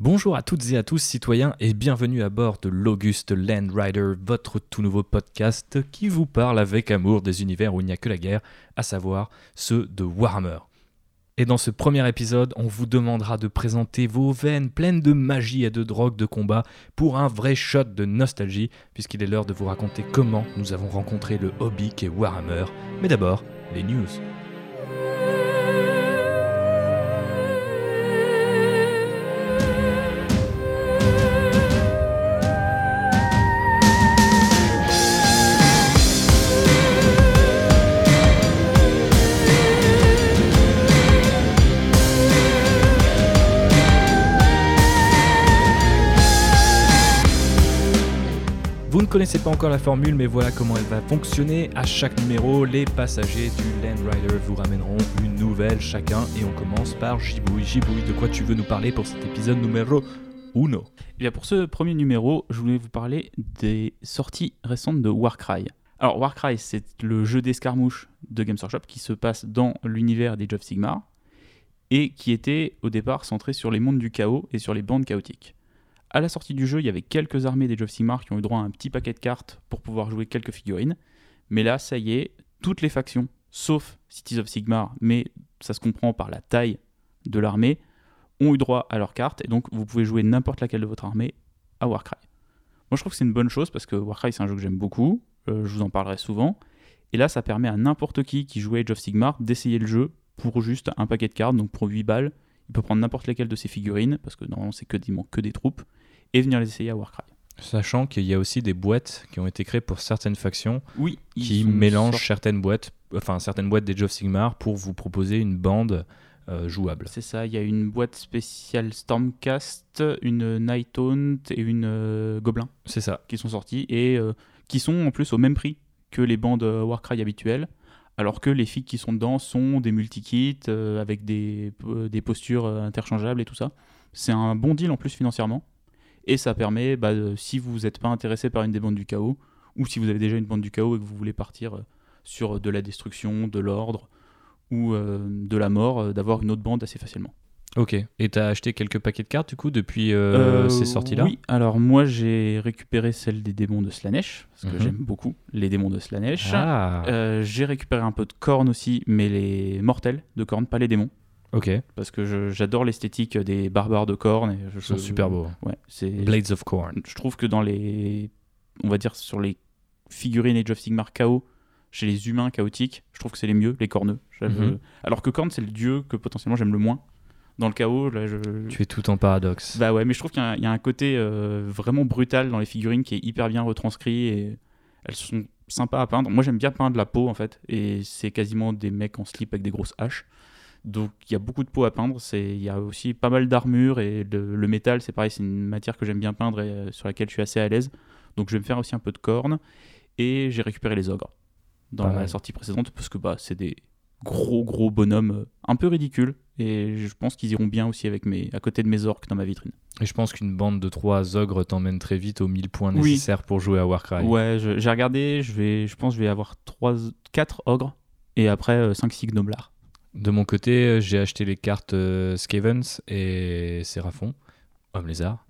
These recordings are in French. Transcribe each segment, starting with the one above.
Bonjour à toutes et à tous citoyens et bienvenue à bord de l'Auguste Land Rider, votre tout nouveau podcast qui vous parle avec amour des univers où il n'y a que la guerre, à savoir ceux de Warhammer. Et dans ce premier épisode, on vous demandera de présenter vos veines pleines de magie et de drogue de combat pour un vrai shot de nostalgie, puisqu'il est l'heure de vous raconter comment nous avons rencontré le hobby qu'est Warhammer. Mais d'abord, les news. Connaissez pas encore la formule, mais voilà comment elle va fonctionner. À chaque numéro, les passagers du Land Rider vous ramèneront une nouvelle chacun. Et on commence par Gibouille. Gibouille, de quoi tu veux nous parler pour cet épisode numéro 1 Et Eh bien pour ce premier numéro, je voulais vous parler des sorties récentes de Warcry. Alors Warcry, c'est le jeu d'escarmouche de Games Workshop qui se passe dans l'univers des of Sigmar et qui était au départ centré sur les mondes du chaos et sur les bandes chaotiques. À la sortie du jeu, il y avait quelques armées des of Sigmar qui ont eu droit à un petit paquet de cartes pour pouvoir jouer quelques figurines. Mais là, ça y est, toutes les factions, sauf Cities of Sigmar, mais ça se comprend par la taille de l'armée, ont eu droit à leurs cartes. Et donc, vous pouvez jouer n'importe laquelle de votre armée à Warcry. Moi, je trouve que c'est une bonne chose parce que Warcry, c'est un jeu que j'aime beaucoup. euh, je vous en parlerai souvent. Et là, ça permet à n'importe qui qui joue à Age of Sigmar d'essayer le jeu pour juste un paquet de cartes, donc pour 8 balles. Il peut prendre n'importe lesquelles de ses figurines, parce que normalement, c'est que, manque que des troupes, et venir les essayer à Warcry. Sachant qu'il y a aussi des boîtes qui ont été créées pour certaines factions Oui, qui mélangent certaines boîtes, enfin certaines boîtes des of Sigmar pour vous proposer une bande euh, jouable. C'est ça, il y a une boîte spéciale Stormcast, une Night Haunt et une euh, Gobelin C'est ça. qui sont sorties et euh, qui sont en plus au même prix que les bandes Warcry habituelles, alors que les figues qui sont dedans sont des multikits euh, avec des, euh, des postures euh, interchangeables et tout ça. C'est un bon deal en plus financièrement et ça permet, bah, si vous n'êtes pas intéressé par une des bandes du chaos ou si vous avez déjà une bande du chaos et que vous voulez partir sur de la destruction, de l'ordre ou de la mort, d'avoir une autre bande assez facilement. Ok. Et t'as acheté quelques paquets de cartes du coup depuis euh, ces sorties-là? Oui, alors moi j'ai récupéré celle des démons de Slanesh, parce que Mhm. j'aime beaucoup les démons de Slanesh. Ah. Euh, j'ai récupéré un peu de cornes aussi, mais les mortels de cornes, pas les démons. Ok. Parce que j'adore l'esthétique des barbares de cornes. Et je, Ils sont je- super beaux. Ouais, c'est. Blades of Corn. Je trouve que dans les. On va dire sur les figurines Age of Sigmar chaos, chez les humains chaotiques, je trouve que c'est les mieux, les corneux. Mhm. Alors que corne, c'est le dieu que potentiellement j'aime le moins. Dans le chaos, là, je. Tu es tout en paradoxe. Bah ouais, mais je trouve qu'il y, a un- il y a un côté euh, vraiment brutal dans les figurines qui est hyper bien retranscrit et elles sont sympas à peindre. Moi j'aime bien peindre la peau en fait, et c'est quasiment des mecs en slip avec des grosses haches. Donc il y a beaucoup de peau à peindre. Il y a aussi pas mal d'armure et le, le métal, c'est pareil, c'est une matière que j'aime bien peindre et euh, sur laquelle je suis assez à l'aise. Donc je vais me faire aussi un peu de cornes et j'ai récupéré les ogres dans la sortie précédente parce que bah, c'est des gros gros bonhommes euh, un peu ridicules et je pense qu'ils iront bien aussi avec mes, à côté de mes orques dans ma vitrine. Et je pense qu'une bande de trois ogres t'emmène très vite aux 1000 points Oui. nécessaires pour jouer à Warcry. Ouais, j'ai regardé, je, vais, je pense que je vais avoir 3, 4 ogres et après 5-6 gnoblars. De mon côté, euh, j'ai acheté les cartes euh, Skavens et Séraphon, Homme Lézard.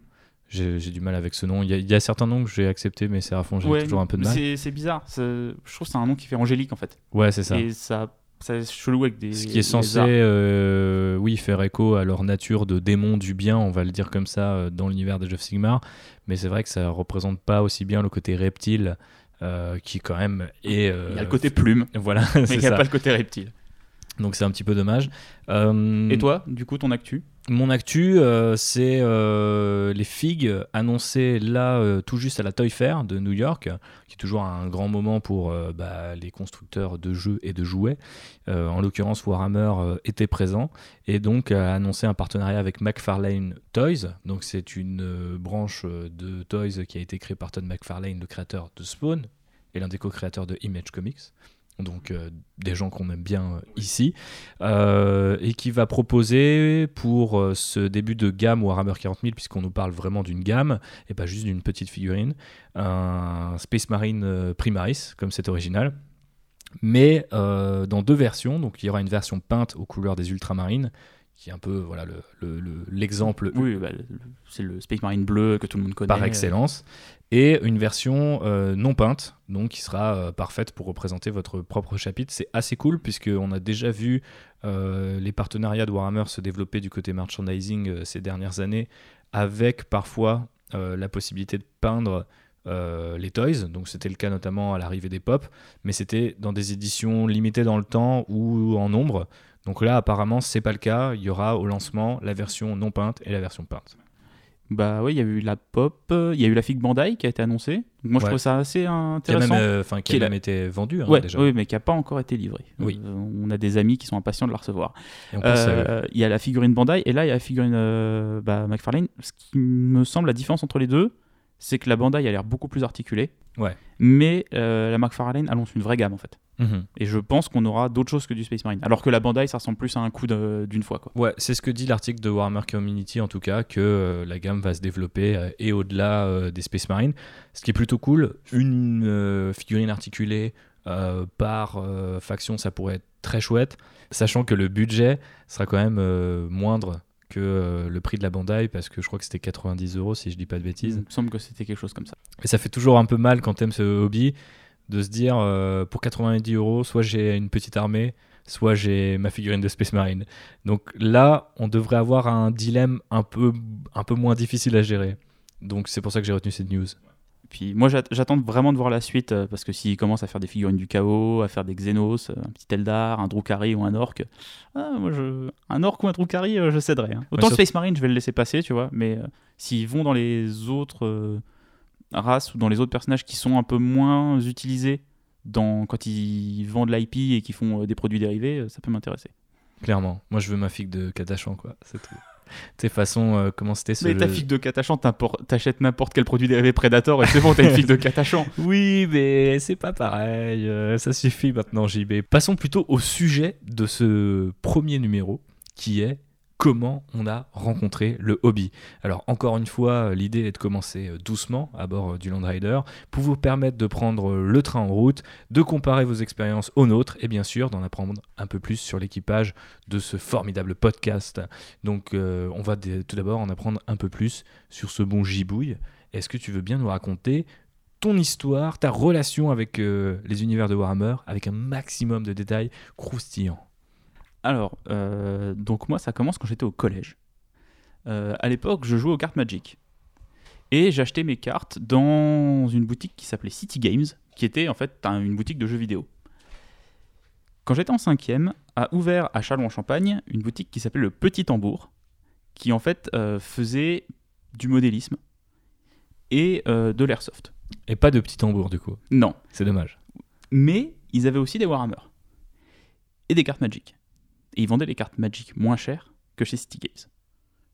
J'ai du mal avec ce nom. Il y, a, il y a certains noms que j'ai acceptés, mais Séraphon, j'ai Ouais, toujours un peu de mal. C'est bizarre, je trouve que c'est un nom qui fait angélique en fait. Ouais, c'est ça. Et ça, ça est chelou avec des. Ce qui est censé, euh, oui, faire écho à leur nature de démon du bien, on va le dire comme ça, euh, dans l'univers des of Sigmar. Mais c'est vrai que ça représente pas aussi bien le côté reptile, euh, qui quand même est. euh, Il y a le côté plume, Voilà, mais c'est il n'y a ça. pas le côté reptile. Donc c'est un petit peu dommage. Euh, Et toi, du coup, ton actu? Mon actu, euh, c'est euh, les figues annoncées là euh, tout juste à la Toy Fair de New York, qui est toujours un grand moment pour bah, les constructeurs de jeux et de jouets. En l'occurrence, Warhammer était présent et donc a annoncé un partenariat avec McFarlane Toys. Donc c'est une branche de Toys qui a été créée par Todd McFarlane, le créateur de Spawn et l'un des co-créateurs de Image Comics. Donc euh, des gens qu'on aime bien euh, ici, euh, et qui va proposer pour ce début de gamme Warhammer 40 000, puisqu'on nous parle vraiment d'une gamme, et pas juste d'une petite figurine, un Space Marine Primaris, comme c'est original, mais dans deux versions. Donc il y aura une version peinte aux couleurs des ultramarines, qui est un peu voilà le- le- le- l'exemple Oui, bah, le- c'est le Space Marine bleu que tout le monde connaît. par excellence, et une version euh, non peinte, donc qui sera euh, parfaite pour représenter votre propre chapitre. C'est assez cool puisqu'on a déjà vu euh, les partenariats de Warhammer se développer du côté merchandising ces dernières années, avec parfois la possibilité de peindre euh, les toys. Donc c'était le cas notamment à l'arrivée des pop, mais c'était dans des éditions limitées dans le temps ou en nombre. Donc là, apparemment, c'est pas le cas. Il y aura au lancement la version non peinte et la version peinte. Bah oui, il y a eu la pop, euh, il y a eu la figue Bandai qui a été annoncée. Donc moi je trouve ça assez Qui a intéressant. même, euh, enfin, qui a même été vendu hein, ouais, déjà. oui, mais qui n'a pas encore été livré. Oui. Euh, on a des amis qui sont impatients de la recevoir. Euh, Il y a la figurine Bandai et là il y a la figurine bah, McFarlane. Ce qui me semble la différence entre les deux, c'est que la Bandai a l'air beaucoup plus articulée. Ouais. Mais euh, la McFarlane annonce une vraie gamme en fait. Mhm. Et je pense qu'on aura d'autres choses que du Space Marine. Alors que la Bandai, ça ressemble plus à un coup d'une fois. Quoi. Ouais, c'est ce que dit l'article de Warhammer Community en tout cas, que euh, la gamme va se développer euh, et au-delà des Space Marines. Ce qui est plutôt cool, une figurine articulée par faction, ça pourrait être très chouette, sachant que le budget sera quand même moindre que euh, le prix de la Bandai, parce que je crois que c'était 90 euros si je dis pas de bêtises. Il me semble que c'était quelque chose comme ça. Et ça fait toujours un peu mal quand t'aimes ce hobby de se dire euh, pour 90 euros, soit j'ai une petite armée, soit j'ai ma figurine de Space Marine. Donc là, on devrait avoir un dilemme un peu, un peu moins difficile à gérer. Donc c'est pour ça que j'ai retenu cette news. Puis moi j'at- j'attends vraiment de voir la suite euh, parce que s'ils commencent à faire des figurines du chaos, à faire des Xenos, euh, un petit Eldar, un Drukhari ou un Orc, ah, moi je... un Orc ou un Drukhari, euh, je céderai. hein. Autant Ouais, le Space Marine, je vais le laisser passer, tu vois, mais s'ils vont dans les autres races ou dans les autres personnages qui sont un peu moins utilisés dans... quand ils vendent l'IP et qui font des produits dérivés, ça peut m'intéresser. Clairement. Moi, je veux ma figue de Katachan, quoi. C'est tout. Tu sais, façon, euh, comment c'était ce Mais ta figue de Katachan, t'impor- t'achètes n'importe quel produit dérivé Predator et c'est bon, t'as une figue de Katachan. Oui, mais c'est pas pareil. euh, ça suffit maintenant, JB. Passons plutôt au sujet de ce premier numéro, qui est comment on a rencontré le hobby. Alors, encore une fois, l'idée est de commencer euh, doucement à bord euh, du Land Rider pour vous permettre de prendre euh, le train en route, de comparer vos expériences aux nôtres et bien sûr d'en apprendre un peu plus sur l'équipage de ce formidable podcast. Donc, euh, on va tout d'abord en apprendre un peu plus sur ce bon gibouille. Est-ce que tu veux bien nous raconter ton histoire, ta relation avec euh, les univers de Warhammer, avec un maximum de détails croustillants? Alors, euh, donc moi, ça commence quand j'étais au collège. Euh, à l'époque, je jouais aux cartes Magic. Et j'achetais mes cartes dans une boutique qui s'appelait City Games, qui était en fait un- une boutique de jeux vidéo. Quand j'étais en cinquième, a ouvert à Châlons-en-Champagne une boutique qui s'appelait le Petit Tambour, qui en fait euh, faisait du modélisme et de l'airsoft. Et pas de petit tambour, du coup? Non, C'est dommage. mais ils avaient aussi des Warhammer et des cartes Magic. Et ils vendaient les cartes Magic moins chères que chez City Games.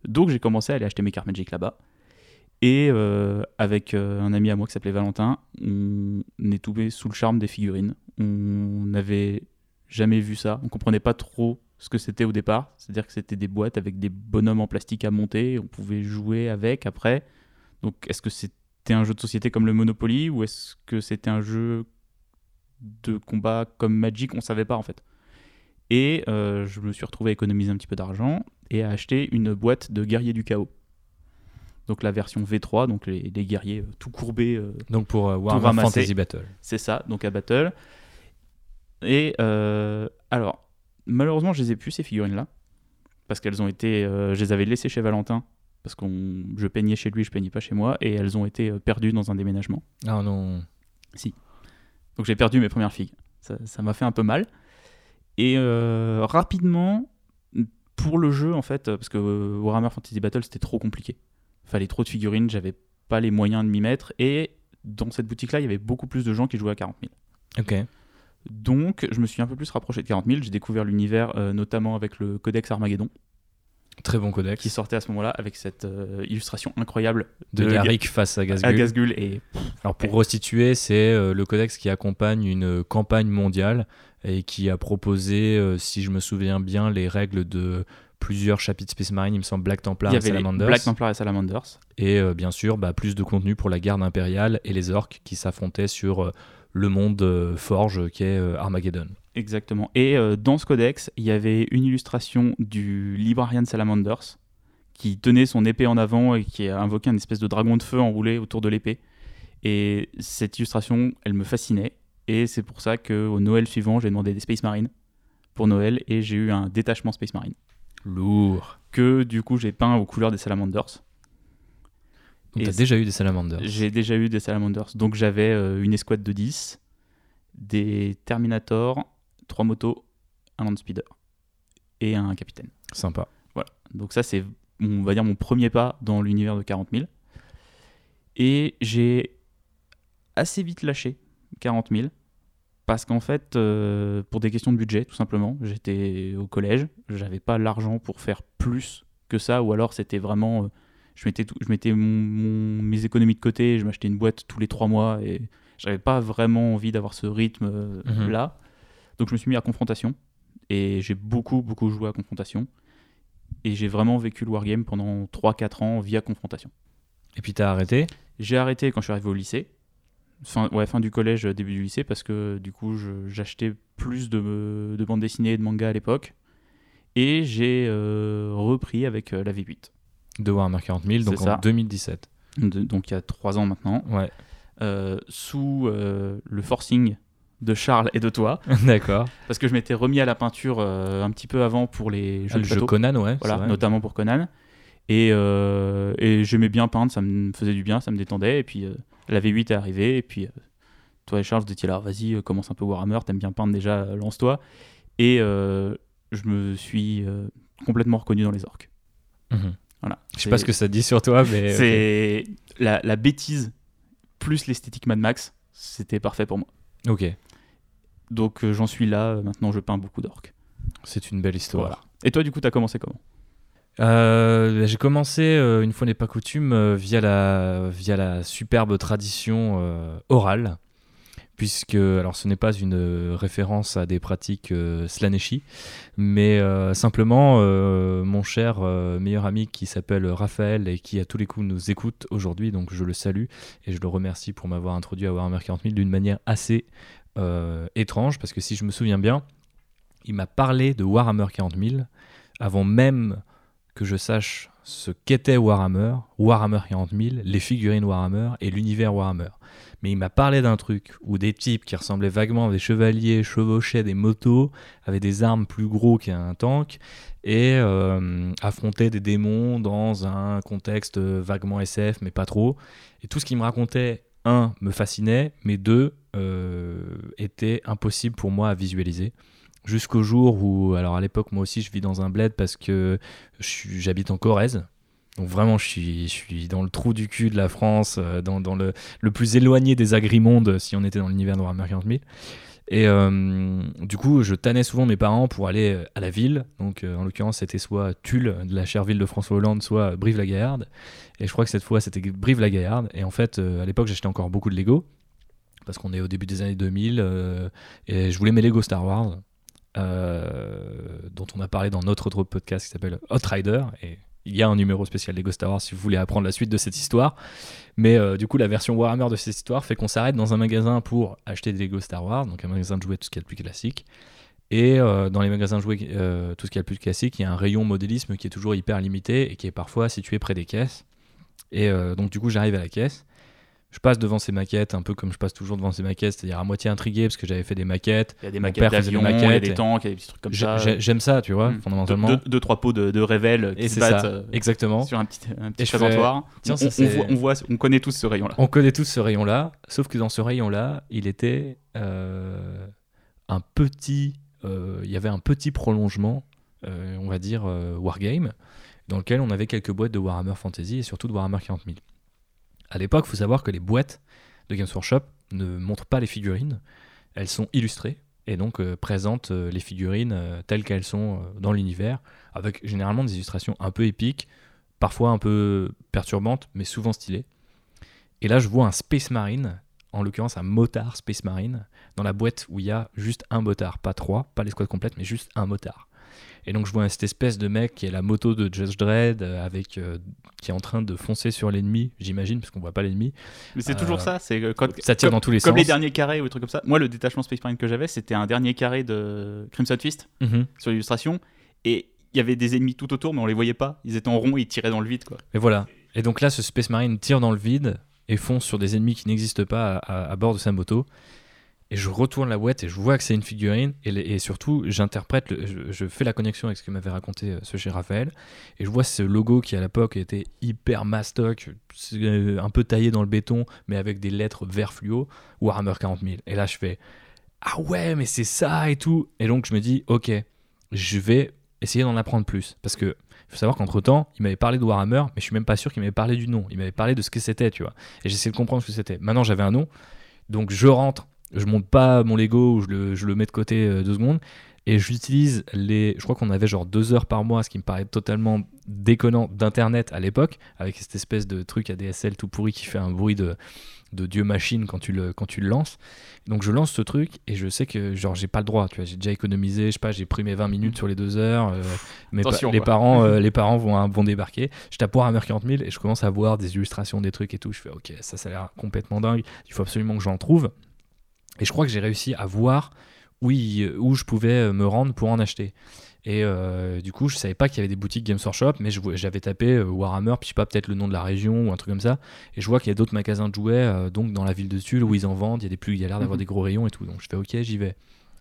Donc j'ai commencé à aller acheter mes cartes Magic là-bas. Et euh, avec euh, un ami à moi qui s'appelait Valentin, on est tombé sous le charme des figurines. On n'avait jamais vu ça. On comprenait pas trop ce que c'était au départ. C'est-à-dire que c'était des boîtes avec des bonhommes en plastique à monter. On pouvait jouer avec après. Donc est-ce que c'était un jeu de société comme le Monopoly ou est-ce que c'était un jeu de combat comme Magic? On savait pas en fait. Et euh, je me suis retrouvé à économiser un petit peu d'argent et à acheter une boîte de guerriers du chaos. Donc la version V3, donc les, les guerriers euh, tout courbés, euh, Donc pour euh, Warhammer. Fantasy Battle. c'est ça, donc à Battle. Et alors, malheureusement, je les ai plus ces figurines-là. Parce qu'elles ont été. je les avais laissées chez Valentin. Parce que je peignais chez lui, je peignais pas chez moi. Et elles ont été perdues dans un déménagement. Ah non. Donc j'ai perdu mes premières figues. Ça m'a fait un peu mal. Et euh, rapidement, pour le jeu, en fait, parce que euh, Warhammer Fantasy Battle, c'était trop compliqué. Fallait trop de figurines, j'avais pas les moyens de m'y mettre. Et dans cette boutique-là, il y avait beaucoup plus de gens qui jouaient à 40 000. Ok. Donc, je me suis un peu plus rapproché de 40 000. J'ai découvert l'univers, euh, notamment avec le Codex Armageddon, Très bon codex. qui sortait à ce moment-là avec cette euh, illustration incroyable de de Garrick face à à Gazgul. Gazgul. Et Alors pour resituer, c'est euh, le codex qui accompagne une campagne mondiale et qui a proposé, euh, si je me souviens bien, les règles de plusieurs chapitres Space Marine, il me semble Black Templar et Salamanders. Black Templar et Salamanders. et euh, bien sûr bah, plus de contenu pour la garde impériale et les orques qui s'affrontaient sur euh, le monde euh, forge qui est Armageddon. Exactement. Et dans ce codex, il y avait une illustration du Librarian Salamanders qui tenait son épée en avant et qui invoquait une espèce de dragon de feu enroulé autour de l'épée. Et cette illustration, elle me fascinait. Et c'est pour ça qu'au Noël suivant, j'ai demandé des Space Marines pour Noël et j'ai eu un détachement Space Marine. Lourd. Que du coup, j'ai peint aux couleurs des Salamanders. Donc t'as déjà eu des salamanders. J'ai déjà eu des Salamanders. Donc j'avais euh, une escouade de 10, des Terminator, trois motos, un Land Speeder et un capitaine. Sympa. Donc ça, c'est, on va dire, mon premier pas dans l'univers de 40 000. Et j'ai assez vite lâché 40 000. Parce qu'en fait, euh, pour des questions de budget, tout simplement, j'étais au collège, j'avais pas l'argent pour faire plus que ça, ou alors c'était vraiment, euh, je mettais, tout- je mettais mon- mon- mes économies de côté, je m'achetais une boîte tous les trois mois, et j'avais pas vraiment envie d'avoir ce rythme euh, Mhm. là. Donc je me suis mis à confrontation, et j'ai beaucoup, beaucoup joué à confrontation. Et j'ai vraiment vécu le wargame pendant 3-4 ans via confrontation. Et puis t'as arrêté? J'ai arrêté quand je suis arrivé au lycée. Fin, ouais, fin du collège, euh, début du lycée, parce que du coup, j'achetais plus de, de bandes dessinées et de mangas à l'époque. Et j'ai euh, repris avec euh, la V8. de Warhammer 40 000, donc ça. en 2017. De- donc il y a 3 ans maintenant. Ouais, euh, sous le forcing de Charles et de toi. d'accord. Parce que je m'étais remis à la peinture euh, un petit peu avant pour les jeux le de jeu. Conan, ouais. voilà, vrai. notamment pour Conan. Et, euh, et j'aimais bien peindre, ça me faisait du bien, ça me détendait. Et puis euh, la V8 est arrivée, et puis euh, toi et Charles, vous étiez là, vas-y, euh, commence un peu Warhammer, t'aimes bien peindre déjà, euh, lance-toi. Et je me suis complètement reconnu dans les orques. Mhm. Voilà. Je sais pas ce que ça dit sur toi, mais. C'est la, la bêtise plus l'esthétique Mad Max, c'était parfait pour moi. Ok, Donc euh, j'en suis là, maintenant je peins beaucoup d'orques. c'est une belle histoire. Voilà. Et toi, du coup, t'as commencé comment? Euh, j'ai commencé, euh, une fois n'est pas coutume, euh, via, la, via la superbe tradition orale, puisque, alors ce n'est pas une référence à des pratiques slaneshi, mais simplement mon cher meilleur ami qui s'appelle Raphaël et qui à tous les coups nous écoute aujourd'hui, donc je le salue et je le remercie pour m'avoir introduit à Warhammer 40 000 d'une manière assez étrange, parce que si je me souviens bien, il m'a parlé de Warhammer 40 000 avant même que je sache ce qu'était Warhammer, Warhammer 40 000, les figurines Warhammer et l'univers Warhammer. Mais il m'a parlé d'un truc où des types qui ressemblaient vaguement à des chevaliers chevauchaient des motos, avaient des armes plus gros qu'un tank et euh, affrontaient des démons dans un contexte vaguement SF, mais pas trop. Et tout ce qu'il me racontait, un, me fascinait, mais deux, euh, était impossible pour moi à visualiser jusqu'au jour où, alors à l'époque, moi aussi, je vis dans un bled parce que j'habite en Corrèze. Donc vraiment, je suis, dans le trou du cul de la France, euh, dans, le, plus éloigné des agrimondes si on était dans l'univers de Warhammer 40 000. Et euh, du coup, je tannais souvent mes parents pour aller euh, à la ville. Donc, en l'occurrence, c'était soit Tulle, de la chère ville de François Hollande, soit Brive-la-Gaillarde. Et je crois que cette fois, c'était Brive-la-Gaillarde. Et en fait, à l'époque, j'achetais encore beaucoup de Lego. Parce qu'on est au début des années 2000. euh, et je voulais mes Lego Star Wars. Euh, dont on a parlé dans notre autre podcast qui s'appelle Hot Rider. Et il y a un numéro spécial Lego Star Wars si vous voulez apprendre la suite de cette histoire. Mais euh, du coup, la version Warhammer de cette histoire fait qu'on s'arrête dans un magasin pour acheter des Lego Star Wars, donc un magasin de jouets, tout ce qui est le plus classique. Et euh, dans les magasins de jouets, tout ce qui est le plus classique, il y a un rayon modélisme qui est toujours hyper limité et qui est parfois situé près des caisses. Et donc, du coup, j'arrive à la caisse. Je passe devant ces maquettes, un peu comme je passe toujours devant ces maquettes, c'est-à-dire à moitié intrigué parce que j'avais fait des maquettes. Il y a des maquettes d'avions, il y a des et- tanks, il y a des petits trucs comme ça. j'ai- J'aime ça, tu vois, Hmm. fondamentalement. Deux, deux- deux, trois pots de, de révèle Et qui c'est se battent ça, euh, exactement. sur un petit, un petit Et je fais, présentoir. tiens, on, ça, on c'est- voit, on voit- on connaît tous ce rayon-là. On connaît tous ce rayon-là, sauf que dans ce rayon-là, il était euh, un petit, euh, il y avait un petit prolongement, on va dire wargame, dans lequel on avait quelques boîtes de Warhammer Fantasy et surtout de Warhammer 40 000. À l'époque, il faut savoir que les boîtes de Games Workshop ne montrent pas les figurines, elles sont illustrées et donc euh, présentent euh, les figurines euh, telles qu'elles sont dans l'univers, avec généralement des illustrations un peu épiques, parfois un peu perturbantes, mais souvent stylées. Et là, je vois un Space Marine, en l'occurrence un motard Space Marine, dans la boîte où il y a juste un motard, pas trois, pas l'escouade complète, mais juste un motard. Et donc je vois cette espèce de mec qui est la moto de Judge Dredd euh, avec euh, qui est en train de foncer sur l'ennemi, j'imagine, parce qu'on voit pas l'ennemi. Mais c'est Euh, toujours ça, c'est euh, quand, Ça tire comme, dans tous les comme sens. les derniers carrés ou des trucs comme ça. Moi, le détachement Space Marine que j'avais, c'était un dernier carré de Crimson Fist Mhm. sur l'illustration, et il y avait des ennemis tout autour, mais on les voyait pas. Ils étaient en rond et ils tiraient dans le vide, quoi. Et voilà. Et donc là, ce Space Marine tire dans le vide et fonce sur des ennemis qui n'existent pas à, à- à bord de sa moto. Et je retourne la boîte et je vois que c'est une figurine. Et, surtout, j'interprète, je, fais la connexion avec ce que m'avait raconté euh, ce chez Raphaël. Et je vois ce logo qui à l'époque était hyper mastoc, euh, un peu taillé dans le béton, mais avec des lettres vert fluo, Warhammer 40 000. Et là, je fais Ah ouais, mais c'est ça et tout. Et donc, je me dis Ok, je vais essayer d'en apprendre plus. Parce que il faut savoir qu'entre temps, il m'avait parlé de Warhammer, mais je suis même pas sûr qu'il m'avait parlé du nom. Il m'avait parlé de ce que c'était, tu vois. Et j'essaie de comprendre ce que c'était. Maintenant, j'avais un nom, donc je rentre, je monte pas mon Lego ou je le, je le mets de côté euh, deux secondes, et j'utilise les. Je crois qu'on avait genre deux heures par mois, ce qui me paraît totalement déconnant d'internet à l'époque, avec cette espèce de truc ADSL tout pourri qui fait un bruit de de Dieu machine quand tu le quand tu le lances. Donc je lance ce truc et je sais que genre j'ai pas le droit, tu vois, j'ai déjà économisé, je sais pas, j'ai pris mes 20 minutes sur les deux heures. euh, pa- Attention, les parents euh, les parents vont vont débarquer. Je tape Warhammer 40 000 et je commence à voir des illustrations des trucs et tout. Je fais ok, ça ça a l'air complètement dingue. Il faut absolument que j'en trouve. Et je crois que j'ai réussi à voir où, il- où je pouvais euh, me rendre pour en acheter. Et euh, du coup, je savais pas qu'il y avait des boutiques Games Workshop, mais j'avais tapé euh, Warhammer, puis je sais pas, peut-être le nom de la région ou un truc comme ça. Et je vois qu'il y a d'autres magasins de jouets, euh, donc dans la ville de Tulle, où ils en vendent. Il y a l'air d'avoir Mhm. des gros rayons et tout. Donc je fais ok, j'y vais.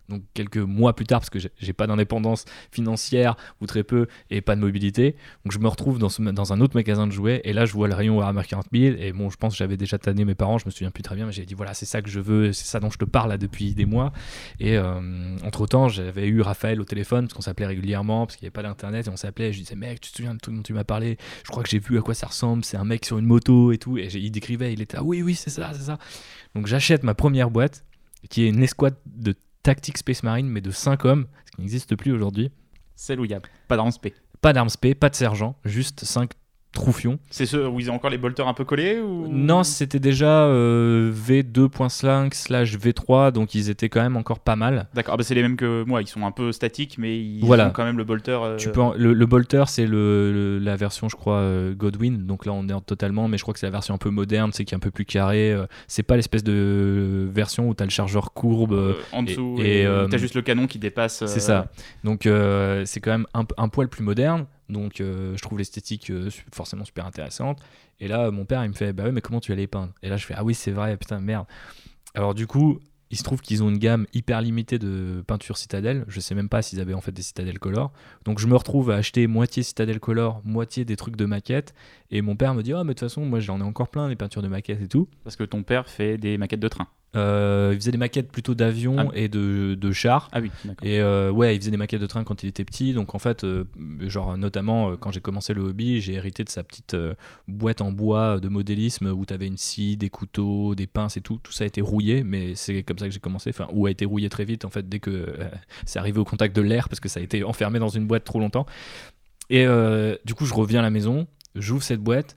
Donc quelques mois plus tard, parce que j'ai- pas d'indépendance financière ou très peu et pas de mobilité, donc je me retrouve dans, dans un autre magasin de jouets et là je vois le rayon Warhammer 40 000 et bon, je pense que j'avais déjà tanné mes parents, je me souviens plus très bien, mais j'ai dit voilà, c'est ça que je veux, c'est ça dont je te parle là depuis des mois. Et entre temps, j'avais eu Raphaël au téléphone parce qu'on s'appelait régulièrement parce qu'il n'y avait pas d'internet et on s'appelait. Je disais mec, tu te souviens de tout dont tu m'as parlé Je crois que j'ai vu à quoi ça ressemble. C'est un mec sur une moto et tout. Et il décrivait, il était ah oui oui c'est ça c'est ça. Donc j'achète ma première boîte qui est une escouade de Tactics Space Marine mais de 5 hommes, ce qui n'existe plus aujourd'hui. Celle où il a pas d'armes spé. Pas d'armes spé, pas de sergent, juste 5 C'est ceux où ils ont encore les bolters un peu collés ou... Non, c'était déjà euh, V2.5 slash V3, donc ils étaient quand même encore pas mal. D'accord, ah bah c'est les mêmes que moi, ils sont un peu statiques, mais ils Voilà. ont quand même le bolter. euh, Tu peux en- le, le bolter, c'est le, le- la version, je crois, euh, Godwin. Donc là, on est totalement, mais je crois que c'est la version un peu moderne, c'est qui est un peu plus carré. c'est pas l'espèce de version où tu as le chargeur courbe. euh, en dessous, et, et, t'as juste le canon qui dépasse. C'est ça. Donc c'est quand même un, un poil plus moderne. Donc euh, je trouve l'esthétique euh, forcément super intéressante. Et là, mon père, il me fait Bah ouais, mais comment tu vas les peindre? Et là, je fais Ah oui, c'est vrai, putain, merde. Alors du coup, il se trouve qu'ils ont une gamme hyper limitée de peinture citadelle. Je sais même pas s'ils avaient en fait des citadelles color. Donc je me retrouve à acheter moitié citadelle color, moitié des trucs de maquette. Et mon père me dit Ah, mais de toute façon, moi j'en ai encore plein, des peintures de maquette et tout. Parce que ton père fait des maquettes de train. Euh, il faisait des maquettes plutôt d'avions Ah. et de, de chars. Ah oui, d'accord. Et euh, ouais, il faisait des maquettes de train quand il était petit. Donc en fait, euh, genre notamment quand j'ai commencé le hobby, j'ai hérité de sa petite boîte en bois de modélisme où tu avais une scie, des couteaux, des pinces et tout. Tout ça a été rouillé, mais c'est comme ça que j'ai commencé. Enfin, ou a été rouillé très vite en fait dès que c'est arrivé au contact de l'air parce que ça a été enfermé dans une boîte trop longtemps. Et du coup, je reviens à la maison, j'ouvre cette boîte.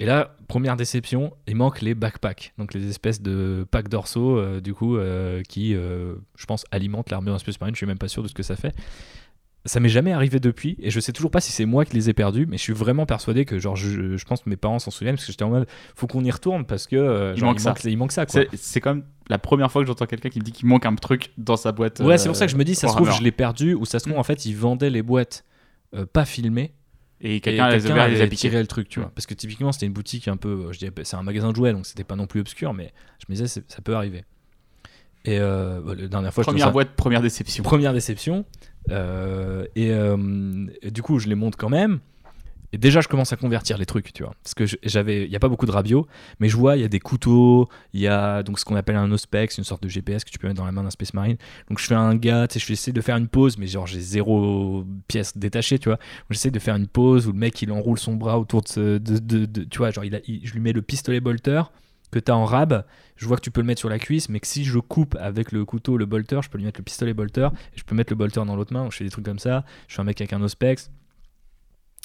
Et là, première déception, il manque les backpacks, donc les espèces de packs dorsaux, euh, du coup, euh, qui, euh, je pense, alimentent l'armure d'un Space Marine. Je suis même pas sûr de ce que ça fait. Ça m'est jamais arrivé depuis, et je sais toujours pas si c'est moi qui les ai perdus, mais je suis vraiment persuadé que, genre, je, je pense que mes parents s'en souviennent parce que j'étais en mode, faut qu'on y retourne parce que Il genre, manque ça. il manque ça, quoi. C'est c'est quand même la première fois que j'entends quelqu'un qui me dit qu'il manque un truc dans sa boîte. Ouais, c'est pour ça que je me dis, ça se trouve, je l'ai perdu, ou ça se trouve, Mm. en fait, ils vendaient les boîtes pas filmées, Et quelqu'un quelqu'un avait les a tiré le truc, tu vois. Parce que typiquement, c'était une boutique un peu, je dirais, c'est un magasin de jouets, donc c'était pas non plus obscur, mais je me disais, ça peut arriver. Et euh, bah, la dernière fois, je Première ça- boîte, première déception. première déception. Euh, et, euh, et du coup, je les monte quand même. Et déjà, je commence à convertir les trucs, tu vois. Parce que j'avais, il n'y a pas beaucoup de rabio, mais je vois, il y a des couteaux, il y a donc ce qu'on appelle un Ospex, une sorte de GPS que tu peux mettre dans la main d'un Space Marine. Donc je fais un gars, tu sais, je essayer de faire une pause, mais genre j'ai zéro pièce détachée, tu vois. J'essaie de faire une pause où le mec il enroule son bras autour de, tu vois, genre je lui mets le pistolet bolter que tu as en rab. Je vois que tu peux le mettre sur la cuisse, mais que si je coupe avec le couteau le bolter, je peux lui mettre le pistolet bolter, et je peux mettre le bolter dans l'autre main. Je fais des trucs comme ça. Je suis un mec avec un Ospex.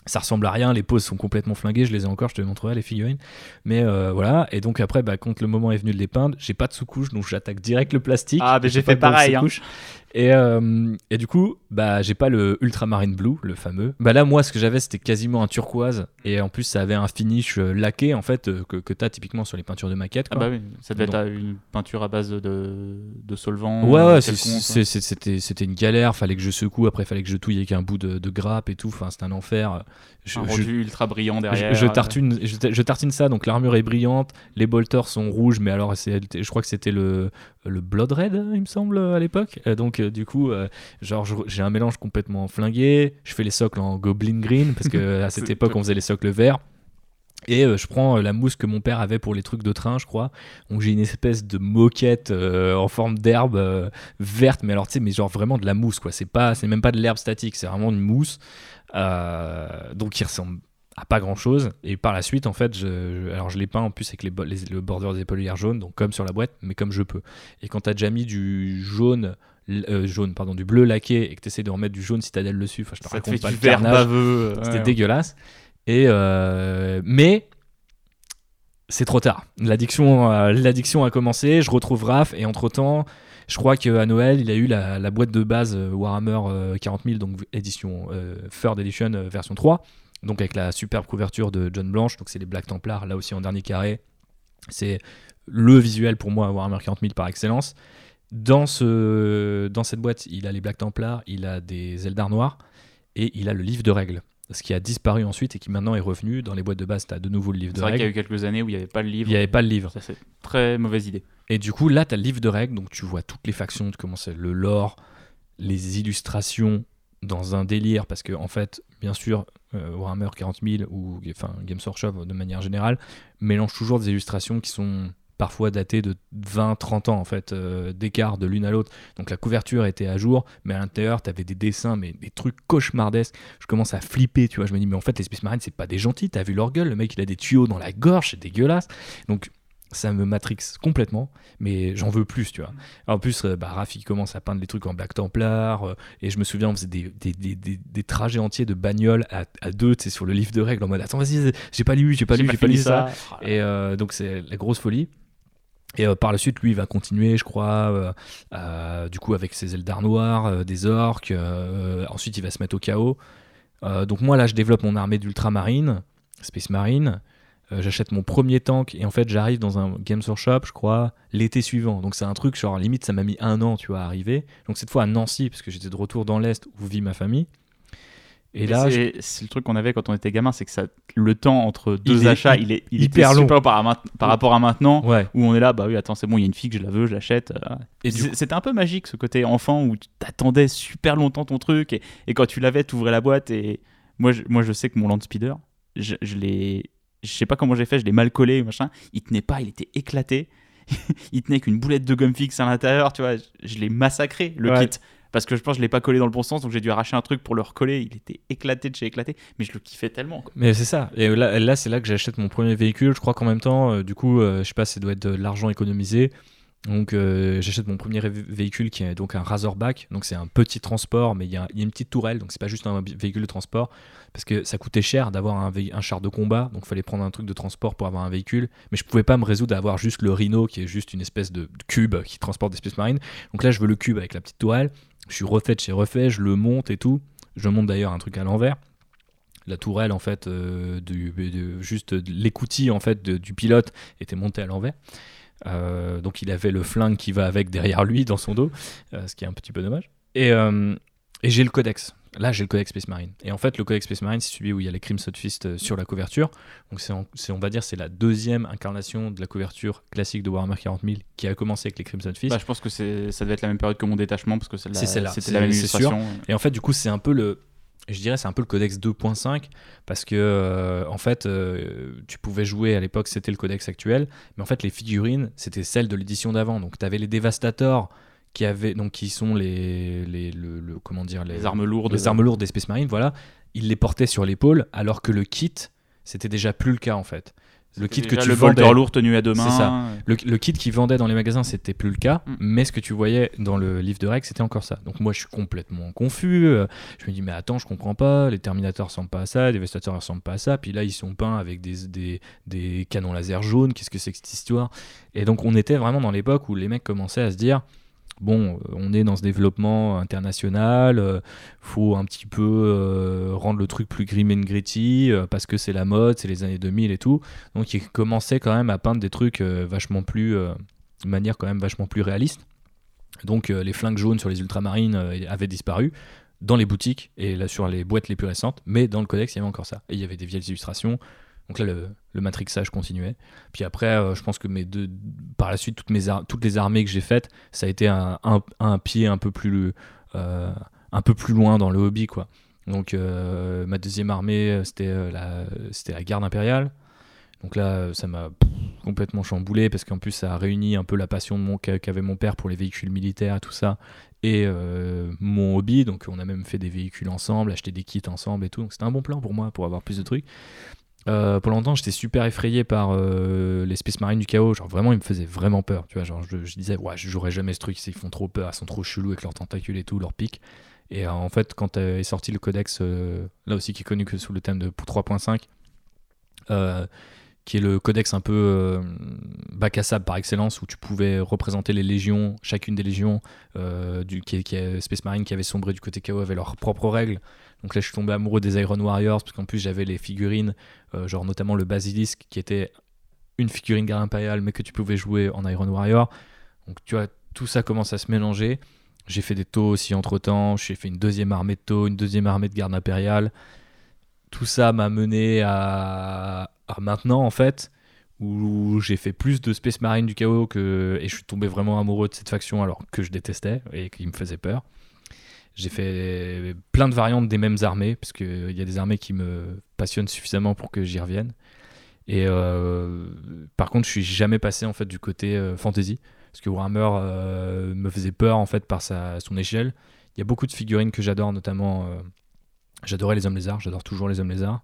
Ça ressemble à rien, les poses sont complètement flinguées, je les ai encore, je te les montrerai les figurines. Mais euh, voilà, et donc après, bah, quand le moment est venu de les peindre, j'ai pas de sous-couche, donc j'attaque direct le plastique. Ah, mais j'ai fait pareil, hein. Et, euh, et du coup, bah, j'ai pas le Ultramarine Blue, le fameux. Bah là, moi, ce que j'avais, c'était quasiment un turquoise. Et en plus, ça avait un finish euh, laqué, en fait, euh, que, que t'as typiquement sur les peintures de maquette. Ah bah oui, ça devait être une peinture à base de, de solvant. Ouais, c'était une galère. Fallait que je secoue, après, fallait que je touille avec un bout de, de grappe et tout. Enfin, c'était un enfer. Je, un je- rendu ultra brillant derrière. je, je tartine, je, je tartine ça, donc l'armure est brillante, les bolters sont rouges, mais alors je crois que c'était le, le Blood Red, il me semble, à l'époque. Donc du coup, euh, genre j'ai un mélange complètement flingué, je fais les socles en Goblin Green, parce que à cette époque on faisait les socles verts. Et euh, je prends euh, la mousse que mon père avait pour les trucs de train, je crois. Donc j'ai une espèce de moquette euh, en forme d'herbe verte, mais alors tu sais, mais genre vraiment de la mousse, quoi. C'est pas, c'est même pas de l'herbe statique, c'est vraiment une mousse. Donc qui ressemble à pas grand chose. Et par la suite, en fait, je, je- alors je l'ai peint en plus avec les, le border des épaulières jaunes, donc comme sur la boîte, mais comme je peux. Et quand t'as déjà mis du jaune, euh, jaune, pardon, du bleu laqué et que t'essaies de remettre du jaune citadelle dessus, enfin, je te Ça te fait pas du vert baveux. C'était ouais. dégueulasse. Et euh, mais c'est trop tard. L'addiction, euh, l'addiction a commencé. Je retrouve Raph et entre temps, je crois qu'à Noël, il a eu la, la boîte de base Warhammer euh, 40 000, donc édition Third Edition version 3, donc avec la superbe couverture de John Blanche. Donc c'est les Black Templars, là aussi en dernier carré. C'est le visuel pour moi Warhammer 40 000 par excellence. Dans, ce, dans cette boîte, il a les Black Templars, il a des Eldar noirs et il a le livre de règles. Ce qui a disparu ensuite et qui maintenant est revenu. Dans les boîtes de base, tu as de nouveau le livre de C'est vrai qu'il y a règles. eu quelques années où il n'y avait pas le livre. Il n'y avait pas le livre. Ça, c'est très mauvaise idée. Et du coup, là, tu as le livre de règles, donc tu vois toutes les factions, tu commences le lore, les illustrations dans un délire, parce que en fait, bien sûr, euh, Warhammer 40 000 ou enfin, Games Workshop de manière générale mélange toujours des illustrations qui sont parfois datées de 20-30 ans en fait euh, d'écart de l'une à l'autre. Donc la couverture était à jour, mais à l'intérieur, tu avais des dessins, mais des trucs cauchemardesques. Je commence à flipper, tu vois. Je me dis, mais en fait, les Space Marines, c'est pas des gentils, t'as vu leur gueule, le mec, il a des tuyaux dans la gorge, c'est dégueulasse. Donc ça me matrix complètement, mais j'en veux plus, tu vois. En plus, euh, bah, Raph, il commence à peindre des trucs en Black Templar, euh, et je me souviens, on faisait des, des, des, des, des trajets entiers de bagnole à, à deux, tu sais, sur le livre de règles, en mode, attends, vas-y, j'ai pas lu, j'ai pas lu, j'ai pas lu ça. Et euh, donc c'est la grosse folie. Et euh, par la suite, lui, il va continuer, je crois, euh, euh, du coup, avec ses Eldar noirs, euh, des orques. ensuite, il va se mettre au chaos. Donc moi, là, je développe mon armée d'ultramarines, Space Marine. J'achète mon premier tank et en fait, j'arrive dans un Games Workshop, je crois, l'été suivant. Donc c'est un truc, genre, limite, ça m'a mis un an, tu vois, à arriver. Donc cette fois à Nancy, parce que j'étais de retour dans l'Est où vit ma famille. Et Mais là, c'est le truc qu'on avait quand on était gamin, c'est que ça, le temps entre deux Il achats, il est, il hyper était long. super par, à main- par rapport à maintenant, ouais. où on est là, bah oui, attends, c'est bon, il y a une fille que je la veux, je l'achète. euh. Et C'était un peu magique ce côté enfant où tu t'attendais super longtemps ton truc et, et quand tu l'avais, tu ouvrais la boîte et moi je, moi je sais que mon Land Speeder, je, je l'ai, je sais pas comment j'ai fait, je l'ai mal collé machin, il tenait pas, il était éclaté, il tenait qu'une boulette de gomme fixe à l'intérieur, tu vois, je, je l'ai massacré le Ouais. kit parce que je pense que je l'ai pas collé dans le bon sens donc j'ai dû arracher un truc pour le recoller, il était éclaté de chez éclaté, mais je le kiffais tellement. Mais c'est ça. Et là, là c'est là que j'achète mon premier véhicule. Je crois qu'en même temps, euh, du coup, euh, je sais pas, ça doit être de l'argent économisé. Donc, euh, j'achète mon premier vé- véhicule qui est donc un Razorback. Donc, c'est un petit transport, mais il y, y a une petite tourelle. Donc, c'est pas juste un vé- véhicule de transport. Parce que ça coûtait cher d'avoir un, char de combat. Donc, fallait prendre un truc de transport pour avoir un véhicule. Mais je pouvais pas me résoudre à avoir juste le Rhino, qui est juste une espèce de cube qui transporte des Space Marines. Donc, là, je veux le cube avec la petite tourelle. Je suis refait de chez refait. Je le monte et tout. Je monte d'ailleurs un truc à l'envers la tourelle en fait euh, juste l'écoutille en fait du pilote était montée à l'envers Euh, donc il avait le flingue qui va avec derrière lui dans son dos euh, ce qui est un petit peu dommage et j'ai le codex là j'ai le codex Space Marine. Et en fait le codex Space Marine c'est celui où il y a les Crimson Fist euh, sur la couverture. Donc c'est, on va dire c'est la deuxième incarnation de la couverture classique de Warhammer 40 000 qui a commencé avec les Crimson Fist. Bah, je pense que c'est, ça devait être la même période que mon détachement parce que c'est la- c'était la même illustration. Et en fait, du coup, c'est un peu le. Je dirais c'est un peu le codex 2.5 parce que euh, en fait euh, tu pouvais jouer à l'époque c'était le codex actuel mais en fait les figurines c'était celles de l'édition d'avant. Donc tu avais les dévastators qui avaient donc qui sont les, les le, le- comment dire les, Les armes lourdes. les armes lourdes des Space Marines voilà ils les portaient sur l'épaule alors que le kit c'était déjà plus le cas en fait le kit que tu le vendais lourd tenu à deux mains. Ça. le, le kit qu'ils vendaient dans les magasins, c'était plus le cas, Mm. mais ce que tu voyais dans le livre de règles, c'était encore ça. Donc moi, je suis complètement confus. euh, Je me dis, mais attends, je comprends pas. Les Terminators ressemblent pas à ça, les Devastators ressemblent pas à ça. Puis là, ils sont peints avec des, des, des canons laser jaunes. Qu'est-ce que c'est que cette histoire? Et donc, on était vraiment dans l'époque où les mecs commençaient à se dire, bon, on est dans ce développement international, euh, faut un petit peu euh, rendre le truc plus grim and gritty euh, parce que c'est la mode, c'est les années 2000 et tout. Donc il commençait quand même à peindre des trucs vachement plus, de manière quand même vachement plus réaliste. Donc les flingues jaunes sur les ultramarines avaient disparu dans les boutiques et là sur les boîtes les plus récentes, mais dans le codex il y avait encore ça. Et il y avait des vieilles illustrations. Donc là, le, le matrixage continuait. Puis après, euh, je pense que mes deux, par la suite, toutes, mes toutes les armées que j'ai faites, ça a été un, un, pied un peu, plus, euh, un peu plus loin dans le hobby. quoi. Donc euh, ma deuxième armée, c'était la, c'était la garde impériale. Donc là, ça m'a complètement chamboulé parce qu'en plus, ça a réuni un peu la passion qu'avait mon père pour les véhicules militaires et tout ça et mon hobby. Donc on a même fait des véhicules ensemble, acheté des kits ensemble et tout. Donc c'était un bon plan pour moi pour avoir plus de trucs. Euh, pour longtemps, j'étais super effrayé par euh, les Space Marines du chaos. Genre, vraiment, ils me faisaient vraiment peur. Tu vois, genre, je, disais, ouais, je jouerai jamais ce truc. Ils font trop peur, ils sont trop chelous avec leurs tentacules et tout, leurs pics. Et euh, en fait, quand est sorti le codex, là aussi qui est connu que sous le thème de 3.5, qui est le codex un peu bac à sable par excellence, où tu pouvais représenter les légions, chacune des légions du, qui, qui Space Marine qui avait sombré du côté chaos avait leurs propres règles. Donc là, je suis tombé amoureux des Iron Warriors, parce qu'en plus, j'avais les figurines, euh, genre notamment le Basilisk, qui était une figurine garde impériale, mais que tu pouvais jouer en Iron Warrior. Donc tu vois, tout ça commence à se mélanger. J'ai fait des taux aussi entre temps, j'ai fait une deuxième armée de taux, une deuxième armée de garde impériale. Tout ça m'a mené à, maintenant, en fait, où j'ai fait plus de Space Marine du chaos que, et je suis tombé vraiment amoureux de cette faction alors que je détestais et qui me faisait peur. J'ai fait plein de variantes des mêmes armées, parce qu'il y a des armées qui me passionnent suffisamment pour que j'y revienne. Et euh, par contre, je suis jamais passé en fait du côté euh, fantasy, parce que Warhammer euh, me faisait peur en fait par sa, son échelle. Il y a beaucoup de figurines que j'adore, notamment j'adorais les hommes lézards, j'adore toujours les hommes lézards.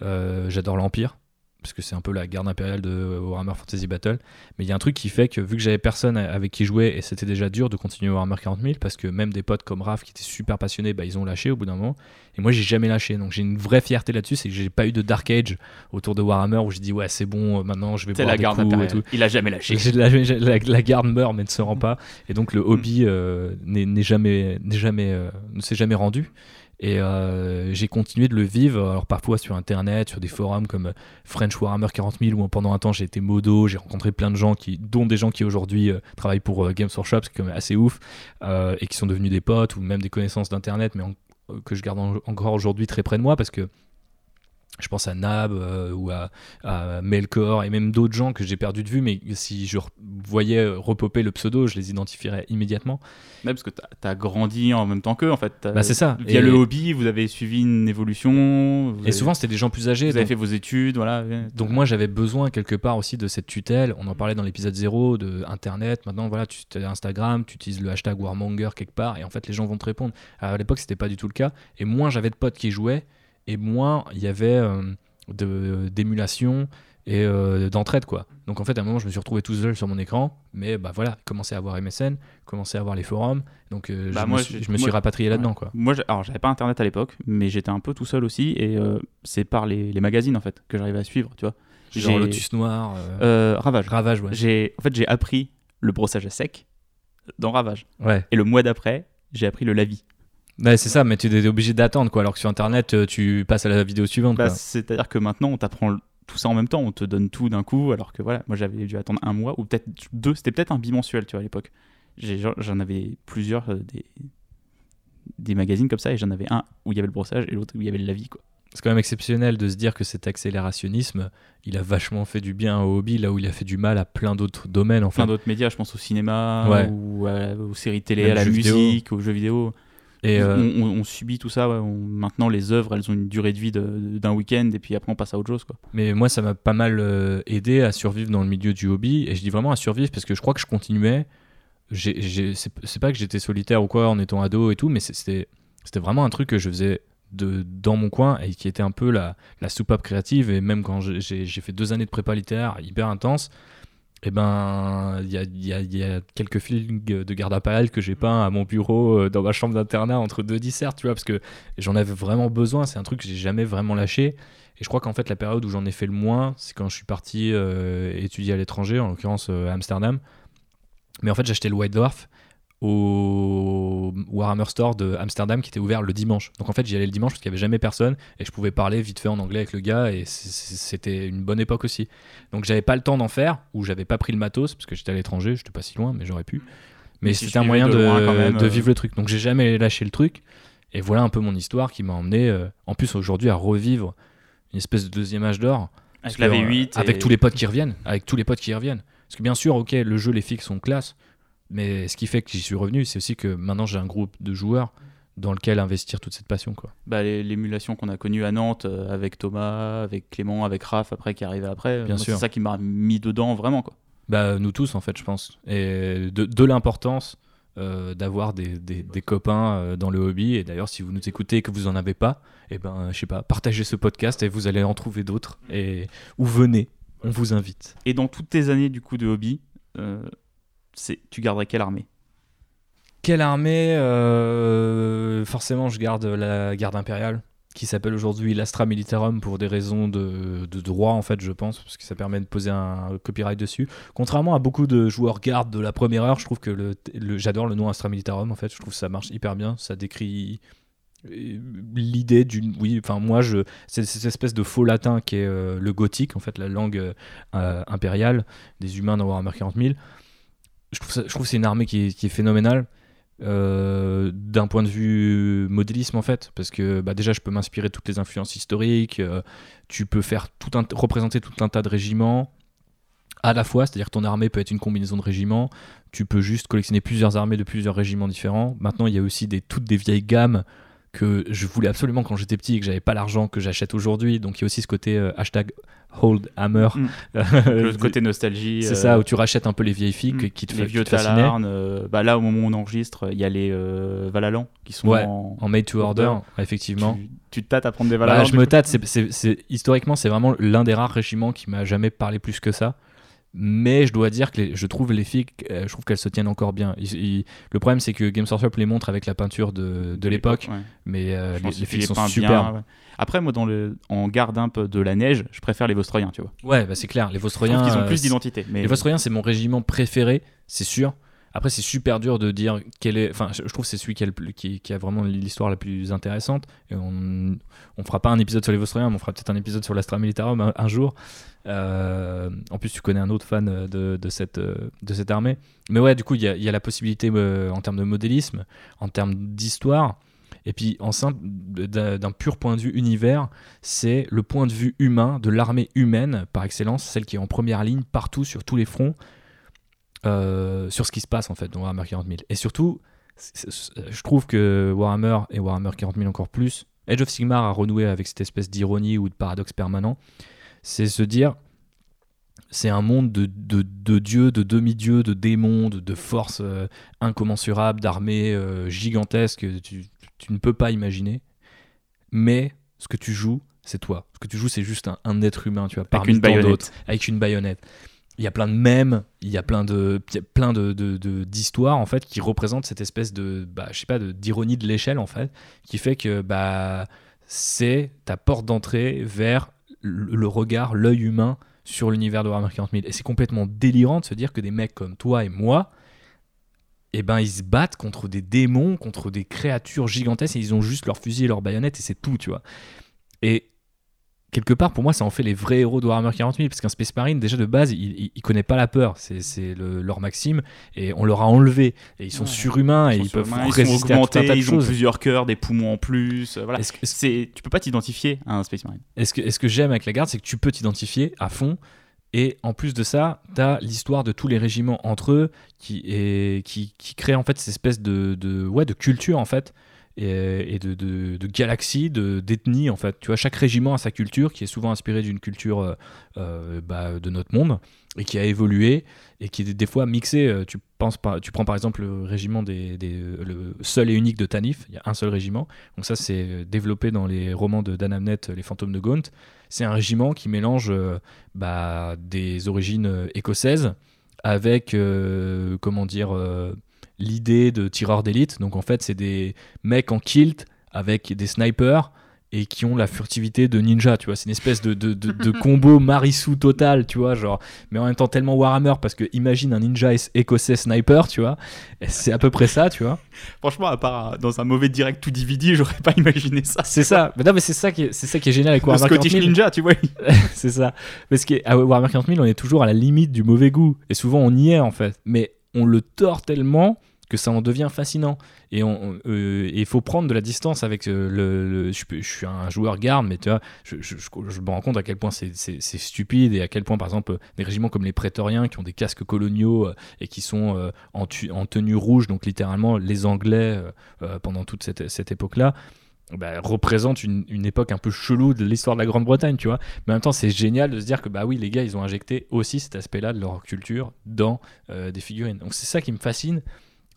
j'adore l'Empire, parce que c'est un peu la garde impériale de Warhammer Fantasy Battle. Mais il y a un truc qui fait que vu que j'avais personne avec qui jouer et c'était déjà dur de continuer Warhammer 40 000 parce que même des potes comme Raph qui étaient super passionnés, bah, ils ont lâché au bout d'un moment. Et moi j'ai jamais lâché. Donc j'ai une vraie fierté là-dessus, c'est que j'ai pas eu de Dark Age autour de Warhammer où je dis ouais c'est bon, euh, maintenant je vais boire la des garde coups et tout. Il a jamais lâché. La, la, garde meurt mais ne se rend pas. Et donc le hobby euh, n'est jamais, jamais, euh, ne s'est jamais rendu. Et euh, j'ai continué de le vivre, alors parfois sur internet, sur des forums comme French Warhammer 40 000, où pendant un temps j'ai été modo, j'ai rencontré plein de gens, qui, dont des gens qui aujourd'hui euh, travaillent pour euh, Games Workshop, c'est quand même assez ouf, et qui sont devenus des potes ou même des connaissances d'internet, mais que je garde encore aujourd'hui très près de moi parce que je pense à Nab euh, ou à, Melkor et même d'autres gens que j'ai perdu de vue, mais si je voyais repopper le pseudo, je les identifierais immédiatement. Même parce que tu as, grandi en même temps qu'eux, en fait. Bah, c'est ça. Via le hobby, vous avez suivi une évolution. Et souvent, c'était des gens plus âgés. Vous avez fait vos études, voilà. Donc, moi, j'avais besoin quelque part aussi de cette tutelle. On en parlait dans l'épisode 0 de Internet. Maintenant, voilà, tu as Instagram, tu utilises le hashtag Warmonger quelque part, et en fait, les gens vont te répondre. à l'époque, c'était pas du tout le cas. Et moins j'avais de potes qui jouaient, et moins il y avait euh, d'émulation et euh, d'entraide quoi. Donc en fait à un moment je me suis retrouvé tout seul sur mon écran, mais bah voilà, commencé à avoir MSN, commencé à avoir les forums, donc euh, bah, je, me suis, je, me suis, rapatrié là-dedans quoi. Moi alors j'avais pas internet à l'époque, mais j'étais un peu tout seul aussi et c'est par les, les, magazines en fait que j'arrivais à suivre, tu vois. Genre Lotus Noir, Ravage. Ravage ouais. J'ai en fait j'ai appris le brossage à sec dans Ravage. Ouais. Et le mois d'après j'ai appris le lavis. Ouais, c'est ça, mais tu es obligé d'attendre, quoi. Alors que sur Internet, euh, tu passes à la vidéo suivante. Bah, c'est-à-dire que maintenant, on t'apprend tout ça en même temps, on te donne tout d'un coup, alors que voilà, moi j'avais dû attendre un mois ou peut-être deux, c'était peut-être un bimensuel, tu vois, à l'époque. J'en avais plusieurs euh, des, des magazines comme ça, et j'en avais un où il y avait le brossage et l'autre où il y avait le lavis, quoi. C'est quand même exceptionnel de se dire que cet accélérationnisme, il a vachement fait du bien au hobby, là où il a fait du mal à plein d'autres domaines. Enfin. Plein d'autres médias, je pense au cinéma, ou aux séries télé, à la musique, aux jeux vidéo. Et euh, on, subit tout ça. maintenant, les œuvres, elles ont une durée de vie d'un week-end et puis après, on passe à autre chose. Quoi. Mais moi, ça m'a pas mal euh, aidé à survivre dans le milieu du hobby. Et je dis vraiment à survivre parce que je crois que je continuais. C'est pas que j'étais solitaire ou quoi en étant ado et tout, mais c'était vraiment un truc que je faisais de, dans mon coin et qui était un peu la, la soupape créative. Et même quand j'ai fait deux années de prépa littéraire hyper intense, eh ben, il y a, quelques films de garde à que j'ai peint à mon bureau euh, dans ma chambre d'internat entre deux dissertes, tu vois, parce que j'en avais vraiment besoin. C'est un truc que j'ai jamais vraiment lâché. Et je crois qu'en fait, la période où j'en ai fait le moins, c'est quand je suis parti euh, étudier à l'étranger, en l'occurrence euh, à Amsterdam. Mais en fait, j'ai acheté le White Dwarf au Warhammer Store de Amsterdam qui était ouvert le dimanche. Donc en fait, j'y allais le dimanche parce qu'il n'y avait jamais personne et je pouvais parler vite fait en anglais avec le gars et c'était une bonne époque aussi. Donc j'avais pas le temps d'en faire ou j'avais pas pris le matos parce que j'étais à l'étranger, j'étais pas si loin, mais j'aurais pu. Mais c'était un moyen de, de, vivre le truc. Donc j'ai jamais lâché le truc et voilà un peu mon histoire qui m'a emmené euh, en plus aujourd'hui à revivre une espèce de deuxième âge d'or. Avec la V8. Avec tous les potes qui reviennent. Avec tous les potes qui reviennent. Parce que bien sûr, ok, le jeu, les fixes sont classe. Mais ce qui fait que j'y suis revenu, c'est aussi que maintenant j'ai un groupe de joueurs dans lequel investir toute cette passion. Quoi. Bah, L'émulation qu'on a connue à Nantes euh, avec Thomas, avec Clément, avec Raph après qui arrivait après, bien c'est ça qui m'a mis dedans vraiment. Quoi. Bah, nous tous en fait, je pense. Et de, de l'importance euh, d'avoir des, des, copains euh, dans le hobby. Et d'ailleurs, si vous nous écoutez et que vous en avez pas, et eh ben, je sais pas, partagez ce podcast et vous allez en trouver d'autres. Et ou venez, on vous invite. Et dans toutes tes années du coup de hobby, tu garderais quelle armée? Quelle armée euh, Forcément, je garde la garde impériale qui s'appelle aujourd'hui l'Astra Militarum pour des raisons de, droit en fait je pense parce que ça permet de poser un copyright dessus. Contrairement à beaucoup de joueurs garde de la première heure je trouve que le, j'adore le nom Astra Militarum en fait je trouve que ça marche hyper bien ça décrit euh, l'idée d'une oui enfin moi je c'est cette espèce de faux latin qui est euh, le gothique en fait la langue impériale des humains dans Warhammer 40 000 je trouve, que c'est une armée qui est, phénoménale. Euh, d'un point de vue modélisme en fait parce que bah, déjà je peux m'inspirer de toutes les influences historiques euh, tu peux faire tout représenter tout un tas de régiments à la fois, c'est-à-dire que ton armée peut être une combinaison de régiments, tu peux juste collectionner plusieurs armées de plusieurs régiments différents. Maintenant, il y a aussi des, toutes des vieilles gammes que je voulais absolument quand j'étais petit et que j'avais pas l'argent que j'achète aujourd'hui. Donc il y a aussi ce côté euh, hashtag hold hammer. Mm. le côté nostalgie. C'est ça, euh, où tu rachètes un peu les vieilles filles mm. qui te, les vieux Talarn. Euh, bah là, au moment où on enregistre, il y a les Valalan qui sont en, made to order, effectivement. Tu, te tâtes à prendre des Valalan bah, Je me tâte, historiquement, c'est vraiment l'un des rares régiments qui m'a jamais parlé plus que ça mais je dois dire que je trouve les filles, euh, je trouve qu'elles se tiennent encore bien. le problème, c'est que Games Workshop les montre avec la peinture de, de l'époque, mais euh, les, filles sont super. Après, moi, dans le, en garde un peu de la neige, je préfère les Vostroyens, tu vois. Ouais, bah c'est clair. Les Vostroyens. Ils ont plus euh, d'identité. Mais... Les Vostroyens, c'est mon régiment préféré, c'est sûr. Après, c'est super dur de dire quel est. Enfin, je trouve que c'est celui qui a, vraiment l'histoire la plus intéressante. On, on fera pas un épisode sur les Vostroyens, mais on fera peut-être un épisode sur l'Astra Militarum un, jour. Euh, en plus, tu connais un autre fan de, de, cette, de cette armée. Mais ouais, du coup, il y a, la possibilité euh, en termes de modélisme, en termes d'histoire. Et puis, en simple, d'un pur point de vue univers, c'est le point de vue humain de l'armée humaine par excellence, celle qui est en première ligne partout sur tous les fronts euh, sur ce qui se passe en fait dans Warhammer 40 000. Et surtout, je trouve que Warhammer et Warhammer 40 000 encore plus, Age of Sigmar a renoué avec cette espèce d'ironie ou de paradoxe permanent. C'est se dire, c'est un monde de, de, dieux, de demi-dieux, de démons, de, forces euh, incommensurables, d'armées euh, gigantesques que tu, tu, ne peux pas imaginer. Mais ce que tu joues, c'est toi. Ce que tu joues, c'est juste un, être humain, tu vois, parmi tant d'autres, avec une baïonnette il y a plein de mèmes, il y a plein de plein de, d'histoires en fait qui représentent cette espèce de bah, je sais pas d'ironie de l'échelle en fait qui fait que bah c'est ta porte d'entrée vers le, regard, l'œil humain sur l'univers de Warhammer 40 000 et c'est complètement délirant de se dire que des mecs comme toi et moi eh ben ils se battent contre des démons, contre des créatures gigantesques et ils ont juste leur fusil et leur baïonnette et c'est tout, tu vois. Et quelque part, pour moi, ça en fait les vrais héros de Warhammer 40 000, parce qu'un Space Marine, déjà de base, il, il, connaît pas la peur, c'est leur maxime, et on leur a enlevé, et ils sont surhumains, et ils, peuvent résister à tout un tas de ils ont plusieurs cœurs, des poumons en plus, euh, voilà. Est -ce tu peux pas t'identifier à un Space Marine. Est-ce que, est -ce que j'aime avec la garde, c'est que tu peux t'identifier à fond, et en plus de ça, tu as l'histoire de tous les régiments entre eux, qui, est, qui, qui crée en fait cette espèce de, de, ouais, de culture, en fait, et, de, de, de, galaxies, d'ethnies en fait. Tu vois, chaque régiment a sa culture qui est souvent inspirée d'une culture euh, euh, bah, de notre monde et qui a évolué et qui est des fois mixée. Euh, tu, penses pas, tu prends par exemple le régiment des, le seul et unique de Tanif, il y a un seul régiment. Donc ça c'est développé dans les romans de Dan Les Fantômes de Gaunt. C'est un régiment qui mélange bah, des origines écossaises avec comment dire l'idée de tireurs d'élite. Donc en fait, c'est des mecs en kilt avec des snipers et qui ont la furtivité de ninja, tu vois. C'est une espèce de, de, de, de combo Marisu total, tu vois, genre, mais en même temps tellement Warhammer parce que imagine un ninja écossais sniper, tu vois. C'est à peu près ça, tu vois. Franchement, à part euh, dans un mauvais direct tout DVD, j'aurais pas imaginé ça. C'est ça. Mais non, mais c'est ça qui est, c'est ça qui est génial avec Le Warhammer 40 Scottish 000. Ninja, tu vois. c'est ça. Parce qu'à Warhammer 40 000, on est toujours à la limite du mauvais goût. Et souvent, on y est, en fait. Mais on le tord tellement que ça en devient fascinant. Et on- euh, il faut prendre de la distance avec euh, le... je, suis un joueur garde, mais tu vois, je, me rends compte à quel point c'est stupide et à quel point, par exemple, des régiments comme les prétoriens qui ont des casques coloniaux euh, et qui sont euh, en, tenue rouge, donc littéralement les Anglais euh, euh, pendant toute cette, époque-là, bah, représentent une, époque un peu chelou de l'histoire de la Grande-Bretagne, tu vois. Mais en même temps, c'est génial de se dire que bah oui, les gars, ils ont injecté aussi cet aspect-là de leur culture dans euh, des figurines. Donc c'est ça qui me fascine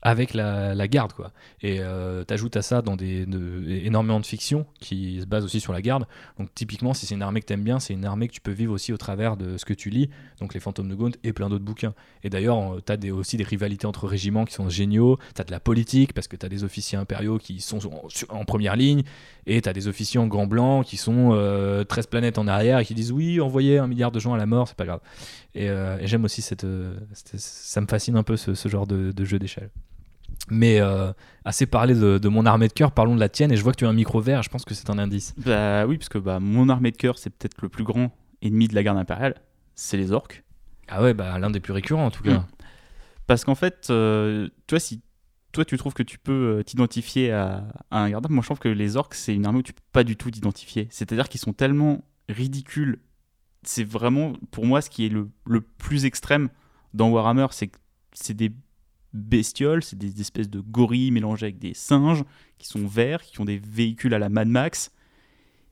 avec la, garde, quoi. Et euh, t'ajoutes à ça dans des de- énormément de fiction qui se base aussi sur la garde. Donc typiquement, si c'est une armée que t'aimes bien, c'est une armée que tu peux vivre aussi au travers de ce que tu lis, donc les fantômes de Gaunt et plein d'autres bouquins. Et d'ailleurs, t'as des, aussi des rivalités entre régiments qui sont géniaux. T'as de la politique parce que t'as des officiers impériaux qui sont en, première ligne et t'as des officiers en gants blancs qui sont euh, 13 planètes en arrière et qui disent oui, envoyer un milliard de gens à la mort, c'est pas grave. Et, euh, j'aime aussi cette, euh, cette- Ça me fascine un peu ce, genre de jeu d'échelle. Mais euh, assez parlé de, de mon armée de cœur, parlons de la tienne. Et je vois que tu as un micro vert, je pense que c'est un indice. Bah oui, parce que bah, mon armée de cœur, c'est peut-être le plus grand ennemi de la garde impériale. C'est les orques. Ah ouais, bah l'un des plus récurrents en tout cas. Mm. Parce qu'en fait, euh, toi, si toi tu trouves que tu peux euh, t'identifier à, à un garde, moi je trouve que les orques, c'est une armée où tu peux pas du tout t'identifier. C'est-à-dire qu'ils sont tellement ridicules. C'est vraiment, pour moi, ce qui est le, le plus extrême dans Warhammer, c'est que c'est des bestioles, c'est des espèces de gorilles mélangées avec des singes qui sont verts, qui ont des véhicules à la Mad Max.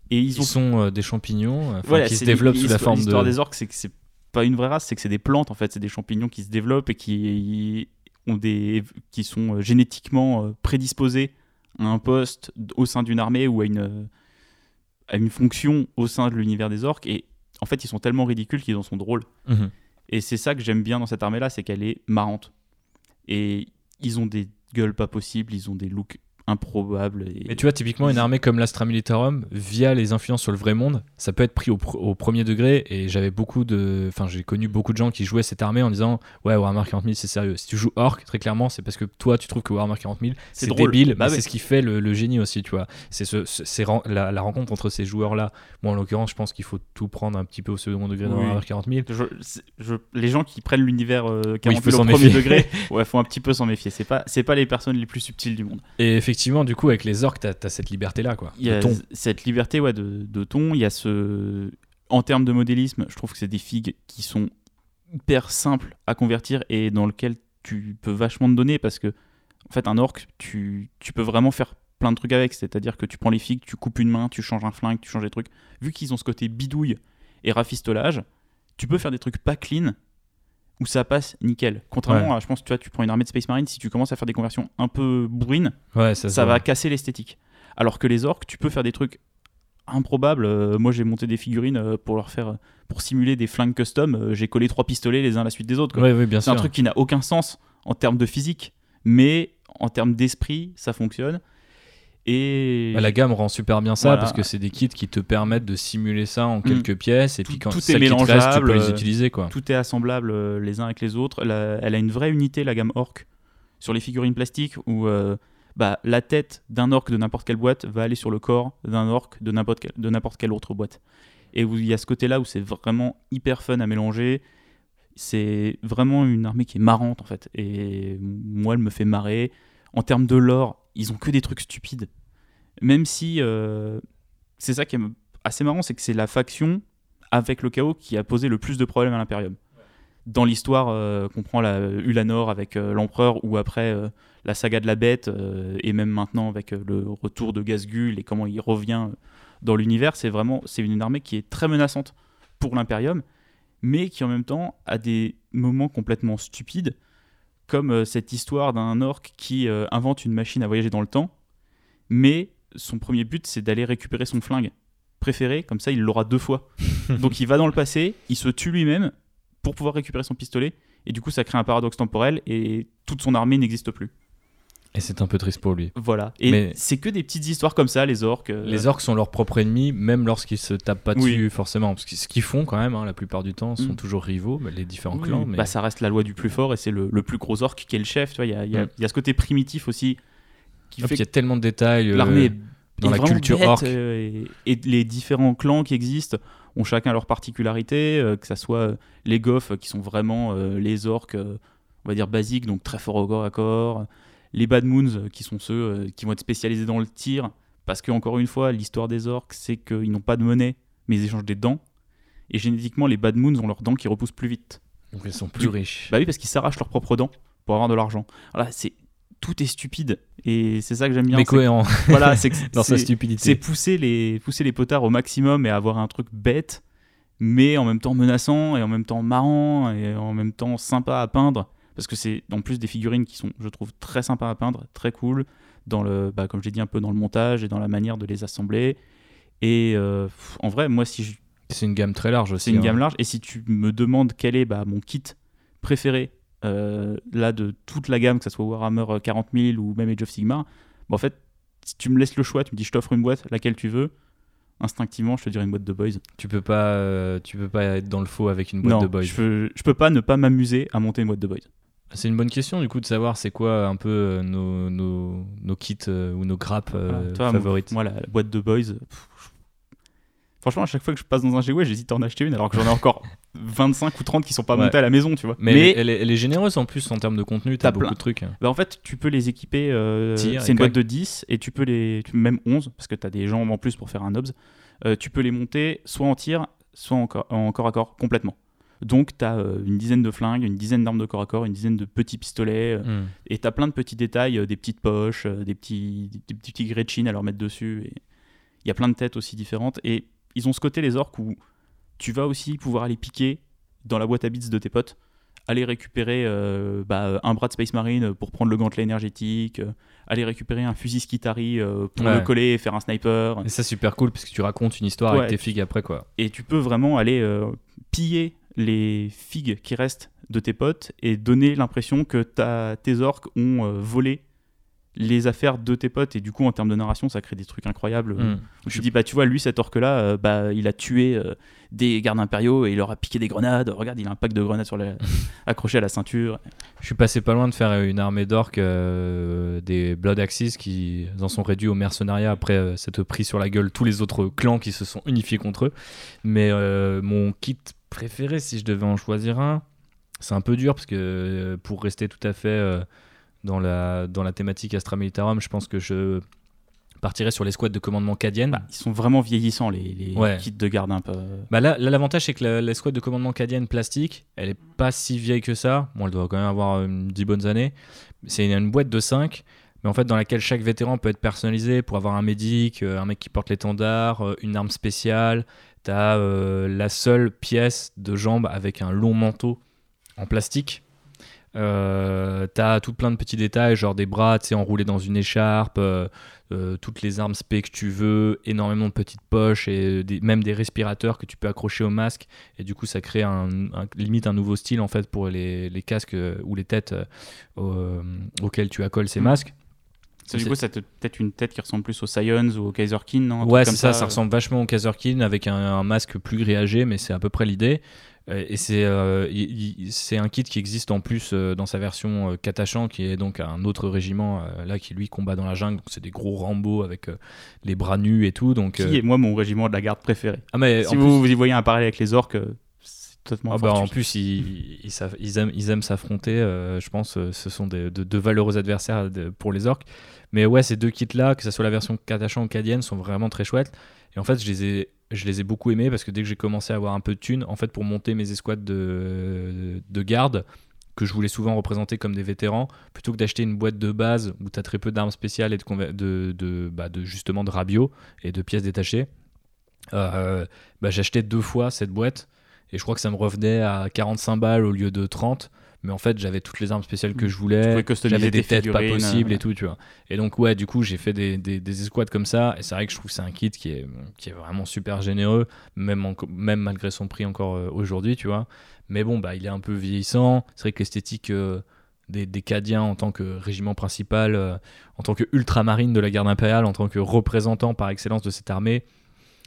Et ils Ils ont sont euh, des champignons euh, voilà, qui se développent sous la forme de. L'histoire des orques, c'est que c'est pas une vraie race, c'est que c'est des plantes en fait, c'est des champignons qui se développent et qui ont des qui sont euh, génétiquement prédisposés à un poste au sein d'une armée ou à une à une fonction au sein de l'univers des orques et en fait ils sont tellement ridicules qu'ils en sont drôles. Mhm. Et c'est ça que j'aime bien dans cette armée là, c'est qu'elle est marrante. Et ils ont des gueules pas possibles, ils ont des looks improbables et Mais tu vois, typiquement, une armée comme l'Astra Militarum, via les influences sur le vrai monde, ça peut être pris au, pr- au premier degré. Et j'avais beaucoup de. Enfin, j'ai connu beaucoup de gens qui jouaient cette armée en disant Ouais, Warhammer 40 000, c'est sérieux. Si tu joues Orc, très clairement, c'est parce que toi, tu trouves que Warhammer 40 000, C'est débile, Bah mais ouais. c'est ce qui fait le, le génie aussi, tu vois. C'est ce, ce- c'est ren- la, la rencontre entre ces joueurs-là. Moi, en l'occurrence, je pense qu'il faut tout prendre un petit peu au second degré dans Oui. Warhammer 40 000. Je- c'est- je- les gens qui prennent l'univers euh, Oui, 40 il faut 000 au s'en premier méfier. degré, ouais, faut un petit peu s'en méfier. C'est pas, c'est pas les personnes les plus subtiles du monde. Et effectivement, du coup, avec les orques, t'as as cette liberté-là, quoi. Il y a de ton. cette liberté ouais, de, de ton. Il y a ce, en termes de modélisme, je trouve que c'est des figues qui sont hyper simples à convertir et dans lequel tu peux vachement te donner parce que en fait un orc, tu, tu peux vraiment faire plein de trucs avec. C'est-à-dire que tu prends les figues, tu coupes une main, tu changes un flingue, tu changes des trucs. Vu qu'ils ont ce côté bidouille et rafistolage, tu peux faire des trucs pas clean où ça passe nickel. Contrairement à, je pense, tu vois, tu prends une armée de Space Marine, si tu commences à faire des conversions un peu bourrines, Ouais, ça, va casser l'esthétique. Alors que les orques, tu peux faire des trucs improbables. Euh, moi, j'ai monté des figurines euh, pour leur faire, pour simuler des flingues custom. Euh, j'ai collé trois pistolets les uns à la suite des autres. Ouais, C'est un truc qui n'a aucun sens en termes de physique, mais en termes d'esprit, ça fonctionne. Et Bah, la gamme rend super bien ça Voilà. parce que c'est des kits qui te permettent de simuler ça en Mm. quelques pièces et Tout- puis quand tout est te restent, tu mélangeable, peux les euh, utiliser quoi. tout est assemblable euh, les uns avec les autres. La- elle a une vraie unité, la gamme orc, sur les figurines plastiques où euh, bah, la tête d'un orc de n'importe quelle boîte va aller sur le corps d'un orc de n'importe quel- de n'importe quelle autre boîte. Et où il y a ce côté-là où c'est vraiment hyper fun à mélanger. C'est vraiment une armée qui est marrante en fait. Et moi, elle me fait marrer. En termes de lore, ils ont que des trucs stupides. Même si euh, c'est ça qui est assez marrant, c'est que c'est la faction avec le chaos qui a posé le plus de problèmes à l'Imperium. Dans l'histoire euh, qu'on prend la Ulanor avec euh, l'empereur ou après la saga de la bête et même maintenant avec le retour de Gazgul et comment il revient dans l'univers, c'est vraiment c'est une armée qui est très menaçante pour l'Imperium, mais qui en même temps a des moments complètement stupides, comme euh, cette histoire d'un orc qui euh, invente une machine à voyager dans le temps, mais son premier but c'est d'aller récupérer son flingue préféré, comme ça il l'aura deux fois. Donc il va dans le passé, il se tue lui-même pour pouvoir récupérer son pistolet, et du coup ça crée un paradoxe temporel et toute son armée n'existe plus. Et c'est un peu triste pour lui. Voilà. Et Mais- c'est que des petites histoires comme ça, les orques. euh, Les orques sont leurs propres ennemis, même lorsqu'ils se tapent pas Oui. dessus forcément. Parce que ce qu'ils font quand même, hein, la plupart du temps, sont Mm. toujours rivaux, bah, les différents oui, clans. Mais... bah, ça reste la loi du plus fort et c'est le, le plus gros orque qui est le chef. Il y y a- Mm. y a ce côté primitif aussi qui Ah, puis fait il y a tellement de détails. euh, l'armée dans la culture bête, orque. euh, et, et les différents clans qui existent ont chacun leur particularité, que ça soit les euh, qui sont vraiment les orques, on va dire basiques, donc très forts au corps à corps, les bad moons euh, qui sont ceux euh, qui vont être spécialisés dans le tir, parce que encore une fois, l'histoire des orques, c'est qu'ils n'ont pas de monnaie, mais ils échangent des dents. Et génétiquement, les bad moons ont leurs dents qui repoussent plus vite. Donc ils sont plus riches. Bah oui, parce qu'ils s'arrachent leurs propres dents pour avoir de l'argent. Alors là, c'est tout est stupide et c'est ça que j'aime bien. mais que- cohérent Voilà, c'est dans sa stupidité. c'est pousser les, pousser les potards au maximum et avoir un truc bête, mais en même temps menaçant et en même temps marrant et en même temps sympa à peindre. Parce que c'est en plus des figurines qui sont, je trouve, très sympas à peindre, très cool, dans le, bah, comme j'ai dit, un peu dans le montage et dans la manière de les assembler. Et euh, en vrai, moi, si je- C'est une gamme très large aussi. c'est une hein. gamme large, et si tu me demandes quel est bah, mon kit préféré, euh, là, de toute la gamme, que ce soit Warhammer 40 000 ou même Age of Sigmar, bah, en fait, si tu me laisses le choix, tu me dis je t'offre une boîte, laquelle tu veux, instinctivement, je te dirais une boîte de boys. Tu peux pas, euh, tu peux pas être dans le faux avec une boîte non, de boys. Je, peux, je peux pas ne pas m'amuser à monter une boîte de boys. C'est une bonne question du coup de savoir c'est quoi un peu euh, nos, nos, nos kits euh, ou nos grappes euh, Voilà, toi, favorites. Moi, la, la boîte de boys. pff, je- Franchement, à chaque fois que je passe dans un GW, j'hésite à en acheter une alors que j'en ai encore 25 ou 30 qui sont pas Ouais. montées à la maison, tu vois. mais elle, est- elle est, elle est généreuse en plus en termes de contenu, t'as T'as beaucoup plein. de trucs. Bah, en fait, tu peux les équiper. euh, c'est une boîte de 10 et tu peux les. Même 11, parce que tu as des jambes en plus pour faire un obs. Tu peux les monter soit en tir, soit en, en corps à corps complètement. Donc, tu as une dizaine de flingues, une dizaine d'armes de corps à corps, une dizaine de petits pistolets. euh, Hmm. et tu as plein de petits détails, euh, des petites poches, euh, des petits, des, petits- Gretchen à leur mettre dessus. Et il y a plein de têtes aussi différentes. Et ils ont ce côté, les orques, où tu vas aussi pouvoir aller piquer dans la boîte à bits de tes potes, aller récupérer euh, bah, un bras de Space Marine pour prendre le gantelet énergétique, euh, aller récupérer un fusil Skitari euh, pour Ouais. le coller et faire un sniper. Et ça super cool parce que tu racontes une histoire Ouais. avec tes figues après quoi. Et tu peux vraiment aller euh, piller les figues qui restent de tes potes et donner l'impression que ta- tes orques ont euh, volé les affaires de tes potes et du coup en termes de narration ça crée des trucs incroyables Hmm. où tu dis bah tu vois lui cet orque là bah il a tué euh, des gardes impériaux et il leur a piqué des grenades regarde il a un pack de grenades sur la... accroché à la ceinture Je suis passé pas loin de faire une armée d'orques euh, des Blood Axis qui en sont réduits au mercenariat après euh, s'être pris sur la gueule tous les autres clans qui se sont unifiés contre eux. Mais euh, mon kit préféré, si je devais en choisir un, c'est un peu dur parce que euh, pour rester tout à fait euh, dans, la, dans la thématique Astra Militarum, je pense que je partirais sur les squads de commandement cadienne. Bah, ils sont vraiment vieillissants les, les Ouais. kits de garde un peu Bah là, l'avantage, c'est que la, la squad de commandement cadienne plastique, elle est pas si vieille que ça. Bon, elle doit quand même avoir une 10 bonnes années. C'est une, une boîte de 5, mais en fait, dans laquelle chaque vétéran peut être personnalisé pour avoir un médic, euh, un mec qui porte l'étendard, euh, une arme spéciale. T'as euh, la seule pièce de jambe avec un long manteau en plastique. Euh, t'as tout plein de petits détails, genre des bras enroulés dans une écharpe, euh, toutes les armes spé que tu veux, énormément de petites poches et des- même des respirateurs que tu peux accrocher au masque. Et du coup, ça crée un, un- limite un nouveau style en fait pour les, les casques ou les têtes au- auxquels tu accoles ces Mm. masques. Ça, du C'est- coup, te peut-être une tête qui ressemble plus aux Scions ou au Kaiserkin, non Ouais, c'est ça, ça ressemble vachement au Kazerkin avec un, un masque plus grillagé, mais c'est à peu près l'idée. Euh, Et c'est euh, c'est un kit qui existe en plus euh, dans sa version euh, Katachan, qui est donc un autre régiment euh, là qui lui combat dans la jungle. Donc, C'est des gros Rambo avec euh, les bras nus et tout. Donc, Qui euh, est moi mon régiment de la garde préféré ah, mais Si vous, plus- vous y voyez un parallèle avec les orques, euh, c'est totalement Ah bah, en plus, ils, ils, savent- ils aiment, ils aiment s'affronter. euh, je pense euh, ce sont des- de, de valeureux adversaires de- pour les orques. Mais ouais, ces deux kits-là, que ce soit la version Katachan ou Cadienne, sont vraiment très chouettes. Et en fait, je les ai, je les ai beaucoup aimés parce que dès que j'ai commencé à avoir un peu de thunes, en fait, pour monter mes escouades de, de garde, que je voulais souvent représenter comme des vétérans, plutôt que d'acheter une boîte de base où tu as très peu d'armes spéciales et de, conver- de, de, bah, de justement de rabio et de pièces détachées, euh, bah, j'achetais deux fois cette boîte et je crois que ça me revenait à 45 balles au lieu de 30 mais en fait j'avais toutes les armes spéciales que je voulais. J'avais des tes têtes pas possibles et tout tu vois. Et donc ouais du coup j'ai fait des, des, des escouades comme ça. Et c'est vrai que je trouve que c'est un kit qui est, qui est vraiment super généreux même, en- même malgré son prix encore euh, aujourd'hui tu vois. Mais bon bah il est un peu vieillissant. C'est vrai que l'esthétique euh, des, des Cadiens en tant que régiment principal, euh, en tant que ultramarine de la garde impériale, en tant que représentant par excellence de cette armée,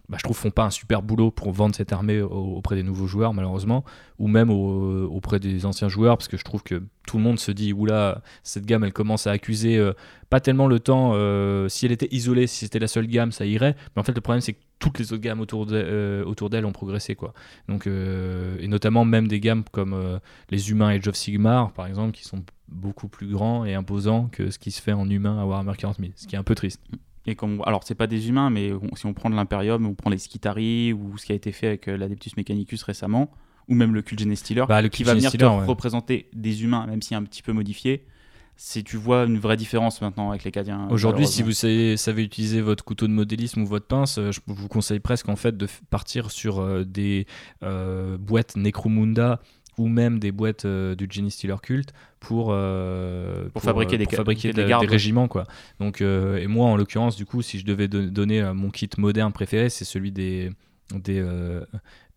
bah, je trouve font pas un super boulot pour vendre cette armée au- auprès des nouveaux joueurs malheureusement ou même au- auprès des anciens joueurs parce que je trouve que tout le monde se dit oula cette gamme elle commence à accuser euh, pas tellement le temps euh, si elle était isolée si c'était la seule gamme ça irait mais en fait le problème c'est que toutes les autres gammes autour d'elle euh, d'elle ont progressé quoi. Donc et notamment même des gammes comme les humains Age of Sigmar par exemple qui sont beaucoup plus grands et imposants que ce qui se fait en humain à Warhammer 40 000 ce qui est un peu triste Et comme, alors, c'est pas des humains, mais on- si on prend de l'Imperium, on prend les Skitari ou ce qui a été fait avec euh, l'Adeptus Mechanicus récemment, ou même le Cult Gene Stealer, Bah, le qui va venir Stealer, te ouais. représenter des humains, même si un petit peu modifié. C'est tu vois une vraie différence maintenant avec les Cadiens. Aujourd'hui, si vous savez, savez utiliser votre couteau de modélisme ou votre pince, euh, je vous conseille presque en fait de partir sur euh, des euh, boîtes Necromunda ou même des boîtes euh, du Genie Stealer Cult pour, euh, Pour fabriquer euh, des pour fabriquer des de- gardes. des régiments quoi. Donc euh, et moi en l'occurrence du coup si je devais don- donner mon kit moderne préféré, c'est celui des des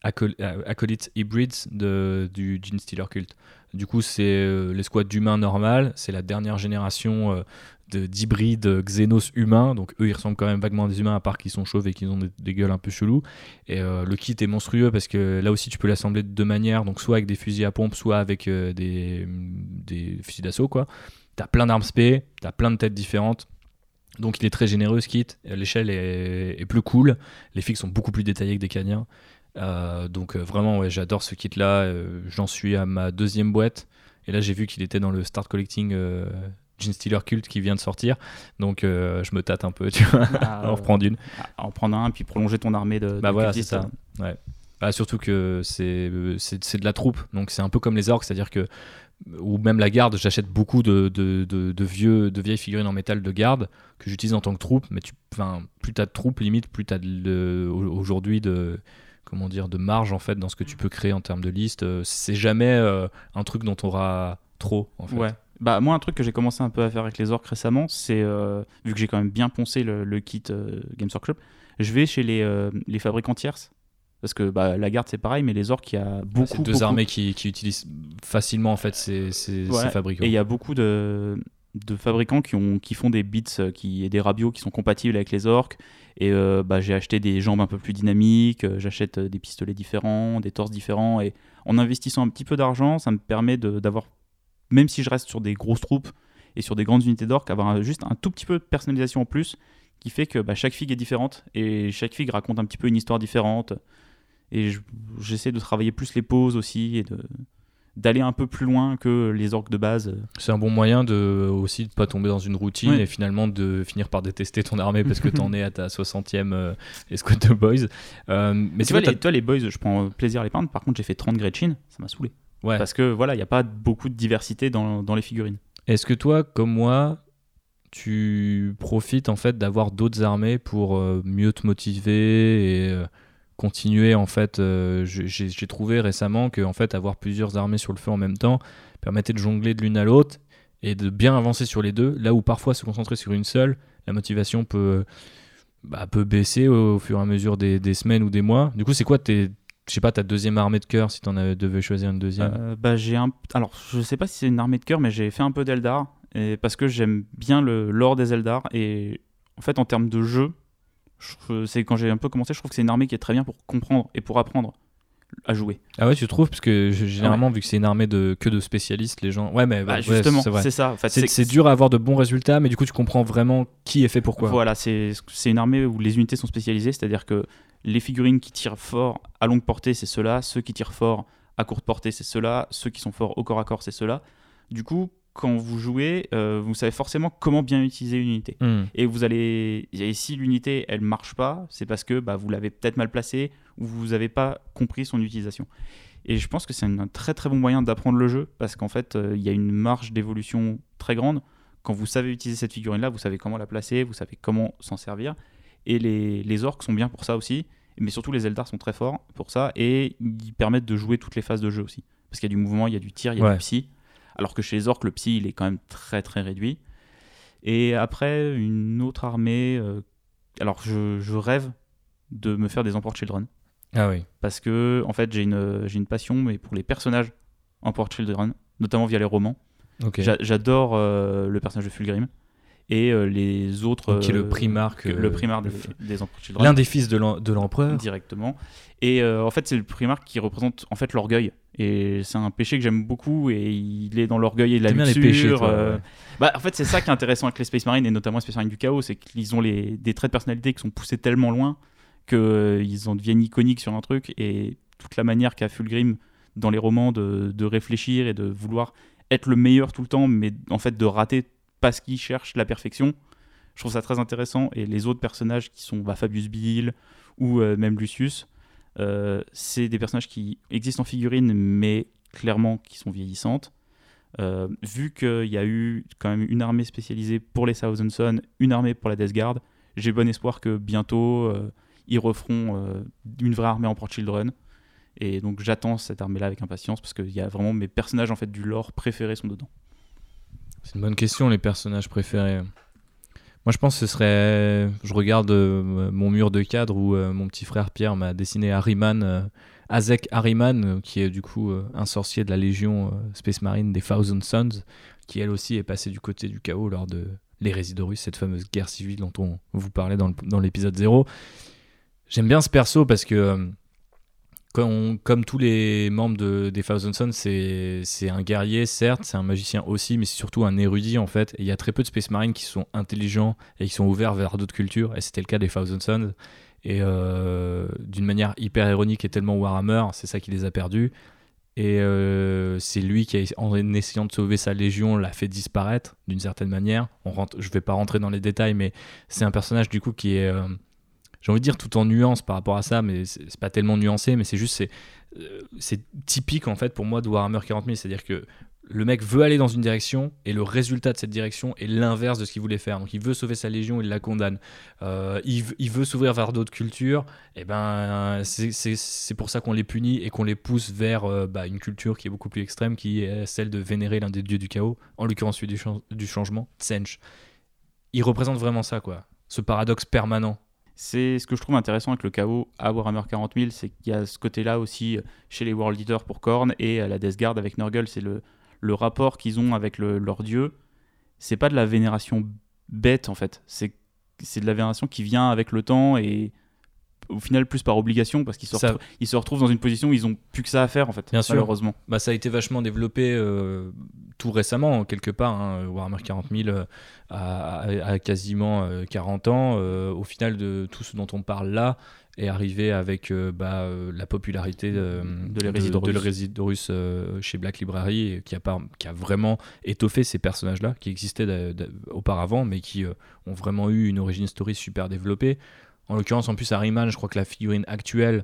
acol- acolytes hybrids de, du Gene Stealer Cult. Du coup, c'est euh, l'escouade d'humains normales, c'est la dernière génération euh, de- d'hybrides euh, Xenos humains. Donc eux, ils ressemblent quand même vaguement à des humains, à part qu'ils sont chauves et qu'ils ont des, gueules un peu chelous. Et le kit est monstrueux parce que là aussi, tu peux l'assembler de deux manières, donc soit avec des fusils à pompe, soit avec des, fusils d'assaut, quoi. T'as plein d'armes spé, t'as plein de têtes différentes. Donc il est très généreux ce kit, l'échelle est, plus cool, les figues sont beaucoup plus détaillées que des caniens. Euh, donc euh, vraiment ouais, j'adore ce kit là, j'en suis à ma deuxième boîte et là j'ai vu qu'il était dans le start collecting euh, Gene Stealer Cult qui vient de sortir, donc euh, je me tâte un peu tu vois, Ah, en reprendre une. à en prendre un, puis prolonger ton armée de. Bah de voilà, c'est ça. Ouais. Bah, surtout que c'est de la troupe, donc c'est un peu comme les orques, c'est-à-dire que ou même la garde, j'achète beaucoup de, de, de- vieux de vieilles figurines en métal de garde que j'utilise en tant que troupe, mais tu plus t'as de troupes limite, plus t'as aujourd'hui de comment dire de marge en fait dans ce que tu peux créer en termes de liste. Euh, C'est jamais euh, un truc dont on aura trop en fait. Ouais. Bah moi un truc que j'ai commencé un peu à faire avec les orques récemment, c'est euh, vu que j'ai quand même bien poncé le, le kit euh, Games Workshop, je vais chez les, euh, les fabricants tierces. Parce que bah, la garde c'est pareil, mais les orques il y a beaucoup. C'est deux beaucoup- armées qui, qui utilisent facilement en fait ces, ces, fabricants. Et il y a beaucoup de, de fabricants qui, ont, qui font des bits qui, et des rabios qui sont compatibles avec les orques. Et euh, bah, j'ai acheté des jambes un peu plus dynamiques, euh, j'achète euh, des pistolets différents, des torses différents. Et en investissant un petit peu d'argent, ça me permet d'avoir, même si je reste sur des grosses troupes et sur des grandes unités d'orques, avoir juste un tout petit peu de personnalisation en plus qui fait que bah, chaque figue est différente et chaque figue raconte un petit peu une histoire différente. Et je- j'essaie de travailler plus les poses aussi et de d'aller un peu plus loin que les orques de base. C'est un bon moyen de aussi de pas tomber dans une routine et finalement de finir par détester ton armée parce que t'en es à ta 60e euh, escouade de boys. Euh, mais tu vois, les, toi, les boys, je prends plaisir à les peindre. Par contre, j'ai fait 30 Gretchen, ça m'a saoulé. Ouais. Parce que voilà, il n'y a pas beaucoup de diversité dans, dans les figurines. Est-ce que toi, comme moi, tu profites en fait d'avoir d'autres armées pour euh, mieux te motiver et continuer en fait euh, j'ai- trouvé récemment que en fait avoir plusieurs armées sur le feu en même temps permettait de jongler de l'une à l'autre et de bien avancer sur les deux. Là où parfois se concentrer sur une seule, la motivation peut bah, peut baisser au, fur et à mesure des, semaines ou des mois. Du coup, c'est quoi tes je sais pas ta deuxième armée de cœur si avais- devais choisir une deuxième? Euh, bah, j'ai un... Alors, je sais pas si c'est une armée de cœur, mais j'ai fait un peu d'Eldar. Et parce que j'aime bien le lore des Eldar. Et en fait, en termes de jeu, c'est quand j'ai un peu commencé, je trouve que c'est une armée qui est très bien pour comprendre et pour apprendre à jouer. Ah ouais, tu trouves? Parce que généralement, vu que c'est une armée de, que de spécialistes, les gens. Ouais, mais Bah, justement, c'est ça. En fait, C'est dur à avoir de bons résultats, mais du coup, tu comprends vraiment qui est fait pourquoi. Voilà, c'est c'est une armée où les unités sont spécialisées, c'est-à-dire que les figurines qui tirent fort à longue portée, c'est ceux-là, ceux qui tirent fort à courte portée, c'est ceux-là, ceux qui sont forts au corps à corps, c'est ceux-là. Du coup, quand vous jouez, euh, vous savez forcément comment bien utiliser une unité. Hmm. Et vous allez, et si l'unité elle marche pas, c'est parce que bah, vous l'avez peut-être mal placée ou vous n'avez pas compris son utilisation. Et je pense que c'est un très très bon moyen d'apprendre le jeu parce qu'en fait euh, il y a une marge d'évolution très grande. Quand vous savez utiliser cette figurine là, vous savez comment la placer, vous savez comment s'en servir. Et les, les orques sont bien pour ça aussi, mais surtout les Eldar sont très forts pour ça et ils permettent de jouer toutes les phases de jeu aussi. Parce qu'il y a du mouvement, il y a du tir, il y a Ouais. du psy. Alors que chez les orques, le psy il est quand même très très réduit. Et après, une autre armée. euh, alors, je, je rêve de me faire des Emperor Children. Ah oui. Parce que, en fait, j'ai une, j'ai une passion mais pour les personnages Emperor Children, notamment via les romans. J'a- J'adore euh, le personnage de Fulgrim et euh, les autres. Qui est le euh, primarque. le euh, primarque le des, f- des Emperor Children. L'un des fils de l'em- de l'empereur. directement. Et en fait, c'est le primarque qui représente en fait l'orgueil. Et c'est un péché que j'aime beaucoup. Et il est dans l'orgueil et la bien les luxure. péchés, toi, euh, ouais. bah, en fait, c'est ça qui est intéressant avec les Space Marines et notamment les Space Marines du chaos, c'est qu'ils ont les, des traits de personnalité qui sont poussés tellement loin qu'ils en deviennent iconiques sur un truc. Et toute la manière qu'a Fulgrim dans les romans de, de réfléchir et de vouloir être le meilleur tout le temps, mais en fait de rater parce qu'il cherche la perfection. Je trouve ça très intéressant. Et les autres personnages qui sont bah, Fabius Bill ou euh, même Lucius, euh, c'est des personnages qui existent en figurine, mais clairement qui sont vieillissantes. Euh, vu qu'il y a eu quand même une armée spécialisée pour les Thousand Sons, une armée pour la Death Guard, j'ai bon espoir que bientôt ils referont une vraie armée en Port Children. Et donc j'attends cette armée-là avec impatience parce qu'il y a vraiment mes personnages en fait du lore préférés sont dedans. C'est une bonne question, les personnages préférés. Moi, je pense que ce serait. Je regarde euh, mon mur de cadre où euh, mon petit frère Pierre m'a dessiné Harriman, euh, Azek Harriman, euh, qui est du coup un sorcier de la Légion Space Marine des Thousand Sons, qui elle aussi est passé du côté du chaos lors de l'hérésie cette fameuse guerre civile dont on vous parlait dans l'épisode 0. J'aime bien ce perso parce que. Comme, tous les membres de, des Thousand Sons, c'est un guerrier, certes, c'est un magicien aussi, mais c'est surtout un érudit en fait. Il y a très peu de Space Marines qui sont intelligents et qui sont ouverts vers d'autres cultures, et c'était le cas des Thousand Sons. Et euh, d'une manière hyper ironique et tellement Warhammer, c'est ça qui les a perdus. Et euh, c'est lui qui, a- en essayant de sauver sa légion, l'a fait disparaître d'une certaine manière. Je vais pas rentrer dans les détails, mais c'est un personnage du coup qui est, euh, j'ai envie de dire tout en nuance par rapport à ça, mais c'est pas tellement nuancé, mais c'est juste c'est euh, c'est typique en fait pour moi de Warhammer 40 000, c'est-à-dire que le mec veut aller dans une direction et le résultat de cette direction est l'inverse de ce qu'il voulait faire. Donc il veut sauver sa légion, il la condamne. Euh, il, veut s'ouvrir vers d'autres cultures, et ben c'est- c'est pour ça qu'on les punit et qu'on les pousse vers euh, bah, une culture qui est beaucoup plus extrême, qui est celle de vénérer l'un des dieux du chaos, en l'occurrence celui du, du changement, Tsench. Il représente vraiment ça, quoi. Ce paradoxe permanent. C'est ce que je trouve intéressant avec le chaos à Warhammer 40 000, c'est qu'il y a ce côté-là aussi euh, chez les World Eaters pour Korn et à la Death Guard avec Nurgle, c'est le, le rapport qu'ils ont avec le- leur dieu. C'est pas de la vénération bête en fait, c'est de la vénération qui vient avec le temps et au final plus par obligation parce qu'ils se, Ça- retrou- ils se retrouvent dans une position où ils ont plus que ça à faire en fait, Bien sûr. malheureusement. Bah, ça a été vachement développé euh, tout récemment, quelque part. hein. Warhammer 40 000 euh, a, quasiment euh, 40 ans. Euh, au final, de tout ce dont on parle là est arrivé avec euh, bah, euh, la popularité de, De euh, chez Black Library, qui a, par- qui a vraiment étoffé ces personnages-là, qui existaient auparavant, mais qui euh, ont vraiment eu une origin story super développée. En l'occurrence, en plus, Harryman, je crois que la figurine actuelle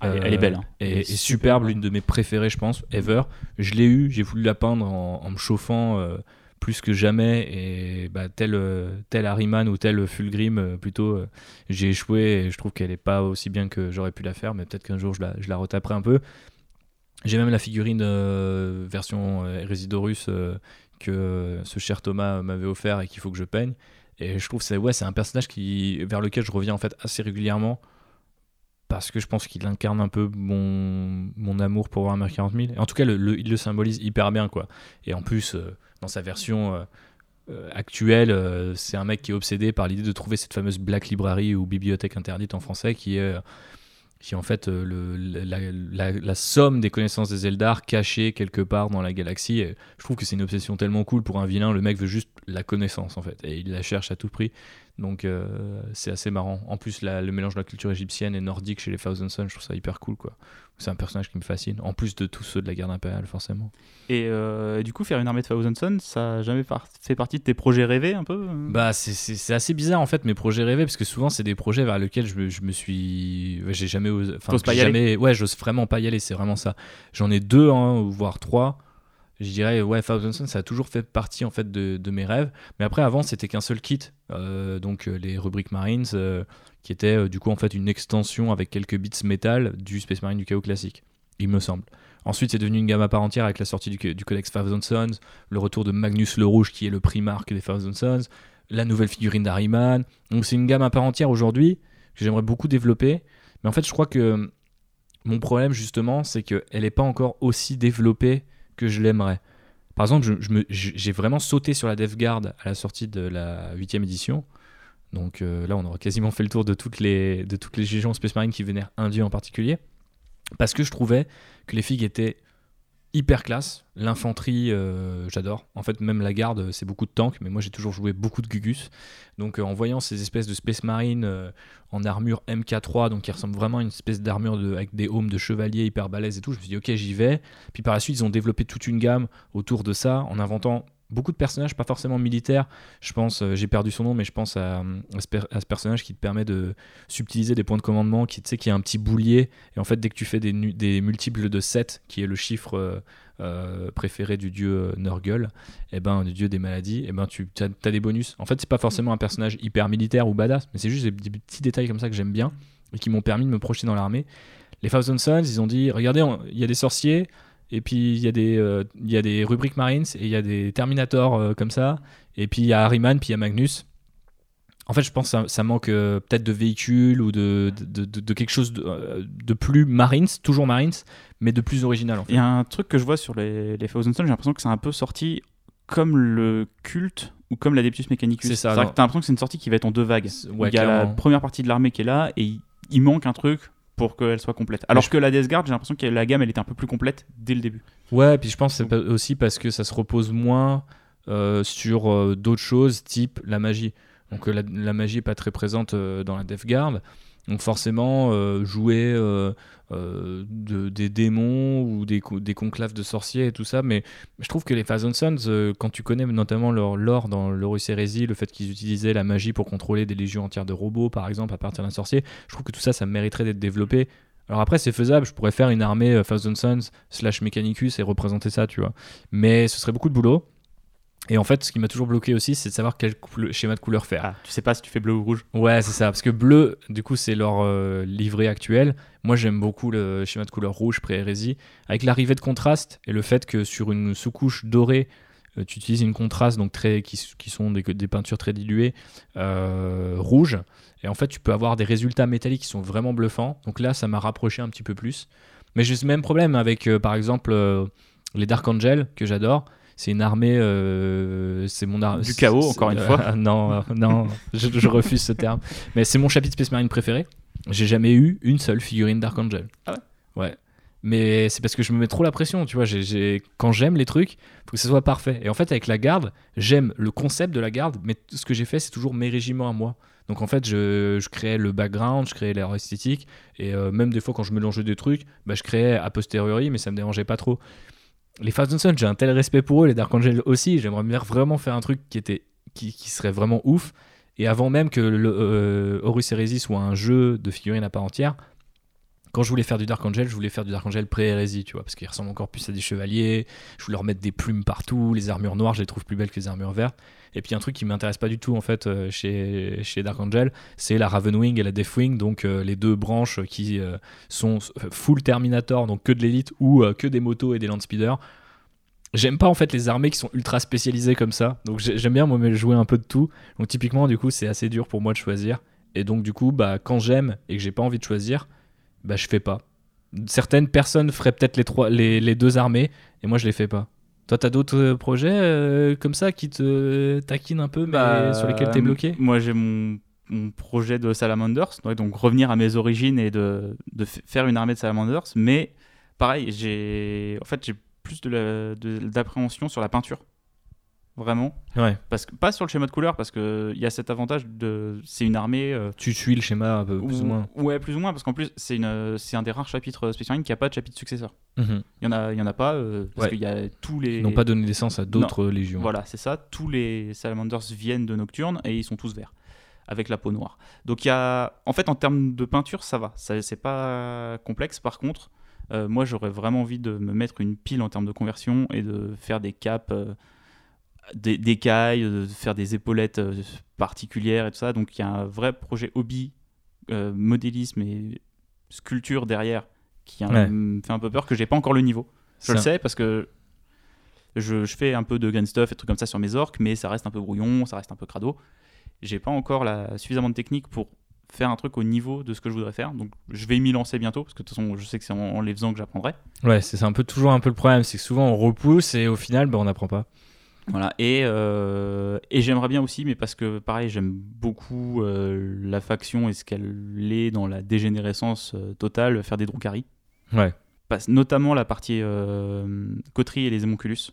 Elle, est- euh, elle est belle. hein. est, Elle est superbe, l'une de mes préférées, je pense, ever. Je l'ai eu, j'ai voulu la peindre en, en me chauffant euh, plus que jamais, et bah, tel, euh, tel Harryman ou tel Fulgrim, euh, plutôt, j'ai échoué, et je trouve qu'elle est pas aussi bien que j'aurais pu la faire, mais peut-être qu'un jour je la, je la retaperai un peu. J'ai même la figurine version euh, que ce cher Thomas m'avait offert et qu'il faut que je peigne. Et je trouve que c'est ouais, un personnage qui, vers lequel je reviens en fait assez régulièrement parce que je pense qu'il incarne un peu mon, mon amour pour Warhammer 40 000. Et en tout cas, le, le- il le symbolise hyper bien. quoi. Et en plus, euh, dans sa version euh, euh, actuelle, c'est un mec qui est obsédé par l'idée de trouver cette fameuse Black Library ou bibliothèque interdite en français qui est, qui est en fait euh, la, somme des connaissances des Eldar cachées quelque part dans la galaxie. Et je trouve que c'est une obsession tellement cool pour un vilain. Le mec veut juste la connaissance en fait. Et il la cherche à tout prix. Donc euh, c'est assez marrant. En plus, la- le mélange de la culture égyptienne et nordique chez les Thousand Sons, je trouve ça hyper cool. quoi. C'est un personnage qui me fascine. En plus de tous ceux de la garde impériale, forcément. Et euh, du coup, faire une armée de Thousand Sons, ça a jamais par- fait partie de tes projets rêvés un peu euh? Bah, c'est- assez bizarre en fait mes projets rêvés parce que souvent c'est des projets vers lesquels je me, je me suis. J'ai jamais osé. Enfin, pas y jamais... Ouais, j'ose vraiment pas y aller, c'est vraiment ça. J'en ai deux, hein, voire trois. Je dirais, ouais, Thousand Sons, ça a toujours fait partie en fait de, mes rêves. Mais après, avant, c'était qu'un seul kit. Euh, donc, euh, les rubriques Marines, euh, qui était du coup en fait une extension avec quelques bits métal du Space Marine du chaos classique, il me semble. Ensuite, c'est devenu une gamme à part entière avec la sortie du, du Codex Thousand Sons, le retour de Magnus le Rouge, qui est le primarque des Thousand Sons, la nouvelle figurine d'Harryman. Donc, c'est une gamme à part entière aujourd'hui que j'aimerais beaucoup développer. Mais en fait, je crois que mon problème, justement, c'est qu'elle n'est pas encore aussi développée que je l'aimerais. Par exemple, j'ai vraiment sauté sur la Death Guard à la sortie de la 8ème édition. Donc euh, là, on aura quasiment fait le tour de toutes les, de toutes les légions Space Marine qui vénèrent un dieu en particulier. Parce que je trouvais que les figues étaient hyper classe. L'infanterie, euh, j'adore. En fait, même la garde, c'est beaucoup de tanks, mais moi j'ai toujours joué beaucoup de Gugus. Donc euh, en voyant ces espèces de Space Marine euh, en armure MK3, donc qui ressemble vraiment à une espèce d'armure de- avec des hommes de chevalier hyper balèzes et tout, je me suis dit ok, j'y vais. Puis par la suite, ils ont développé toute une gamme autour de ça en inventant beaucoup de personnages, pas forcément militaires. Je pense, euh, j'ai perdu son nom, mais je pense à, à ce, personnage qui te permet de subtiliser des points de commandement, qui qui a un petit boulier. Et en fait, dès que tu fais des, multiples de 7, qui est le chiffre euh, euh, préféré du dieu euh, Nurgle, et ben, du dieu des maladies, et ben, tu as, des bonus. En fait, c'est pas forcément un personnage hyper militaire ou badass, mais c'est juste des, des petits détails comme ça que j'aime bien et qui m'ont permis de me projeter dans l'armée. Les Thousand Sons, ils ont dit regardez, il y a des sorciers, et puis il y, a des, euh, y a des rubriques Marines, et il y a des Terminators euh, comme ça, et puis il y a Harryman, puis il y a Magnus. En fait, je pense que ça, ça manque euh, peut-être de véhicules ou de, de, de- de quelque chose de, euh, de plus Marines, toujours Marines, mais de plus original. En fait. Il y a un truc que je vois sur les, les Thousand Sons, j'ai l'impression que c'est un peu sorti comme le culte ou comme l'Adeptus Mechanicus. C'est ça, t'as l'impression que c'est une sortie qui va être en deux vagues. Il y a la première partie de l'armée qui est là et il, il manque un truc pour qu'elle soit complète. Alors que la Death Guard, j'ai l'impression que la gamme elle était un peu plus complète dès le début. Ouais, puis je pense que c'est aussi parce que ça se repose moins euh, sur euh, d'autres choses, type la magie. Donc euh, la, la magie est pas très présente dans la Death Guard. Donc forcément, euh, jouer euh, euh, de- des démons ou des, co- des conclaves de sorciers et tout ça, mais je trouve que les Thousand Sons, quand tu connais notamment leur lore dans l'Horus Heresy, le fait qu'ils utilisaient la magie pour contrôler des légions entières de robots, par exemple, à partir d'un sorcier, je trouve que tout ça, ça mériterait d'être développé. Alors après, c'est faisable, je pourrais faire une armée Thousand Sons slash Mechanicus et représenter ça, tu vois. Mais ce serait beaucoup de boulot. Et en fait, ce qui m'a toujours bloqué aussi, c'est de savoir quel schéma de couleur faire. Ah, tu sais pas si tu fais bleu ou rouge. Ouais, c'est ça. Parce que bleu, du coup, c'est leur euh, livret actuel. Moi, j'aime beaucoup le schéma de couleur rouge pré-hérésie. Avec l'arrivée de contraste et le fait que sur une sous-couche dorée, euh, tu utilises une contraste donc très, qui, sont des, des peintures très diluées, euh, rouge. Et en fait, tu peux avoir des résultats métalliques qui sont vraiment bluffants. Donc là, ça m'a rapproché un petit peu plus. Mais j'ai ce même problème avec, euh, par exemple, les Dark Angel, que j'adore. C'est une armée. euh, c'est mon ar- Du chaos, encore une fois. non, euh, non, je, je refuse ce terme. Mais c'est mon chapitre Space Marine préféré. J'ai jamais eu une seule figurine Dark Angel. Ah ouais? Ouais. Mais c'est parce que je me mets trop la pression, tu vois. Quand j'aime les trucs, faut que ce soit parfait. Et en fait, avec la garde, j'aime le concept de la garde, mais ce que j'ai fait, c'est toujours mes régiments à moi. Donc en fait, je, je créais le background, je créais l'air esthétique, et euh, même des fois quand je mélangeais des trucs, bah, je créais a posteriori, mais ça me dérangeait pas trop. Les Thousand Sons, j'ai un tel respect pour eux, les Dark Angel aussi. J'aimerais bien vraiment faire un truc qui était, qui, serait vraiment ouf. Et avant même que le euh, Horus Heresy soit un jeu de figurines à part entière, quand je voulais faire du Dark Angel, je voulais faire du Dark Angel pré-hérésie, tu vois, parce qu'il ressemble encore plus à des chevaliers. Je voulais leur mettre des plumes partout, les armures noires, je les trouve plus belles que les armures vertes. Et puis un truc qui m'intéresse pas du tout en fait euh, chez, chez Dark Angel, c'est la Ravenwing et la Deathwing, donc euh, les deux branches qui euh, sont full Terminator, donc que de l'élite ou que des motos et des Landspeeders. J'aime pas en fait les armées qui sont ultra spécialisées comme ça, donc j'ai- j'aime bien moi jouer un peu de tout. Donc typiquement du coup c'est assez dur pour moi de choisir. Et donc du coup bah quand j'aime et que j'ai pas envie de choisir, bah je fais pas. Certaines personnes feraient peut-être les les, les deux armées et moi je les fais pas. Toi t'as d'autres euh, projets euh, comme ça qui te taquinent un peu mais Bah, sur lesquels t'es bloqué? Moi, j'ai mon, mon projet de Salamanders, donc revenir à mes origines et de, faire une armée de Salamanders. Mais pareil, j'ai en fait j'ai plus de la- de- d'appréhension sur la peinture, vraiment. Ouais. Parce que pas sur le schéma de couleur, parce que il y a cet avantage de c'est une armée. euh, Tu suis le schéma un peu plus ou moins. Ouais, plus ou moins, parce qu'en plus c'est c'est un des rares chapitres Space qui a pas de chapitre successeur. Mhm. Il y en a il y en a pas euh, parce Ouais. qu'il y a tous les Ils n'ont pas donné naissance à d'autres légions. voilà, c'est ça. Tous les salamanders viennent de Nocturne et ils sont tous verts, avec la peau noire. Donc il y a, en fait, en termes de peinture, ça va. Ça, c'est pas complexe. Par contre, euh, moi, j'aurais vraiment envie de me mettre une pile en termes de conversion et de faire des capes, euh, des, des cailles, de faire des épaulettes euh, particulières et tout ça. Donc il y a un vrai projet hobby, euh, modélisme et sculpture derrière qui Ouais. euh, me fait un peu peur que j'ai pas encore le niveau. Je Ça- le sais parce que je, je fais un peu de green stuff et trucs comme ça sur mes orques, mais ça reste un peu brouillon, ça reste un peu crado. J'ai pas encore la, suffisamment de technique pour faire un truc au niveau de ce que je voudrais faire. Donc je vais m'y lancer bientôt parce que de toute façon je sais que c'est en, en les faisant que j'apprendrai. Ouais, c'est c'est un peu toujours un peu le problème, c'est que souvent on repousse et au final, bah, on n'apprend pas. Voilà, et, euh, et j'aimerais bien aussi, mais parce que pareil, j'aime beaucoup euh, la faction et ce qu'elle est dans la dégénérescence euh, totale, faire des Drukhari. Ouais. Notamment la partie euh, coterie et les émonculus.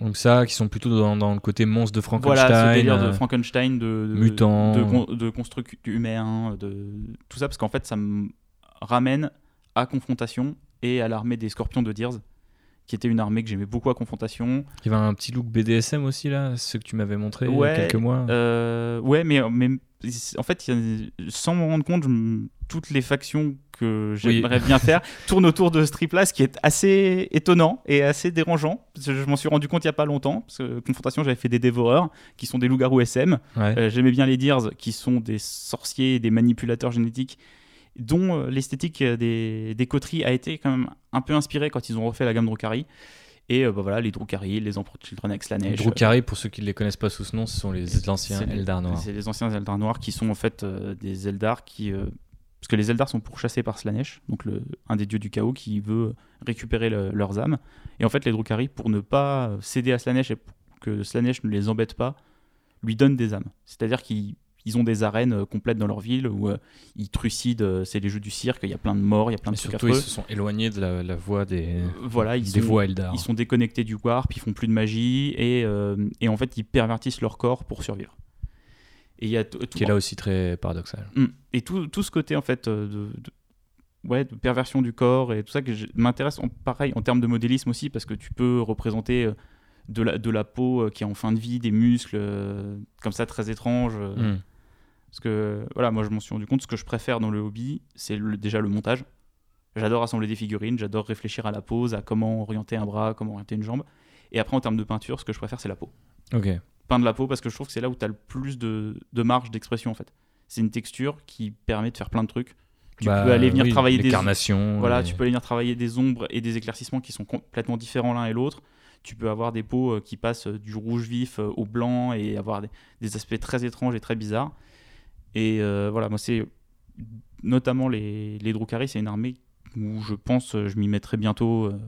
Donc ça, qui sont plutôt dans, dans le côté monstre de Frankenstein. Voilà, ce délire de euh, Frankenstein, de, de mutant. de, con- de construct humain, de tout ça, parce qu'en fait, ça me ramène à Confrontation et à l'armée des Scorpions de Deers, qui était une armée que j'aimais beaucoup à Confrontation. Il y avait un petit look BDSM aussi là, ce que tu m'avais montré il y a quelques mois. Euh, ouais, mais, mais en fait, sans m'en rendre compte, me- toutes les factions que j'aimerais bien faire tournent autour de ce trip-là, ce qui est assez étonnant et assez dérangeant. Je m'en suis rendu compte il n'y a pas longtemps. Parce que Confrontation, j'avais fait des dévoreurs, qui sont des loups-garous SM. Ouais. Euh, J'aimais bien les Deers, qui sont des sorciers, et des manipulateurs génétiques, dont euh, l'esthétique euh, des, des coteries a été quand même un peu inspirée quand ils ont refait la gamme Drukhari. Et euh, bah voilà, les Drukhari, les Emperor Children avec Slanesh. Drukhari, pour ceux qui ne les connaissent pas sous ce nom, ce sont les anciens Eldar noirs. C'est les anciens Eldar noirs qui sont en fait euh, des Eldar qui. euh, parce que les Eldar sont pourchassés par Slanesh, donc le, un des dieux du chaos qui veut récupérer le- leurs âmes. Et en fait, les Drukhari, pour ne pas céder à Slanesh et pour que Slanesh ne les embête pas, lui donnent des âmes. C'est-à-dire qu'ils ils ont des arènes euh, complètes dans leur ville où euh, ils trucident, euh, c'est les jeux du cirque, il y a plein de morts, il y a plein Mais de trucs surtout, ils se sont éloignés de la, la voie des, Voilà, ils des sont, voies Eldar. ils sont déconnectés du warp, ils font plus de magie et, euh, et en fait ils pervertissent leur corps pour survivre. Et il y a tout, Qui est là aussi très paradoxal. Mm. Et tout, tout ce côté en fait de, de- ouais, de perversion du corps et tout ça que m'intéresse en, pareil en termes de modélisme aussi parce que tu peux représenter de la, de la peau qui est en fin de vie, des muscles euh, comme ça très étranges. euh, Hmm. Parce que voilà, moi je m'en suis rendu compte, ce que je préfère dans le hobby, c'est déjà le montage. J'adore assembler des figurines, j'adore réfléchir à la pose, à comment orienter un bras, comment orienter une jambe. Et après en termes de peinture, ce que je préfère c'est la peau Ok. peindre la peau parce que je trouve que c'est là où tu as le plus de, de marge d'expression en fait. C'est une texture qui permet de faire plein de trucs. Tu Bah, peux aller venir oui, travailler des carnations. voilà, et- tu peux aller venir travailler des ombres et des éclaircissements qui sont complètement différents l'un et l'autre. Tu peux avoir des peaux euh, qui passent euh, du rouge vif euh, au blanc et avoir des, des aspects très étranges et très bizarres. Et euh, voilà, moi c'est notamment les, les Drukhari, c'est une armée où je pense euh, je m'y mettrai bientôt. euh,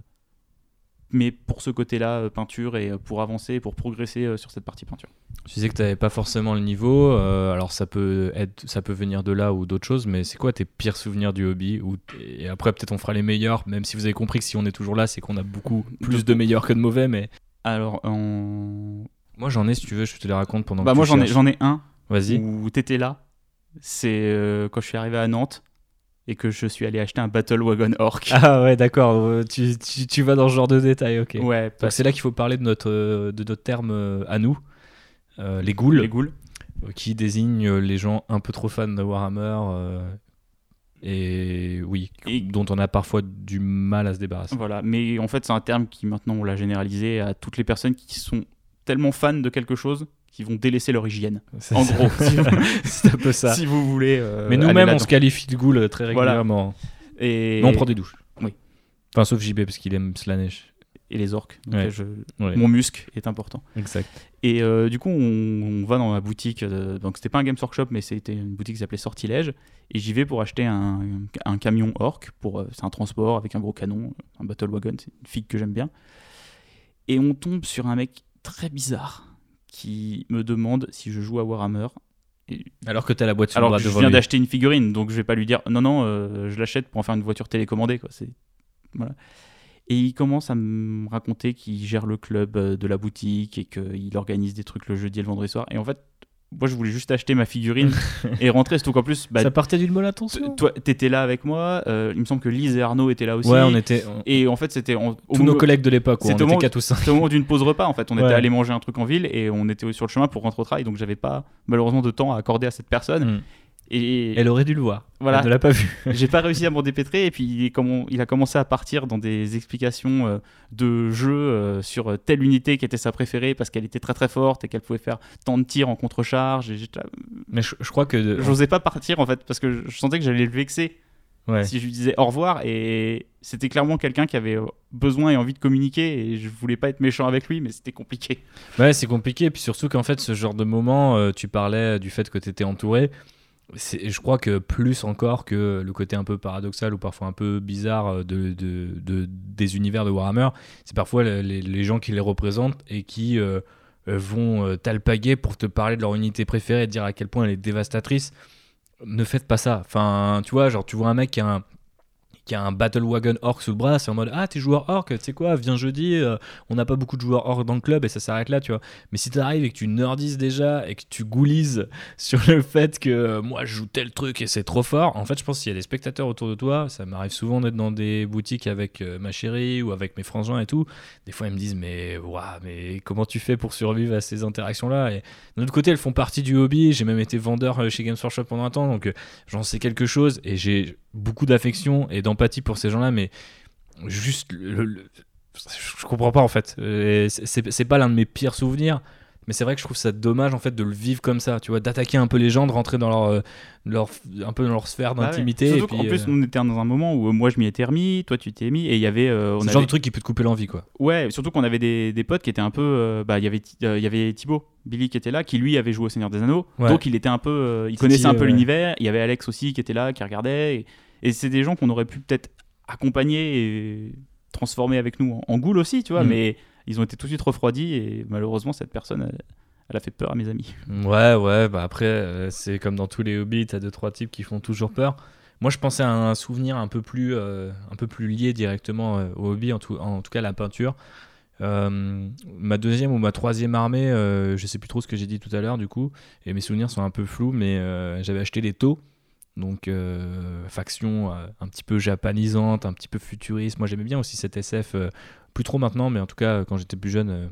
mais pour ce côté-là, peinture et pour avancer, pour progresser sur cette partie peinture. Tu disais que tu n'avais pas forcément le niveau. euh, alors ça peut être, ça peut venir de là ou d'autres choses. Mais c'est quoi tes pires souvenirs du hobby ou Et après peut-être on fera les meilleurs. Même si vous avez compris que si on est toujours là, c'est qu'on a beaucoup plus de meilleurs que de mauvais. Mais Alors, en... moi j'en ai si tu veux, je te les raconte pendant. bah que moi j'en ai, j'en ai un Vas-y. où t'étais là. C'est euh, quand je suis arrivé à Nantes et que je suis allé acheter un Battle Wagon Orc. Ah ouais, d'accord. euh, Tu, tu, tu vas dans ce genre de détails, ok. ouais, Donc parce c'est là qu'il faut parler de notre, euh, de notre terme à nous, euh, les ghouls, les ghouls. qui désignent les gens un peu trop fans de Warhammer. euh, et oui, Et- dont on a parfois du mal à se débarrasser. Voilà, mais en fait c'est un terme qui maintenant on l'a généralisé à toutes les personnes qui sont tellement fans de quelque chose qu'ils vont délaisser leur hygiène. En gros, si vous, c'est un peu ça. si vous voulez. euh, Mais nous-mêmes, on se qualifie de ghouls euh, très Voilà. régulièrement. Et... Mais on prend des douches. Oui. Enfin, sauf JB, parce qu'il aime Slanesh. et les orques. Donc, Ouais. je- Ouais, Mon muscle est important. exact. Et euh, du coup, on, on va dans la boutique. euh, donc, c'était pas un Games Workshop, mais c'était une boutique qui s'appelait Sortilège. Et j'y vais pour acheter un, un camion orc. Pour, euh, c'est un transport avec un gros canon, un battle wagon. C'est une figue que j'aime bien. Et on tombe sur un mec très bizarre qui me demande si je joue à Warhammer. Alors que t'as la boîte sur Alors le que bras je devant viens lui. d'acheter une figurine, donc je vais pas lui dire non, non, euh, je l'achète pour en faire une voiture télécommandée. Quoi. C'est... Voilà. Et il commence à me raconter qu'il gère le club euh, de la boutique et qu'il organise des trucs le jeudi et le vendredi soir. Et en fait, moi je voulais juste acheter ma figurine et rentrer, surtout qu'en plus, bah, Ça partait d'une bonne intention. toi t'étais là avec moi, euh, il me semble que Lise et Arnaud étaient là aussi. Ouais, on était. on- Et en fait, c'était au Tous nos collègues de l'époque, on C'était au était moment- 4 ou 5. c'était au moment d'une pause repas en fait. On Ouais. était allé manger un truc en ville et on était sur le chemin pour rentrer au travail, donc j'avais pas malheureusement de temps à accorder à cette personne. Mm. Et Elle aurait dû le voir. Voilà. Elle ne l'a pas vu. j'ai pas réussi à m'en dépêtrer et puis il, est il a commencé à partir dans des explications euh, de jeu euh, sur telle unité qui était sa préférée parce qu'elle était très très forte et qu'elle pouvait faire tant de tirs en contre-charge et là- Mais je, je crois que. j'osais pas partir en fait parce que je sentais que j'allais le vexer Ouais. si je lui disais au revoir et c'était clairement quelqu'un qui avait besoin et envie de communiquer et je voulais pas être méchant avec lui mais c'était compliqué Ouais, c'est compliqué. Et puis surtout qu'en fait, ce genre de moment, euh, tu parlais du fait que tu étais entouré. Je crois que plus encore que le côté un peu paradoxal ou parfois un peu bizarre euh, de, de- de- des univers de Warhammer, c'est parfois le- les, gens qui les représentent et qui euh, euh, vont t'alpaguer pour te parler de leur unité préférée et dire à quel point elle est dévastatrice. Ne faites pas ça. Enfin, tu vois, genre, tu vois un mec qui a un qui a un Battle Wagon Orc sous le bras, c'est en mode Ah, t'es joueur Orc, tu sais quoi, viens jeudi, euh, on n'a pas beaucoup de joueurs Orc dans le club et ça s'arrête là, tu vois. Mais si t'arrives et que tu nerdises déjà et que tu goulises sur le fait que euh, moi je joue tel truc et c'est trop fort, en fait, je pense qu'il y a des spectateurs autour de toi, ça m'arrive souvent d'être dans des boutiques avec euh, ma chérie ou avec mes frangins et tout. Des fois, ils me disent Mais, ouah, mais comment tu fais pour survivre à ces interactions-là? Et d'un autre côté, elles font partie du hobby. J'ai même été vendeur chez Games Workshop pendant un temps, donc j'en sais quelque chose et j'ai beaucoup d'affection et d'empathie pour ces gens-là, mais juste le- le- je comprends pas en fait. C'est- pas l'un de mes pires souvenirs, mais c'est vrai que je trouve ça dommage en fait de le vivre comme ça, tu vois, d'attaquer un peu les gens, de rentrer dans leur, euh, leur un peu dans leur sphère Bah ouais. d'intimité. Surtout qu'en plus, euh, on était dans un moment où euh, moi je m'y étais remis, toi tu t'es mis, et il y avait. euh, on le genre de truc qui peut te couper l'envie, quoi. Ouais, surtout qu'on avait des, des potes qui étaient un peu. bah, il y avait il y avait Thibaut, Billy qui était là, qui lui avait joué au Seigneur des Anneaux. Ouais. Donc il était un peu. il connaissait un peu ouais. l'univers. Il y avait Alex aussi qui était là, qui regardait. Et, et c'est des gens qu'on aurait pu peut-être accompagner et transformer avec nous en, en goule aussi, tu vois. Mm. Mais ils ont été tout de suite refroidis et malheureusement, cette personne, elle, elle a fait peur à mes amis. Ouais, ouais, bah après, euh, c'est comme dans tous les hobbies, t'as deux, trois types qui font toujours peur. Moi, je pensais à un souvenir un peu plus, euh, un peu plus lié directement euh, au hobby, en tout, en tout cas la peinture. Euh, ma deuxième ou ma troisième armée, je sais plus trop ce que j'ai dit tout à l'heure du coup, et mes souvenirs sont un peu flous, mais j'avais acheté des taux, donc euh, faction euh, un petit peu japanisante, un petit peu futuriste. Moi j'aimais bien aussi cette SF, euh, plus trop maintenant, mais en tout cas quand j'étais plus jeune,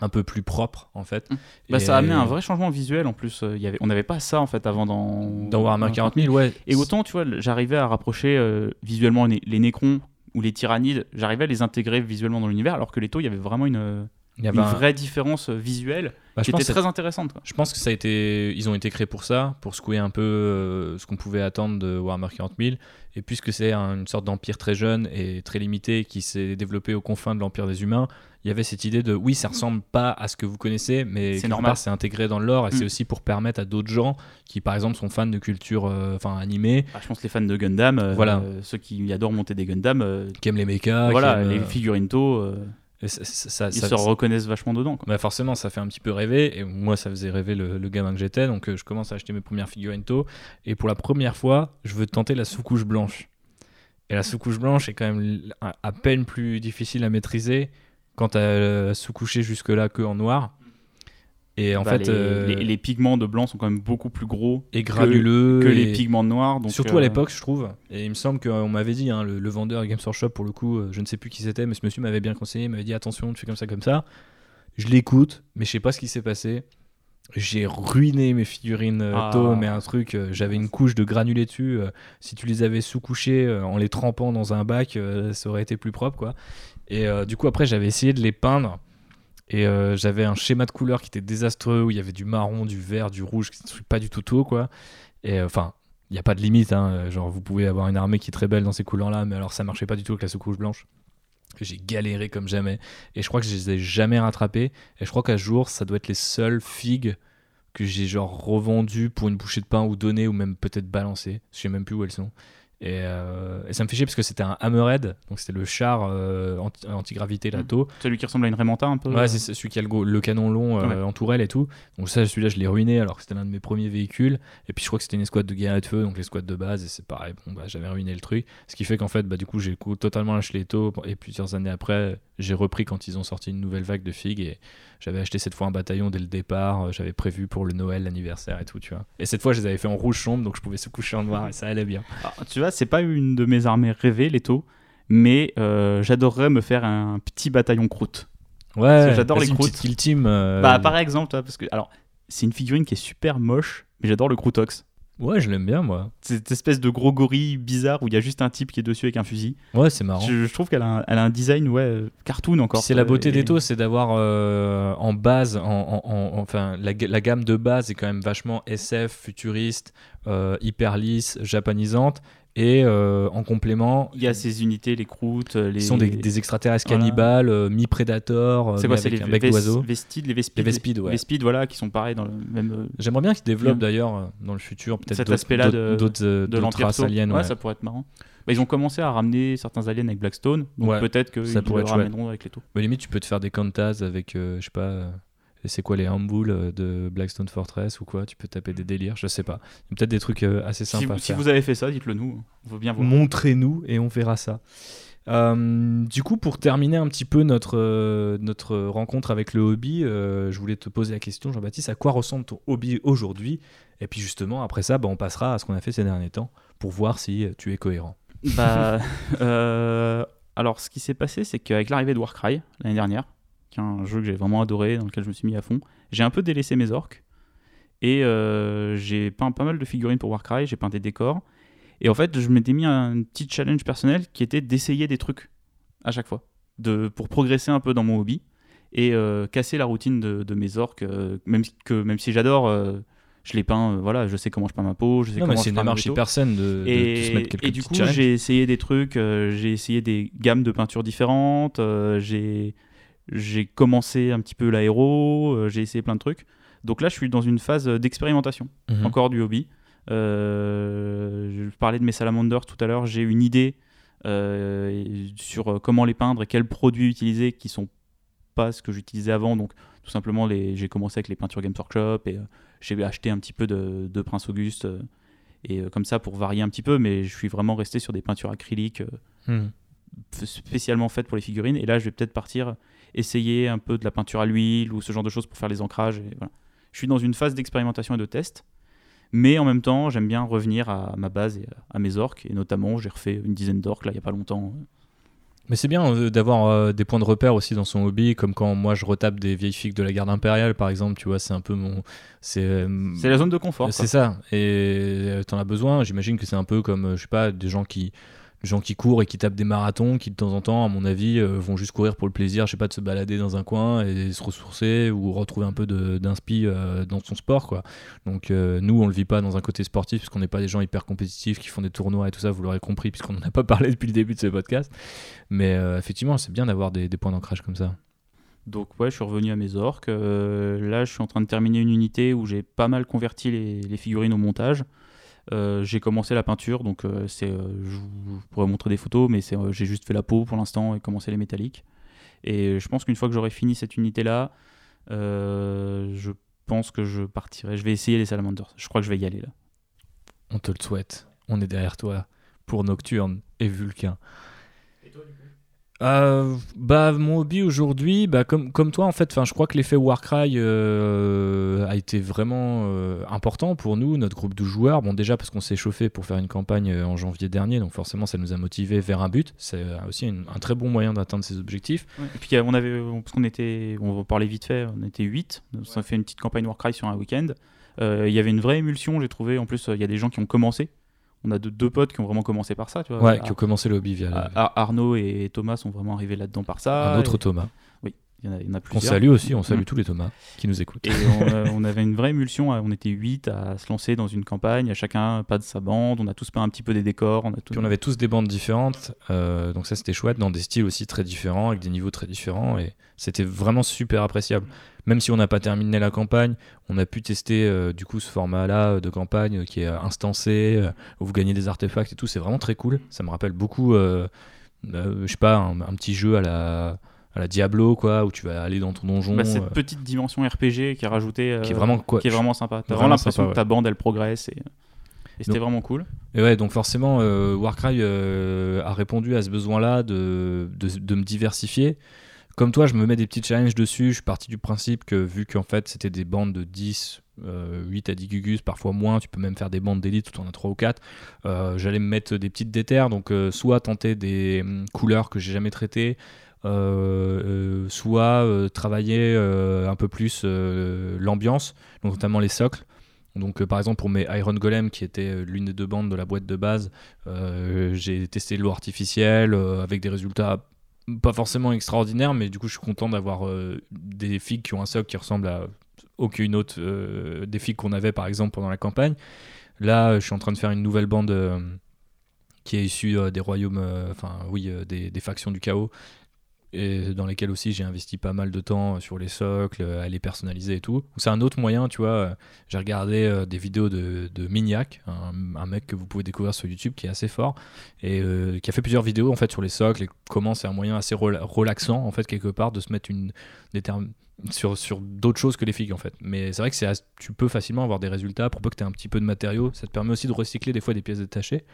un peu plus propre en fait. Bah, Et, ça a amené un vrai changement visuel en plus. Il y avait, on n'avait pas ça en fait avant dans. Dans Warhammer 40 000, ouais. Et autant, tu vois, j'arrivais à rapprocher visuellement les, les Nécrons ou les Tyrannides, j'arrivais à les intégrer visuellement dans l'univers, alors que les Taux, il y avait vraiment une, il y avait une un- vraie différence euh, visuelle bah, qui était très intéressante. quoi. Je pense que ça a été, ils ont été créés pour ça, pour secouer un peu euh, ce qu'on pouvait attendre de Warhammer 40 000. Et puisque c'est un- une sorte d'empire très jeune et très limité qui s'est développé aux confins de l'empire des humains, il y avait cette idée de oui, ça ressemble pas à ce que vous connaissez, mais C'est normal. c'est intégré dans le lore et Mm. c'est aussi pour permettre à d'autres gens qui, par exemple, sont fans de culture, euh, enfin animée, Bah, je pense que les fans de Gundam, euh, Voilà. euh, ceux qui adorent monter des Gundam, euh, qui aiment les mechas, voilà, qui aiment, les euh, figurines euh, et ça- ça- ça- ils ça- se reconnaissent vachement dedans. quoi. Bah forcément, ça fait un petit peu rêver. Et moi, ça faisait rêver le, le gamin que j'étais. Donc, euh, je commence à acheter mes premières figurines tôt. Et pour la première fois, je veux tenter la sous-couche blanche. Et la sous-couche blanche est quand même à, peine plus difficile à maîtriser quand t'as euh, sous-couché jusque-là que en noir. Et en Bah, fait, les, euh, les- les pigments de blanc sont quand même beaucoup plus gros et granuleux. que et- les pigments de noir. Donc, Surtout euh, à l'époque, je trouve. Et il me semble qu'on m'avait dit, hein, le, le vendeur Games Workshop, pour le coup, euh, je ne sais plus qui c'était, mais ce monsieur m'avait bien conseillé, il m'avait dit attention, tu fais comme ça, comme ça. Je l'écoute, mais je sais pas ce qui s'est passé. J'ai ruiné mes figurines euh, Ah. Mais un truc, euh, j'avais une couche de granulés dessus. euh, si tu les avais sous-couchés euh, en les trempant dans un bac, euh, ça aurait été plus propre, quoi. Et euh, du coup, après, j'avais essayé de les peindre. Et euh, j'avais un schéma de couleurs qui était désastreux, où il y avait du marron, du vert, du rouge, qui ne pas du tout tôt, quoi. Et euh, enfin, il n'y a pas de limite, hein. genre vous pouvez avoir une armée qui est très belle dans ces couleurs-là, mais alors ça marchait pas du tout avec la sous-couche blanche. J'ai galéré comme jamais, et je crois que je les ai jamais rattrapés, et je crois qu'à jour, ça doit être les seules figues que j'ai genre revendues pour une bouchée de pain ou données, ou même peut-être balancées, je sais même plus où elles sont. Et, euh, et ça me fait chier parce que c'était un Hammerhead, donc c'était le char euh, anti- anti-gravité, la Mm. taux, Celui qui ressemble à une Raymanta un peu. Ouais, c'est c'est celui qui a le, canon long euh, Ouais. en tourelle et tout. Donc ça, celui-là, je l'ai ruiné alors que c'était l'un de mes premiers véhicules. Et puis je crois que c'était une escouade de guerre et de feu, donc l'escouade de base, et c'est pareil. Bon, bah, j'avais ruiné le truc. Ce qui fait qu'en fait, bah, du coup, j'ai cou- totalement lâché les taux. Et plusieurs années après, j'ai repris quand ils ont sorti une nouvelle vague de figues. Et j'avais acheté cette fois un bataillon dès le départ. Euh, J'avais prévu pour le Noël, l'anniversaire et tout, tu vois. Et cette fois, je les avais fait en rouge sombre, donc je pouvais se coucher en noir et ça allait bien. Ah, tu vois, c'est pas une de mes armées rêvées, les taux, mais euh, j'adorerais me faire un petit bataillon croûte. Ouais, j'adore les croûtes. kill team. euh, Bah, par exemple, toi, parce que, alors, c'est une figurine qui est super moche, mais j'adore le Croutox. Ouais, je l'aime bien, moi. Cette espèce de gros gorille bizarre où il y a juste un type qui est dessus avec un fusil. Ouais, c'est marrant. Je, je trouve qu'elle a, un- elle a un design, ouais, euh, cartoon encore. C'est la beauté Et- des taux, c'est d'avoir euh, en base, en, en- en- enfin la gamme de base est quand même vachement SF, futuriste, hyper lisse, japonisante. Et euh, en complément, il y a ces unités, les croûtes, les. Qui sont des, extraterrestres cannibales, euh, mi-prédateurs. c'est quoi C'est les bec d'oiseau. Vespides, les vespides? Les vespides, ouais. Vespides, voilà, qui sont pareils dans le même. euh, J'aimerais bien qu'ils développent d'ailleurs euh, dans le futur peut-être Cet d'autres- aspect-là de- euh, de d'autres l'Empire aliens. Ouais, ouais. ça pourrait être marrant. Bah, ils ont commencé à ramener certains aliens avec Blackstone, donc Ouais, peut-être qu'ils ça pourrait le être ramèneront avec les taux. Mais limite, tu peux te faire des kantas avec, euh, je sais pas, euh, c'est quoi les Humble euh, de Blackstone Fortress ou quoi? Tu peux taper des délires, je sais pas. Il y a peut-être des trucs euh, assez Si, sympas. vous, à si vous avez fait ça, dites-le nous. On veut bien voir. Montrez-nous et on verra ça. Euh, du coup, pour terminer un petit peu notre, euh, notre rencontre avec le hobby, euh, je voulais te poser la question, Jean-Baptiste, à quoi ressemble ton hobby aujourd'hui? Et puis justement, après ça, bah, on passera à ce qu'on a fait ces derniers temps pour voir si tu es cohérent. Bah, euh, alors, ce qui s'est passé, c'est qu'avec l'arrivée de Warcry l'année dernière, qui est un jeu que j'ai vraiment adoré, dans lequel je me suis mis à fond, j'ai un peu délaissé mes orques. Et euh, j'ai peint pas mal de figurines pour Warcry, j'ai peint des décors. Et en fait, je m'étais mis un petit challenge personnel qui était d'essayer des trucs à chaque fois, de, pour progresser un peu dans mon hobby et euh, casser la routine de, de mes orques. euh, même, que, même si j'adore, euh, je les peins, voilà, je sais comment je peins ma peau, je sais Non, comment mais c'est une démarche saine de, de se mettre quelques Et, et du coup, j'ai essayé des trucs, j'ai essayé des gammes de peintures différentes, j'ai j'ai commencé un petit peu l'aéro, euh, j'ai essayé plein de trucs. Donc là, je suis dans une phase d'expérimentation, Mhm. encore du hobby. Euh, je parlais de mes salamanders tout à l'heure, j'ai une idée euh, sur comment les peindre et quels produits utiliser qui sont pas ce que j'utilisais avant. Donc tout simplement, les- j'ai commencé avec les peintures Games Workshop et j'ai acheté un petit peu de, de Prince Auguste. et comme ça pour varier un petit peu, mais je suis vraiment resté sur des peintures acryliques euh, Mhm. spécialement faites pour les figurines. Et là, je vais peut-être partir essayer un peu de la peinture à l'huile ou ce genre de choses pour faire les ancrages. Et voilà. Je suis dans une phase d'expérimentation et de test. Mais en même temps, j'aime bien revenir à ma base et à mes orques. Et notamment, j'ai refait une dizaine d'orques là, il n'y a pas longtemps. Mais c'est bien euh, d'avoir euh, des points de repère aussi dans son hobby, comme quand moi je retape des vieilles figues de la garde impériale, par exemple, tu vois, c'est un peu mon. C'est euh, la zone de confort. C'est ça. Et euh, t'en as besoin. J'imagine que c'est un peu comme, euh, je sais pas, des gens qui, gens qui courent et qui tapent des marathons, qui de temps en temps, à mon avis, euh, vont juste courir pour le plaisir, je sais pas, de se balader dans un coin et se ressourcer ou retrouver un peu d'inspi euh, dans son sport, quoi. Donc euh, nous, on le vit pas dans un côté sportif, puisqu'on n'est pas des gens hyper compétitifs qui font des tournois et tout ça. Vous l'aurez compris, puisqu'on n'en a pas parlé depuis le début de ce podcast. Mais effectivement, c'est bien d'avoir des, points d'ancrage comme ça. Donc ouais, je suis revenu à mes orques. Là, je suis en train de terminer une unité où j'ai pas mal converti les figurines au montage. Euh, j'ai commencé la peinture, donc euh, c'est, euh, je vous pourrais montrer des photos, mais c'est, j'ai juste fait la peau pour l'instant et commencé les métalliques. Et je pense qu'une fois que j'aurai fini cette unité-là, je pense que je partirai. Je vais essayer les salamanders. Je crois que je vais y aller là. On te le souhaite. On est derrière toi pour Nocturne et Vulcain. Euh, bah mon hobby aujourd'hui bah comme, comme toi en fait enfin je crois que l'effet Warcry euh, a été vraiment euh, important pour nous notre groupe de joueurs bon déjà parce qu'on s'est chauffé pour faire une campagne en janvier dernier donc forcément ça nous a motivé vers un but c'est aussi une- un très bon moyen d'atteindre ses objectifs Et puis on avait, parce qu'on était, on va parler vite fait, on était 8, on a fait une petite campagne Warcry sur un week-end. Euh, Il y avait une vraie émulsion, j'ai trouvé. En plus, euh, il y a des gens qui ont commencé. On a deux, deux potes qui ont vraiment commencé par ça, tu vois. ouais Ar- qui ont commencé le hobby via Ar- Arnaud et Thomas sont vraiment arrivés là-dedans par ça. un autre Et- Thomas Il y en a, il y en a qu'on plusieurs. salue aussi on salue Mm. tous les Thomas qui nous écoutent Et on, euh, on avait une vraie émulsion, euh, on était 8 à se lancer dans une campagne, à chacun pas de sa bande, on a tous peint un petit peu des décors, on a tout. Puis on avait tous des bandes différentes, euh, donc ça c'était chouette, dans des styles aussi très différents, avec des niveaux très différents, et c'était vraiment super appréciable. Même si on n'a pas terminé la campagne, on a pu tester euh, du coup ce format-là de campagne qui est instancé, où vous gagnez des artefacts et tout, c'est vraiment très cool. Ça me rappelle beaucoup, euh, euh, je sais pas, un, un petit jeu à la, à la Diablo, quoi, où tu vas aller dans ton donjon, Bah, cette euh, petite dimension RPG qui est rajoutée, euh, qui est vraiment quoi. qui est vraiment sympa. T'as Vraiment vraiment l'impression que ta bande elle progresse et, et c'était vraiment cool. Et ouais, donc forcément, euh, Warcry euh, a répondu à ce besoin-là de, de, de me diversifier. Comme toi, je me mets des petits challenges dessus. Je suis parti du principe que vu qu'en fait c'était des bandes de 10, euh, 8 à 10 gugus, parfois moins, tu peux même faire des bandes d'élite tout en as 3 ou 4. euh, J'allais me mettre des petites déterres, donc euh, soit tenter des hum, couleurs que j'ai jamais traitées, euh, euh, soit euh, travailler euh, un peu plus euh, l'ambiance, notamment les socles. Donc, euh, par exemple, pour mes Iron Golem, qui était euh, l'une des deux bandes de la boîte de base, euh, j'ai testé l'eau artificielle euh, avec des résultats pas forcément extraordinaires, mais du coup, je suis content d'avoir euh, des figues qui ont un socle qui ressemble à aucune autre euh, des figues qu'on avait, par exemple, pendant la campagne. Là, je suis en train de faire une nouvelle bande qui est issue des royaumes, enfin oui, des, factions du chaos, et dans lesquels aussi j'ai investi pas mal de temps sur les socles, à les personnaliser et tout. C'est un autre moyen, tu vois. J'ai regardé euh, des vidéos de, de Miniac, un, mec que vous pouvez découvrir sur YouTube qui est assez fort et euh, qui a fait plusieurs vidéos en fait sur les socles et comment c'est un moyen assez relaxant en fait quelque part de se mettre une des termes sur, sur d'autres choses que les figues en fait. Mais c'est vrai que tu peux facilement avoir des résultats pour peu que tu aies un petit peu de matériaux. Ça te permet aussi de recycler des fois des pièces détachées.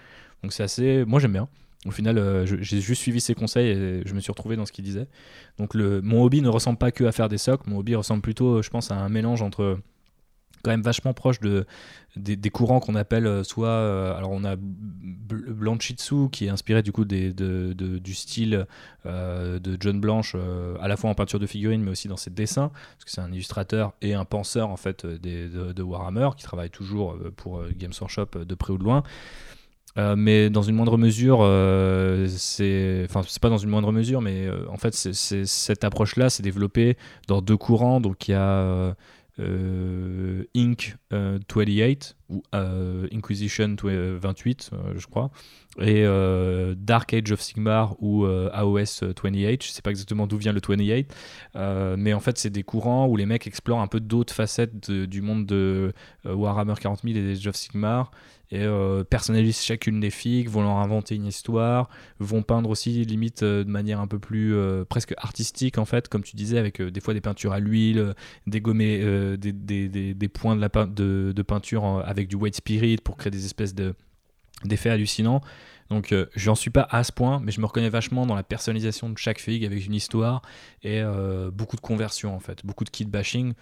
Donc c'est assez. Moi j'aime bien. Au final, euh, j'ai juste suivi ses conseils et je me suis retrouvé dans ce qu'il disait. Donc le, mon hobby ne ressemble pas que à faire des socles, mon hobby ressemble plutôt, je pense, à un mélange entre quand même vachement proche de, des, courants qu'on appelle euh, soit euh, alors on a Blanchitsu qui est inspiré du coup de, du style de John Blanche à la fois en peinture de figurines mais aussi dans ses dessins parce que c'est un illustrateur et un penseur en fait de, Warhammer qui travaille toujours pour Games Workshop de près ou de loin euh, mais dans une moindre mesure, euh, c'est, enfin, c'est pas dans une moindre mesure, mais euh, en fait, cette approche-là s'est développée dans deux courants. Donc, il y a Inc. 28 ou Inquisition 28, je crois, et Dark Age of Sigmar ou AOS 28. Je sais pas exactement d'où vient le 28, mais en fait, c'est des courants où les mecs explorent un peu d'autres facettes du monde de Warhammer 40 000 et Age of Sigmar et euh, personnalisent chacune des figues, vont leur inventer une histoire, vont peindre aussi limite euh, de manière un peu plus euh, presque artistique en fait, comme tu disais, avec des fois des peintures à l'huile, des des, des, des, points de, la peinture avec du white spirit pour créer des espèces de d'effets hallucinants. Donc euh, j'en suis pas à ce point, mais je me reconnais vachement dans la personnalisation de chaque figue avec une histoire et euh, beaucoup de conversion en fait, beaucoup de kit bashing.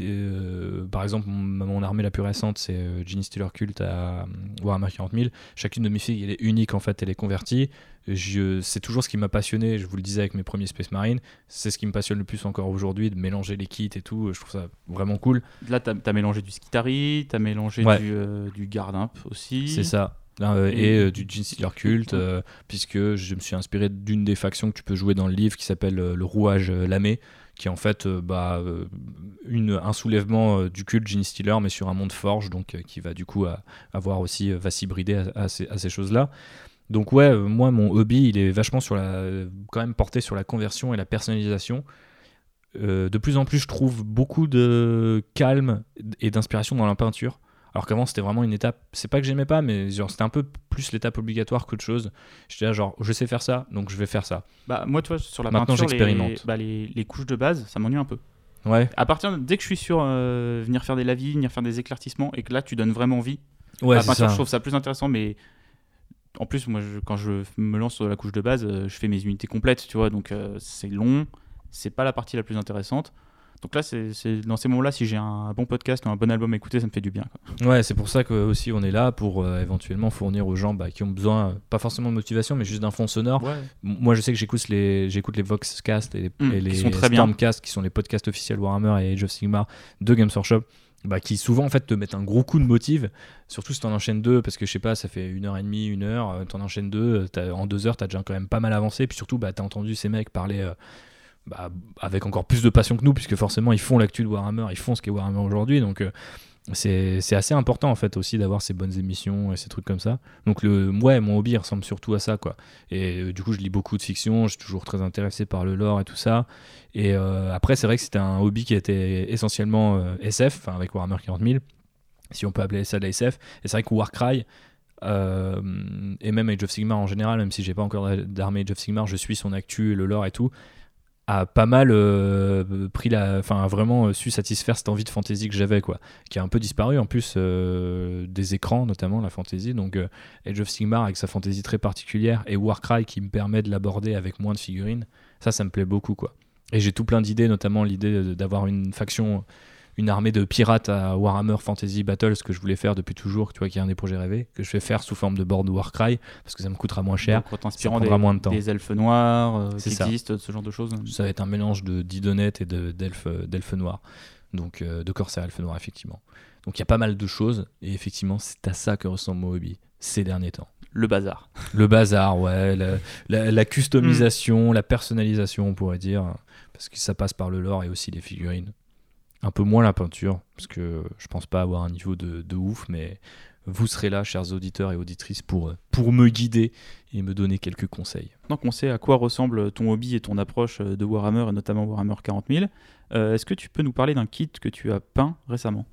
Euh, par exemple, mon, armée la plus récente, c'est Genie Stealer Cult à Warhammer 40 000. Chacune de mes figues, elle est unique en fait, elle est convertie. C'est toujours ce qui m'a passionné, je vous le disais avec mes premiers Space Marine, c'est ce qui me passionne le plus encore aujourd'hui, de mélanger les kits et tout, je trouve ça vraiment cool. Là, tu as, mélangé du Skitari, tu as mélangé du, du Gardimp aussi. C'est ça. Euh, et, euh, du Gene Stealer culte, euh, puisque je me suis inspiré d'une des factions que tu peux jouer dans le livre qui s'appelle le rouage lamé, qui est en fait bah, une, un soulèvement du culte Gene Stealer, mais sur un monde forge, donc qui va du coup avoir aussi, va s'hybrider à, ces, à ces choses-là. Donc ouais, moi mon hobby il est vachement sur la, quand même porté sur la conversion et la personnalisation. de plus en plus, je trouve beaucoup de calme et d'inspiration dans la peinture. Alors qu'avant, c'était vraiment une étape. C'est pas que j'aimais pas, mais genre, c'était un peu plus l'étape obligatoire qu'autre chose. J'étais là, genre, je sais faire ça, donc je vais faire ça. Bah, moi, tu vois, sur la Maintenant, j'expérimente. Les, bah, les, couches de base, ça m'ennuie un peu. Ouais. À partir de, dès que je suis sur euh, venir faire des lavis, venir faire des éclaircissements, et que là, tu donnes vraiment vie. Ouais, c'est ça. je trouve ça plus intéressant, mais en plus, moi, quand je me lance sur la couche de base, euh, je fais mes unités complètes, tu vois, donc euh, c'est long. C'est pas la partie la plus intéressante. Donc là, c'est dans ces moments-là, si j'ai un bon podcast ou un bon album à écouter, ça me fait du bien. Ouais, c'est pour ça que aussi on est là pour euh, éventuellement fournir aux gens bah, qui ont besoin, pas forcément de motivation, mais juste d'un fond sonore. Moi, je sais que j'écoute les, j'écoute les Voxcast et les, mmh, et les qui sont très Stormcast, qui sont les podcasts officiels Warhammer et Age of Sigmar de Games Workshop. Bah, qui souvent en fait te mettent un gros coup de motive, surtout si tu en enchaînes deux, parce que je sais pas, ça fait une heure et demie, une heure, euh, tu en enchaînes deux, en deux heures tu as déjà quand même pas mal avancé, puis surtout bah, tu as entendu ces mecs parler euh, bah, avec encore plus de passion que nous, puisque forcément ils font l'actu de Warhammer, ils font ce qu'est Warhammer aujourd'hui, donc euh, c'est assez important en fait aussi d'avoir ces bonnes émissions et ces trucs comme ça. Donc le, ouais, mon hobby ressemble surtout à ça quoi. Et euh, du coup je lis beaucoup de fiction, je suis toujours très intéressé par le lore et tout ça. Et euh, après c'est vrai que c'était un hobby qui était essentiellement SF, avec Warhammer 40 000, si on peut appeler ça de la SF. Et c'est vrai que Warcry, et même Age of Sigmar en général, même si j'ai pas encore d'armée Age of Sigmar, je suis son actu, le lore et tout a pas mal euh, pris la enfin vraiment euh, su satisfaire cette envie de fantasy que j'avais quoi. Qui a un peu disparu en plus euh, des écrans notamment la fantasy. Donc Age of Sigmar avec sa fantasy très particulière et Warcry qui me permet de l'aborder avec moins de figurines ça ça me plaît beaucoup quoi. Et j'ai tout plein d'idées notamment l'idée d'avoir une faction une armée de pirates à Warhammer Fantasy Battles que je voulais faire depuis toujours, tu vois, qui est un des projets rêvés, que je vais faire sous forme de board Warcry, parce que ça me coûtera moins cher, ça prendra moins de temps. Des elfes noirs euh, qui existent, ce genre de choses. Ça va être un mélange de d'idonnettes et d'elfes noirs, donc euh, de corsaires elfes noirs, effectivement. Donc il y a pas mal de choses, et effectivement, c'est à ça que ressemble mon hobby ces derniers temps. Le bazar. Le bazar, ouais. La, la, customisation, la personnalisation, on pourrait dire. Parce que ça passe par le lore et aussi les figurines. Un peu moins la peinture, parce que je pense pas avoir un niveau de, de ouf, mais vous serez là, chers auditeurs et auditrices, pour, pour me guider et me donner quelques conseils. Maintenant qu'on sait à quoi ressemble ton hobby et ton approche de Warhammer, et notamment Warhammer 40 000, est-ce que tu peux nous parler d'un kit que tu as peint récemment?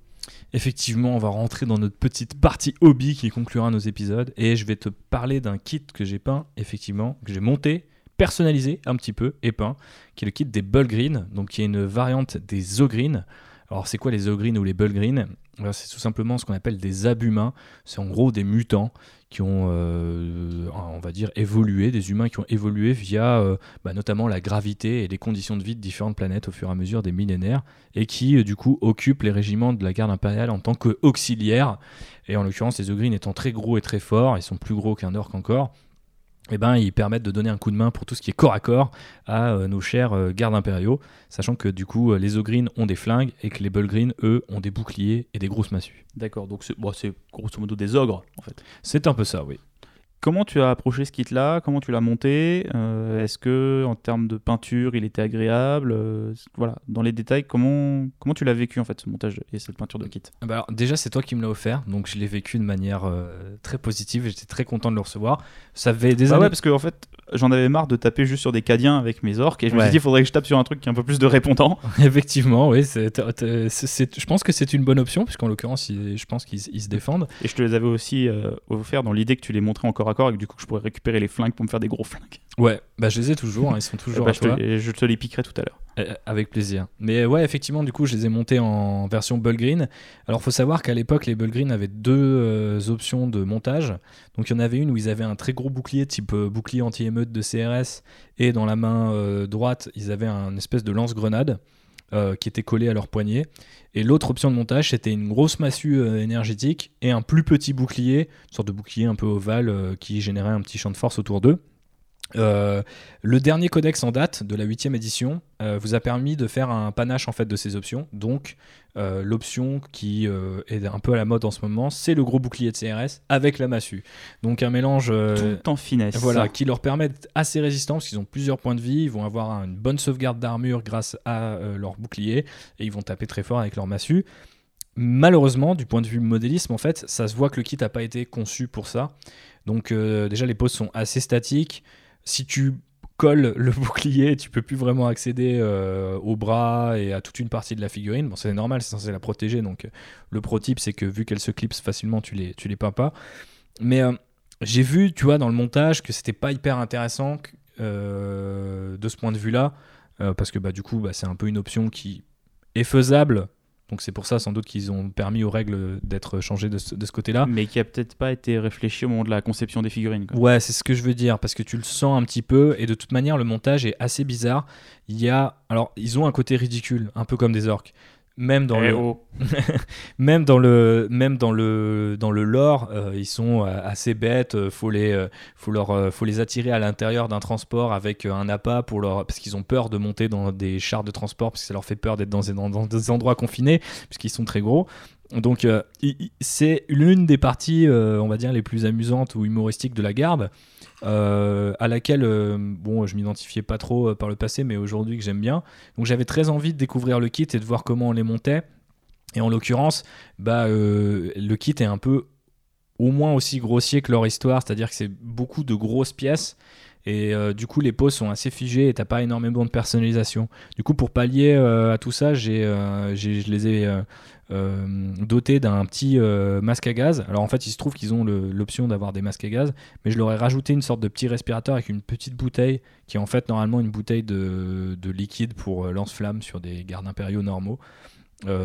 Effectivement, on va rentrer dans notre petite partie hobby qui conclura nos épisodes et je vais te parler d'un kit que j'ai peint, effectivement, que j'ai monté, personnalisé un petit peu et peint, qui est le kit des Bullgreen, donc qui est une variante des Ogreen. Alors c'est quoi les Ogreen ou les Bullgreen C'est tout simplement ce qu'on appelle des abhumains, c'est en gros des mutants qui ont, euh, on va dire, évolué, des humains qui ont évolué via euh, bah, notamment la gravité et les conditions de vie de différentes planètes au fur et à mesure des millénaires, et qui euh, du coup occupent les régiments de la garde impériale en tant qu'auxiliaires. Et en l'occurrence, les Ogreen étant très gros et très forts, ils sont plus gros qu'un orc encore, eh ben, ils permettent de donner un coup de main pour tout ce qui est corps à corps à euh, nos chers euh, gardes impériaux, sachant que du coup euh, les Ogreen ont des flingues et que les Bulgreen, eux, ont des boucliers et des grosses massues. D'accord, donc c'est grosso modo des ogres en fait. C'est un peu ça, oui. Comment tu as approché ce kit-là? Comment tu l'as monté? Euh, Est-ce que en termes de peinture, il était agréable? Euh, Voilà, dans les détails, comment comment tu l'as vécu en fait ce montage et cette peinture de kit? Ah bah Déjà, c'est toi qui me l'as offert, donc je l'ai vécu de manière euh, très positive. et J'étais très content de le recevoir. Ça fait des bah années. Ouais, parce que en fait, j'en avais marre de taper juste sur des cadiens avec mes orques et je me suis dit, il faudrait que je tape sur un truc qui est un peu plus de répondant. Effectivement, oui. je pense que c'est une bonne option, puisqu'en l'occurrence, je pense qu'ils se défendent. Et je te les avais aussi offert dans l'idée que tu les montrais encore à et que du coup je pourrais récupérer les flingues pour me faire des gros flingues. Ouais, bah je les ai toujours, hein, ils sont toujours bah, à je, toi. Te, je te les piquerai tout à l'heure. Euh, avec plaisir. Mais ouais, effectivement, du coup, je les ai montés en version Bullgreen. Alors, faut savoir qu'à l'époque, les Bullgreen avaient deux euh, options de montage. Donc, il y en avait une où ils avaient un très gros bouclier, type euh, bouclier anti-émeute de CRS, et dans la main droite, ils avaient un espèce de lance-grenade. qui était collé à leur poignet. Et l'autre option de montage, c'était une grosse massue énergétique et un plus petit bouclier, une sorte de bouclier un peu ovale qui générait un petit champ de force autour d'eux. Euh, le dernier codex en date de la 8 édition euh, vous a permis de faire un panache en fait de ces options. Donc euh, l'option qui est un peu à la mode en ce moment, c'est le gros bouclier de CRS avec la massue. Donc un mélange tout en finesse. Voilà, qui leur permet d'être assez résistants parce qu'ils ont plusieurs points de vie, ils vont avoir une bonne sauvegarde d'armure grâce à leur bouclier et ils vont taper très fort avec leur massue. Malheureusement, du point de vue modélisme, en fait, ça se voit que le kit n'a pas été conçu pour ça. Donc déjà les poses sont assez statiques si tu colles le bouclier, tu peux plus vraiment accéder euh, au bras et à toute une partie de la figurine. Bon, c'est normal, c'est censé la protéger. Donc, euh, le pro type, c'est que vu qu'elle se clipse facilement, tu les, tu les peins pas. Mais euh, j'ai vu, tu vois, dans le montage, que c'était pas hyper intéressant de ce point de vue-là. parce que bah, du coup, bah, c'est un peu une option qui est faisable donc c'est pour ça sans doute qu'ils ont permis aux règles d'être changées de ce, côté-là. Mais qui a peut-être pas été réfléchi au moment de la conception des figurines. Ouais, c'est ce que je veux dire, parce que tu le sens un petit peu, et de toute manière le montage est assez bizarre. Il y a... Alors ils ont un côté ridicule, un peu comme des orques même dans eh le oh. même dans le même dans le dans le lore euh, ils sont euh, assez bêtes euh, faut les faut leur faut les attirer à l'intérieur d'un transport avec un appât pour leur parce qu'ils ont peur de monter dans des chars de transport parce que ça leur fait peur d'être dans, dans, des endroits confinés puisqu'ils sont très gros donc c'est l'une des parties on va dire les plus amusantes ou humoristiques de la garde euh, à laquelle euh, bon, je m'identifiais pas trop euh, par le passé, mais aujourd'hui que j'aime bien. Donc j'avais très envie de découvrir le kit et de voir comment on les montait. Et en l'occurrence, bah, le kit est un peu au moins aussi grossier que leur histoire, c'est-à-dire que c'est beaucoup de grosses pièces. Et du coup, les poses sont assez figées et t'as pas énormément de personnalisation. Du coup, pour pallier à tout ça, j'ai, je les ai euh, doté d'un petit euh, masque à gaz. Alors en fait, il se trouve qu'ils ont l'option d'avoir des masques à gaz, mais je leur ai rajouté une sorte de petit respirateur avec une petite bouteille qui est en fait normalement une bouteille de, liquide pour euh, lance-flamme sur des gardes impériaux normaux.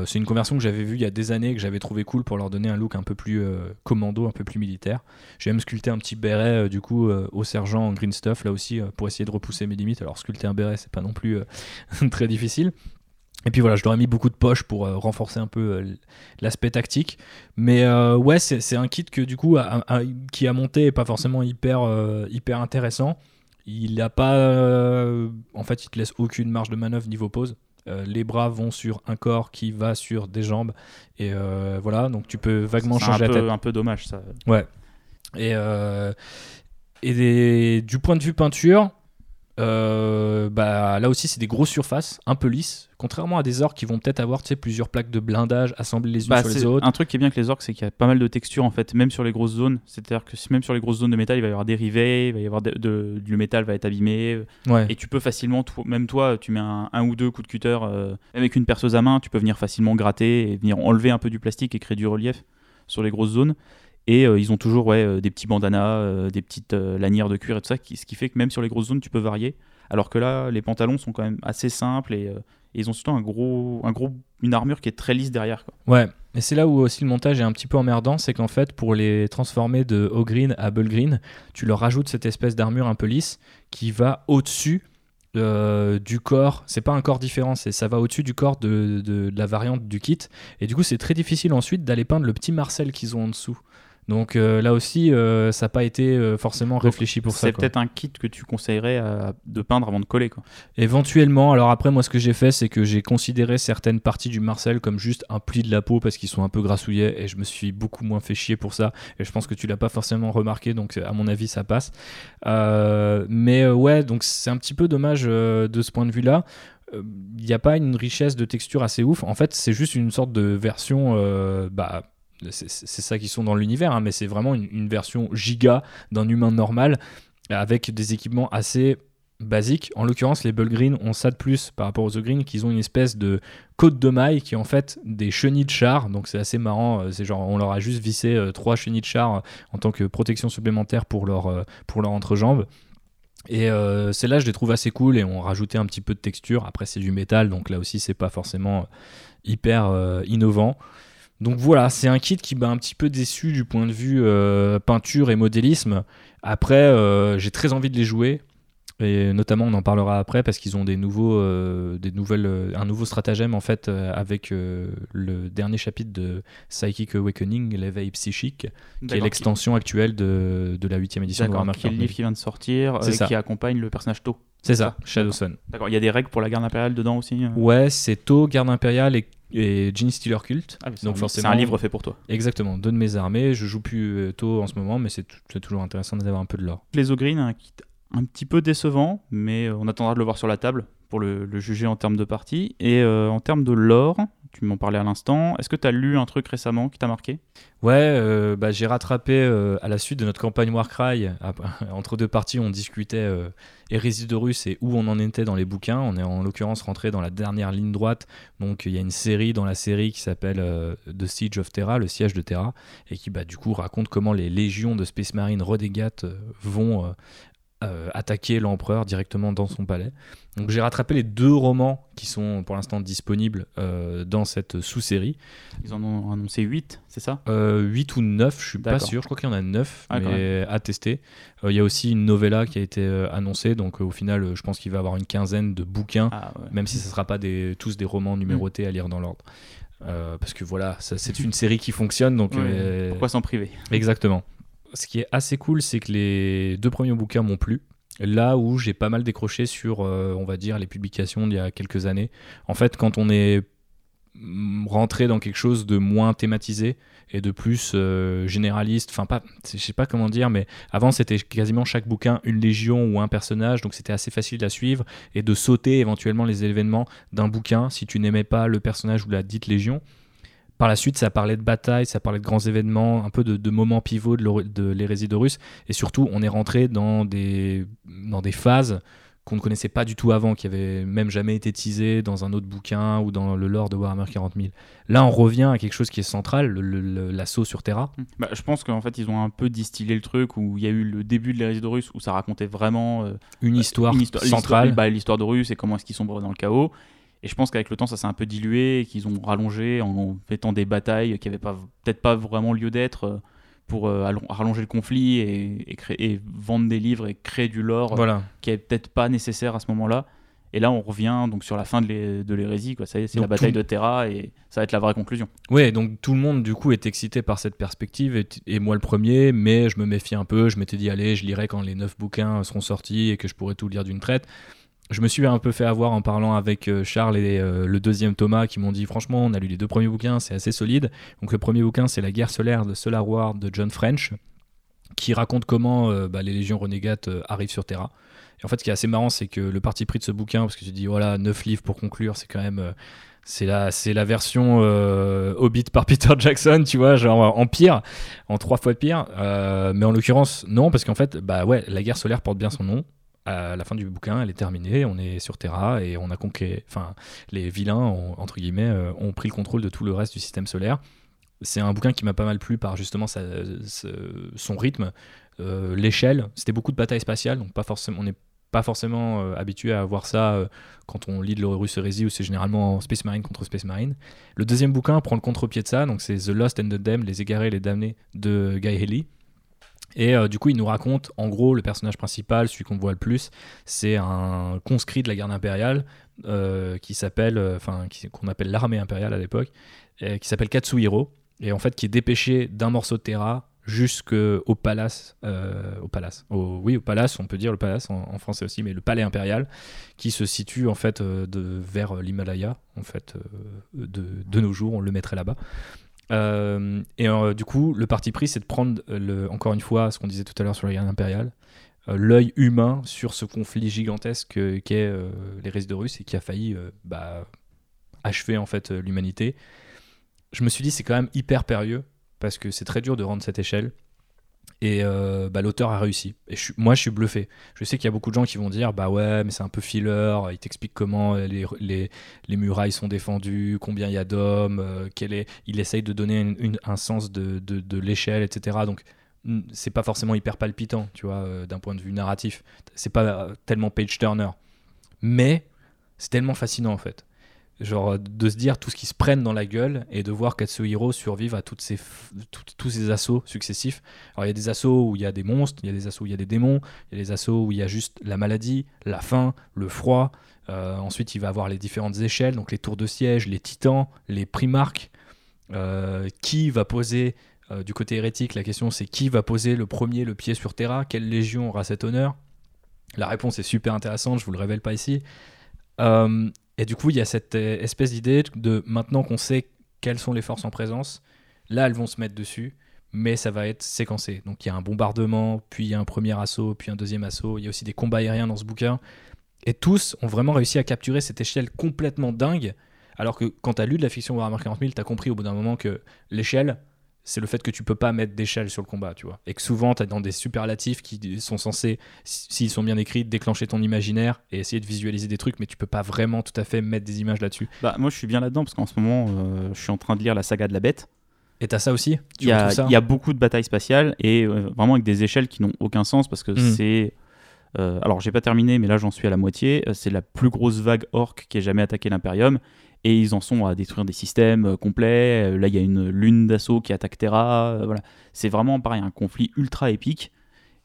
c'est une conversion que j'avais vue il y a des années, que j'avais trouvé cool pour leur donner un look un peu plus commando, un peu plus militaire. J'ai même sculpté un petit béret du coup au sergent en green stuff là aussi pour essayer de repousser mes limites. Alors sculpter un béret c'est pas non plus très difficile. Et puis voilà, je leur ai mis beaucoup de poches pour euh, renforcer un peu euh, l'aspect tactique. Mais euh, ouais, c'est un kit que du coup, qui a monté et pas forcément hyper, hyper intéressant. Il n'a pas. en fait, il te laisse aucune marge de manœuvre niveau pose. les bras vont sur un corps qui va sur des jambes. Et voilà, donc tu peux vaguement changer un la tête. un peu dommage ça. Ouais. Et, et du point de vue peinture, Euh, bah, là aussi, c'est des grosses surfaces, un peu lisses. Contrairement à des orques qui vont peut-être avoir plusieurs plaques de blindage assemblées les unes Bah, sur les autres. un truc qui est bien avec les orques, c'est qu'il y a pas mal de textures en fait, même sur les grosses zones. C'est-à-dire que même sur les grosses zones de métal, il va y avoir des rivets, il va y avoir de, de- le métal va être abîmé. Ouais. Et tu peux facilement, même toi, tu mets un, un ou deux coups de cutter euh, avec une perceuse à main, tu peux venir facilement gratter et venir enlever un peu du plastique et créer du relief sur les grosses zones. Et euh, ils ont toujours ouais, euh, des petits bandanas, euh, des petites lanières de cuir et tout ça, ce qui fait que même sur les grosses zones, tu peux varier. Alors que là, les pantalons sont quand même assez simples et, ils ont surtout un gros, un gros, une armure qui est très lisse derrière. Ouais, et c'est là où aussi le montage est un petit peu emmerdant, c'est qu'en fait, pour les transformer de haut green à bull green, tu leur rajoutes cette espèce d'armure un peu lisse qui va au-dessus du corps. C'est pas un corps différent, c'est ça va au-dessus du corps de, de- de la variante du kit. Et du coup, c'est très difficile ensuite d'aller peindre le petit Marcel qu'ils ont en dessous. Donc euh, là aussi, euh, ça n'a pas été euh, forcément réfléchi pour ça. C'est peut-être un kit que tu conseillerais à- de peindre avant de coller. Quoi. Éventuellement, alors après, moi, ce que j'ai fait, c'est que j'ai considéré certaines parties du Marcel comme juste un pli de la peau parce qu'ils sont un peu grassouillés et je me suis beaucoup moins fait chier pour ça. Et je pense que tu l'as pas forcément remarqué, donc à mon avis, ça passe. Mais ouais, donc c'est un petit peu dommage de ce point de vue-là. Il n'y a pas une richesse de texture assez ouf. En fait, c'est juste une sorte de version. euh, bah, c'est ça qui sont dans l'univers, hein, mais c'est vraiment une, version giga d'un humain normal avec des équipements assez basiques. En l'occurrence, les Bullgreen ont ça de plus par rapport aux Green, qu'ils ont une espèce de côte de maille qui est en fait des chenilles de char. Donc c'est assez marrant. euh, C'est genre on leur a juste vissé euh, trois chenilles de char euh, en tant que protection supplémentaire pour leur entrejambe. Et euh, celles-là, je les trouve assez cool et on rajouté un petit peu de texture. Après, c'est du métal, donc là aussi, c'est pas forcément hyper innovant. Donc voilà, c'est un kit qui m'a un petit peu déçu du point de vue euh, peinture et modélisme. Après, euh, j'ai très envie de les jouer. Et notamment, on en parlera après parce qu'ils ont des nouveaux, euh, des nouvelles, un nouveau stratagème en fait avec le dernier chapitre de Psychic Awakening, l'éveil psychique, qui est l'extension actuelle de, de la huitième édition de Warhammer qui est le 40 000. livre qui vient de sortir, qui accompagne le personnage To. C'est ça, Shadow Sun. D'accord, il y a des règles pour la garde impériale dedans aussi Ouais, c'est To, Garde Impériale et, et Gene Stealer Cult. Ah, Donc un- c'est forcément- un livre fait pour toi. Exactement, deux de mes armées. Je joue plus euh, To en ce moment, mais c'est t- c'est toujours intéressant d'avoir un peu de l'or. Les Ogreen, un kit un petit peu décevant, mais euh, on attendra de le voir sur la table pour le, le juger en termes de partie. Et euh, en termes de lore, tu m'en parlais à l'instant, est-ce que tu as lu un truc récemment qui t'a marqué? Ouais, euh, bah, j'ai rattrapé euh, à la suite de notre campagne Warcry. Entre deux parties, on discutait euh, Hérésie de et où on en était dans les bouquins. On est en l'occurrence rentré dans la dernière ligne droite. Donc il y a une série dans la série qui s'appelle euh, The Siege of Terra, le siège de Terra, et qui bah, du coup raconte comment les légions de Space Marine Redegat euh, vont euh, attaquer l'empereur directement dans son palais. Donc j'ai rattrapé les deux romans qui sont pour l'instant disponibles euh, dans cette sous-série. Ils en ont annoncé 8, c'est ça? Euh, 8 ou 9, je suis pas sûr. Je crois qu'il y en a 9, Ah, mais à tester. Euh, Il y a aussi une novella qui a été annoncée, donc au final, je pense qu'il va y avoir une quinzaine de bouquins, Ah, ouais. même si ce ne sera pas des, tous des romans numérotés à lire dans l'ordre. Parce que voilà, c'est une série qui fonctionne, donc Ouais, Pourquoi s'en priver? Exactement. Ce qui est assez cool, c'est que les deux premiers bouquins m'ont plu. Là où j'ai pas mal décroché sur, euh, on va dire, les publications d'il y a quelques années. En fait, quand on est mm, rentré dans quelque chose de moins thématisé et de plus euh, généraliste, enfin pas, je sais pas comment dire, mais avant c'était quasiment chaque bouquin une légion ou un personnage, donc c'était assez facile à suivre et de sauter éventuellement les événements d'un bouquin si tu n'aimais pas le personnage ou la dite légion. Par la suite, ça parlait de batailles, ça parlait de grands événements, un peu de, de moments pivots de l'hérésie de Russe. Et surtout, on est rentré dans des, dans des phases qu'on ne connaissait pas du tout avant, qui avaient même jamais été teasées dans un autre bouquin ou dans le lore de Warhammer 40 000. Là, on revient à quelque chose qui est central, l'assaut sur Terra. Bah, je pense qu'en fait, ils ont un peu distillé le truc où il y a eu le début de l'hérésie de Russe où ça racontait vraiment euh, Une histoire, une histoire- centrale. l'histoire- bah, l'histoire de Russe et comment est-ce qu'ils sombrent dans le chaos. Et je pense qu'avec le temps, ça s'est un peu dilué et qu'ils ont rallongé en mettant des batailles qui n'avaient peut-être pas vraiment lieu d'être euh, pour euh, allon- rallonger le conflit et, et créer, et vendre des livres et créer du lore Voilà. qui est peut-être pas nécessaire à ce moment-là. Et là, on revient donc sur la fin de l'hé- de l'hérésie. quoi. Ça y est, C'est la bataille tout- de Terra et ça va être la vraie conclusion. Ouais, donc tout le monde du coup est excité par cette perspective et, et moi le premier, mais je me méfie un peu. Je m'étais dit allez, je lirai quand les neuf bouquins seront sortis et que je pourrai tout lire d'une traite. Je me suis un peu fait avoir en parlant avec euh, Charles et euh, le deuxième Thomas qui m'ont dit franchement on a lu les deux premiers bouquins, c'est assez solide. Donc le premier bouquin c'est La guerre solaire de Solar War de John French qui raconte comment euh, bah, les légions renégates arrivent sur Terra. Et en fait, ce qui est assez marrant, c'est que le parti pris de ce bouquin, parce que tu dis, voilà, 9 livres pour conclure, c'est quand même. c'est la, la version euh, Hobbit par Peter Jackson, tu vois, genre en pire, en trois fois pire. Mais en l'occurrence, non, parce qu'en fait, bah ouais, la guerre solaire porte bien son nom. La fin du bouquin, elle est terminée, on est sur Terra et on a conquis. Enfin, les vilains, ont, entre guillemets, euh, ont pris le contrôle de tout le reste du système solaire. C'est un bouquin qui m'a pas mal plu par justement sa- son rythme, euh, l'échelle. C'était beaucoup de batailles spatiales, donc pas forcément, on n'est pas forcément euh, habitué à voir ça quand on lit de l'Horus Heresy où c'est généralement en Space Marine contre Space Marine. Le deuxième bouquin prend le contre-pied de ça, donc c'est The Lost and the Damned, Les égarés et les damnés de Guy Haley. Et euh, du coup, il nous raconte, en gros, le personnage principal, celui qu'on voit le plus, c'est un conscrit de la garde impériale euh, qui s'appelle, euh, enfin, qu'on appelle l'armée impériale à l'époque, qui s'appelle Katsuhiro, et en fait, qui est dépêché d'un morceau de Terra jusqu'au palace, au palace, oui, au palace, on peut dire le palace en, en français aussi, mais le palais impérial, qui se situe en fait de, vers l'Himalaya, en fait, de, de nos jours, on le mettrait là-bas. Euh, et euh, du coup, le parti pris, c'est de prendre, euh, encore une fois, ce qu'on disait tout à l'heure sur la guerre impériale, l'œil humain sur ce conflit gigantesque qu'est les résidus russes et qui a failli bah, achever en fait l'humanité. Je me suis dit, c'est quand même hyper périlleux parce que c'est très dur de rendre cette échelle. Et euh, bah, l'auteur a réussi. Moi, je suis bluffé. Je sais qu'il y a beaucoup de gens qui vont dire Bah ouais, mais c'est un peu filler. Il t'explique comment les, les, les murailles sont défendues, combien il y a d'hommes, euh, il essaye de donner une- un sens de, de, de l'échelle, etc. Donc, c'est pas forcément hyper palpitant, tu vois, euh, d'un point de vue narratif. C'est pas euh, tellement page-turner. Mais c'est tellement fascinant, en fait. Genre, euh, de se dire tout ce qui se prennent dans la gueule et de voir Katsuhiro survivre à toutes ces, tous ces assauts successifs. Alors, il y a des assauts où il y a des monstres, il y a des assauts où il y a des démons, il y a des assauts où il y a juste la maladie, la faim, le froid. Euh, ensuite, il va avoir les différentes échelles, donc les tours de siège, les titans, les primarques. Euh, qui va poser, du côté hérétique, la question c'est qui va poser le premier le pied sur Terra Quelle légion aura cet honneur? La réponse est super intéressante, je vous le révèle pas ici. Euh, et du coup, il y a cette euh, espèce d'idée de maintenant qu'on sait quelles sont les forces en présence, là elles vont se mettre dessus, mais ça va être séquencé. Donc il y a un bombardement, puis il y a un premier assaut, puis un deuxième assaut. Il y a aussi des combats aériens dans ce bouquin. Et tous ont vraiment réussi à capturer cette échelle complètement dingue. Alors que quand tu as lu de la fiction Warhammer 40 000, tu as compris au bout d'un moment que l'échelle, c'est le fait que tu peux pas mettre d'échelle sur le combat, tu vois. Et que souvent, tu as dans des superlatifs qui sont censés, s'ils sont bien écrits, déclencher ton imaginaire et essayer de visualiser des trucs, mais tu peux pas vraiment tout à fait mettre des images là-dessus. Bah, moi, je suis bien là-dedans parce qu'en ce moment, euh, je suis en train de lire la saga de la bête. Et t'as ça aussi? Il y, a, beaucoup de batailles spatiales et euh, vraiment avec des échelles qui n'ont aucun sens parce que Mhm. c'est. euh, alors, j'ai pas terminé, mais là, j'en suis à la moitié. Euh, C'est la plus grosse vague orc qui ait jamais attaqué l'Imperium. Et ils en sont à détruire des systèmes euh, complets. Euh, Là, il y a une lune d'assaut qui attaque Terra. Euh, voilà. C'est vraiment pareil, un conflit ultra épique.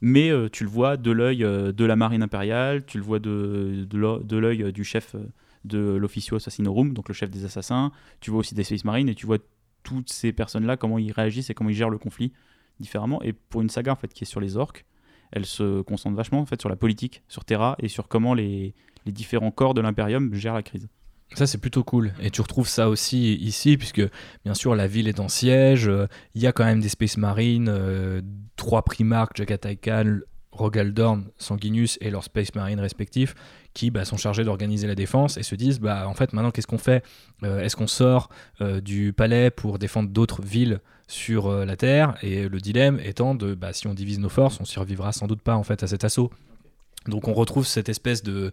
Mais tu le vois de l'œil de la marine impériale, tu le vois de, de l'œil du chef de l'Officio Assassinorum, donc le chef des assassins. Tu vois aussi des Space Marines et tu vois toutes ces personnes-là, comment ils réagissent et comment ils gèrent le conflit différemment. Et pour une saga en fait, qui est sur les orques, elle se concentre vachement en fait, sur la politique, sur Terra et sur comment les, les différents corps de l'Imperium gèrent la crise. Ça, c'est plutôt cool. Et tu retrouves ça aussi ici, puisque bien sûr, la ville est en siège. Il y a quand même des Space Marines, euh, trois Primarques, Jagatai Khan, Rogaldorn, Sanguinus et leurs Space Marines respectifs, qui bah, sont chargés d'organiser la défense et se disent bah, en fait, maintenant, qu'est-ce qu'on fait? Euh, Est-ce qu'on sort euh, du palais pour défendre d'autres villes sur la Terre? Et le dilemme étant de bah, si on divise nos forces, on survivra sans doute pas en fait à cet assaut. Donc on retrouve cette espèce de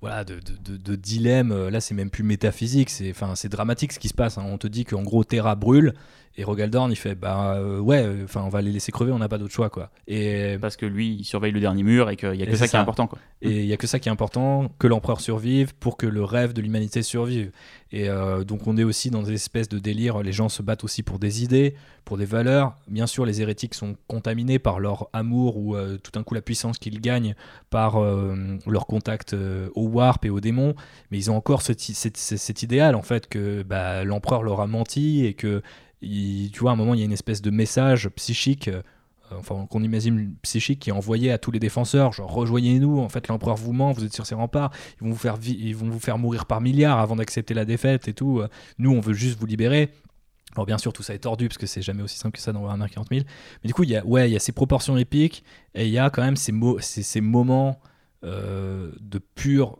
voilà de, de- dilemme. Euh, Là, c'est même plus métaphysique, c'est c'est dramatique ce qui se passe. hein. On te dit qu'en gros Terra brûle et Rogaldorn il fait bah euh, ouais, enfin on va les laisser crever, on n'a pas d'autre choix quoi. Et Parce que lui, il surveille le dernier mur et qu'il n'y a que ça qui est important. Quoi. et il y a que ça qui est important, que l'empereur survive pour que le rêve de l'humanité survive. Et euh, donc on est aussi dans des espèces de délire. Les gens se battent aussi pour des idées, pour des valeurs. Bien sûr, les hérétiques sont contaminés par leur amour ou euh, tout d'un coup la puissance qu'ils gagnent par leur contact au warp et au démon. Mais ils ont encore cet idéal en fait que bah, l'empereur leur a menti et que tu vois à un moment il y a une espèce de message psychique. euh, enfin qu'on imagine psychique qui est envoyé à tous les défenseurs genre rejoignez-nous en fait l'empereur vous ment vous êtes sur ses remparts ils vont vous faire ils vont vous faire mourir par milliards avant d'accepter la défaite et tout Euh, nous on veut juste vous libérer alors bien sûr tout ça est tordu parce que c'est jamais aussi simple que ça dans Warhammer 40 000 mais du coup il y a ouais il y a ces proportions épiques et il y a quand même ces mots ces, moments euh, de pure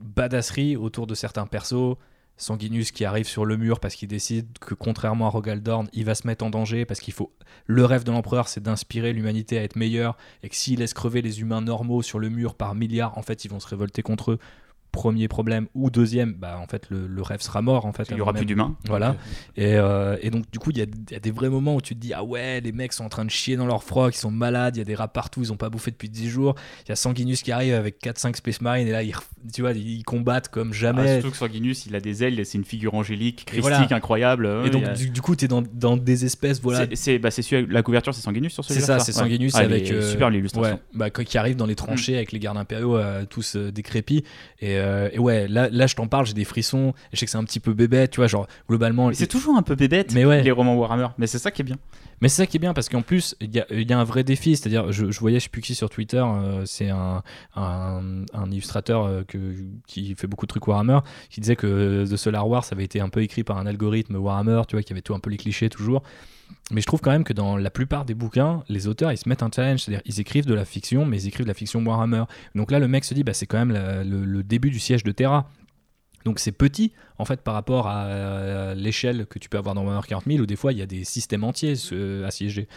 badasserie autour de certains persos. Sanguinus qui arrive sur le mur parce qu'il décide que contrairement à Rogaldorn, il va se mettre en danger parce qu'il faut. Le rêve de l'empereur, c'est d'inspirer l'humanité à être meilleure et que s'il laisse crever les humains normaux sur le mur par milliards, en fait, ils vont se révolter contre eux premier problème ou deuxième bah en fait le, le rêve sera mort en fait Il y aura plus d'humains. voilà et, euh, et donc du coup il y, y a des vrais moments où tu te dis ah ouais les mecs sont en train de chier dans leur froc ils sont malades il y a des rats partout ils ont pas bouffé depuis 10 jours il y a Sanguinus qui arrive avec 4-5 Space Marines et là ils, tu vois ils combattent comme Ah, jamais surtout que Sanguinus, il a des ailes, c'est une figure angélique, christique, voilà. incroyable. et Ouais, donc a- du, du coup t'es dans, dans des espèces voilà c'est- c'est bah, c'est la couverture, c'est Sanguinus sur c'est celui-là. ça c'est Sanguinus Ah, avec euh, super l'illustration. ouais, bah, qui arrive dans les tranchées avec les gardes impériaux euh, tous décrépits et, euh, et ouais là, là je t'en parle j'ai des frissons et je sais que c'est un petit peu bébé tu vois genre globalement C'est toujours un peu bébête, Mais ouais. les romans Warhammer. Mais c'est ça qui est bien. Mais c'est ça qui est bien parce qu'en plus, il y a, y a un vrai défi. C'est-à-dire, je, je voyais, je sais plus qui sur Twitter, euh, c'est un, un, un illustrateur euh, que, qui fait beaucoup de trucs Warhammer, qui disait que The Solar War, ça avait été un peu écrit par un algorithme Warhammer, tu vois, qui avait tout un peu les clichés toujours. Mais je trouve quand même que dans la plupart des bouquins, les auteurs, ils se mettent un challenge. C'est-à-dire, ils écrivent de la fiction, mais ils écrivent de la fiction Warhammer. Donc là, le mec se dit, bah, c'est quand même le, début du siège de Terra. Donc c'est petit en fait par rapport à l'échelle que tu peux avoir dans Warhammer 40 000 où des fois il y a des systèmes entiers assiégés.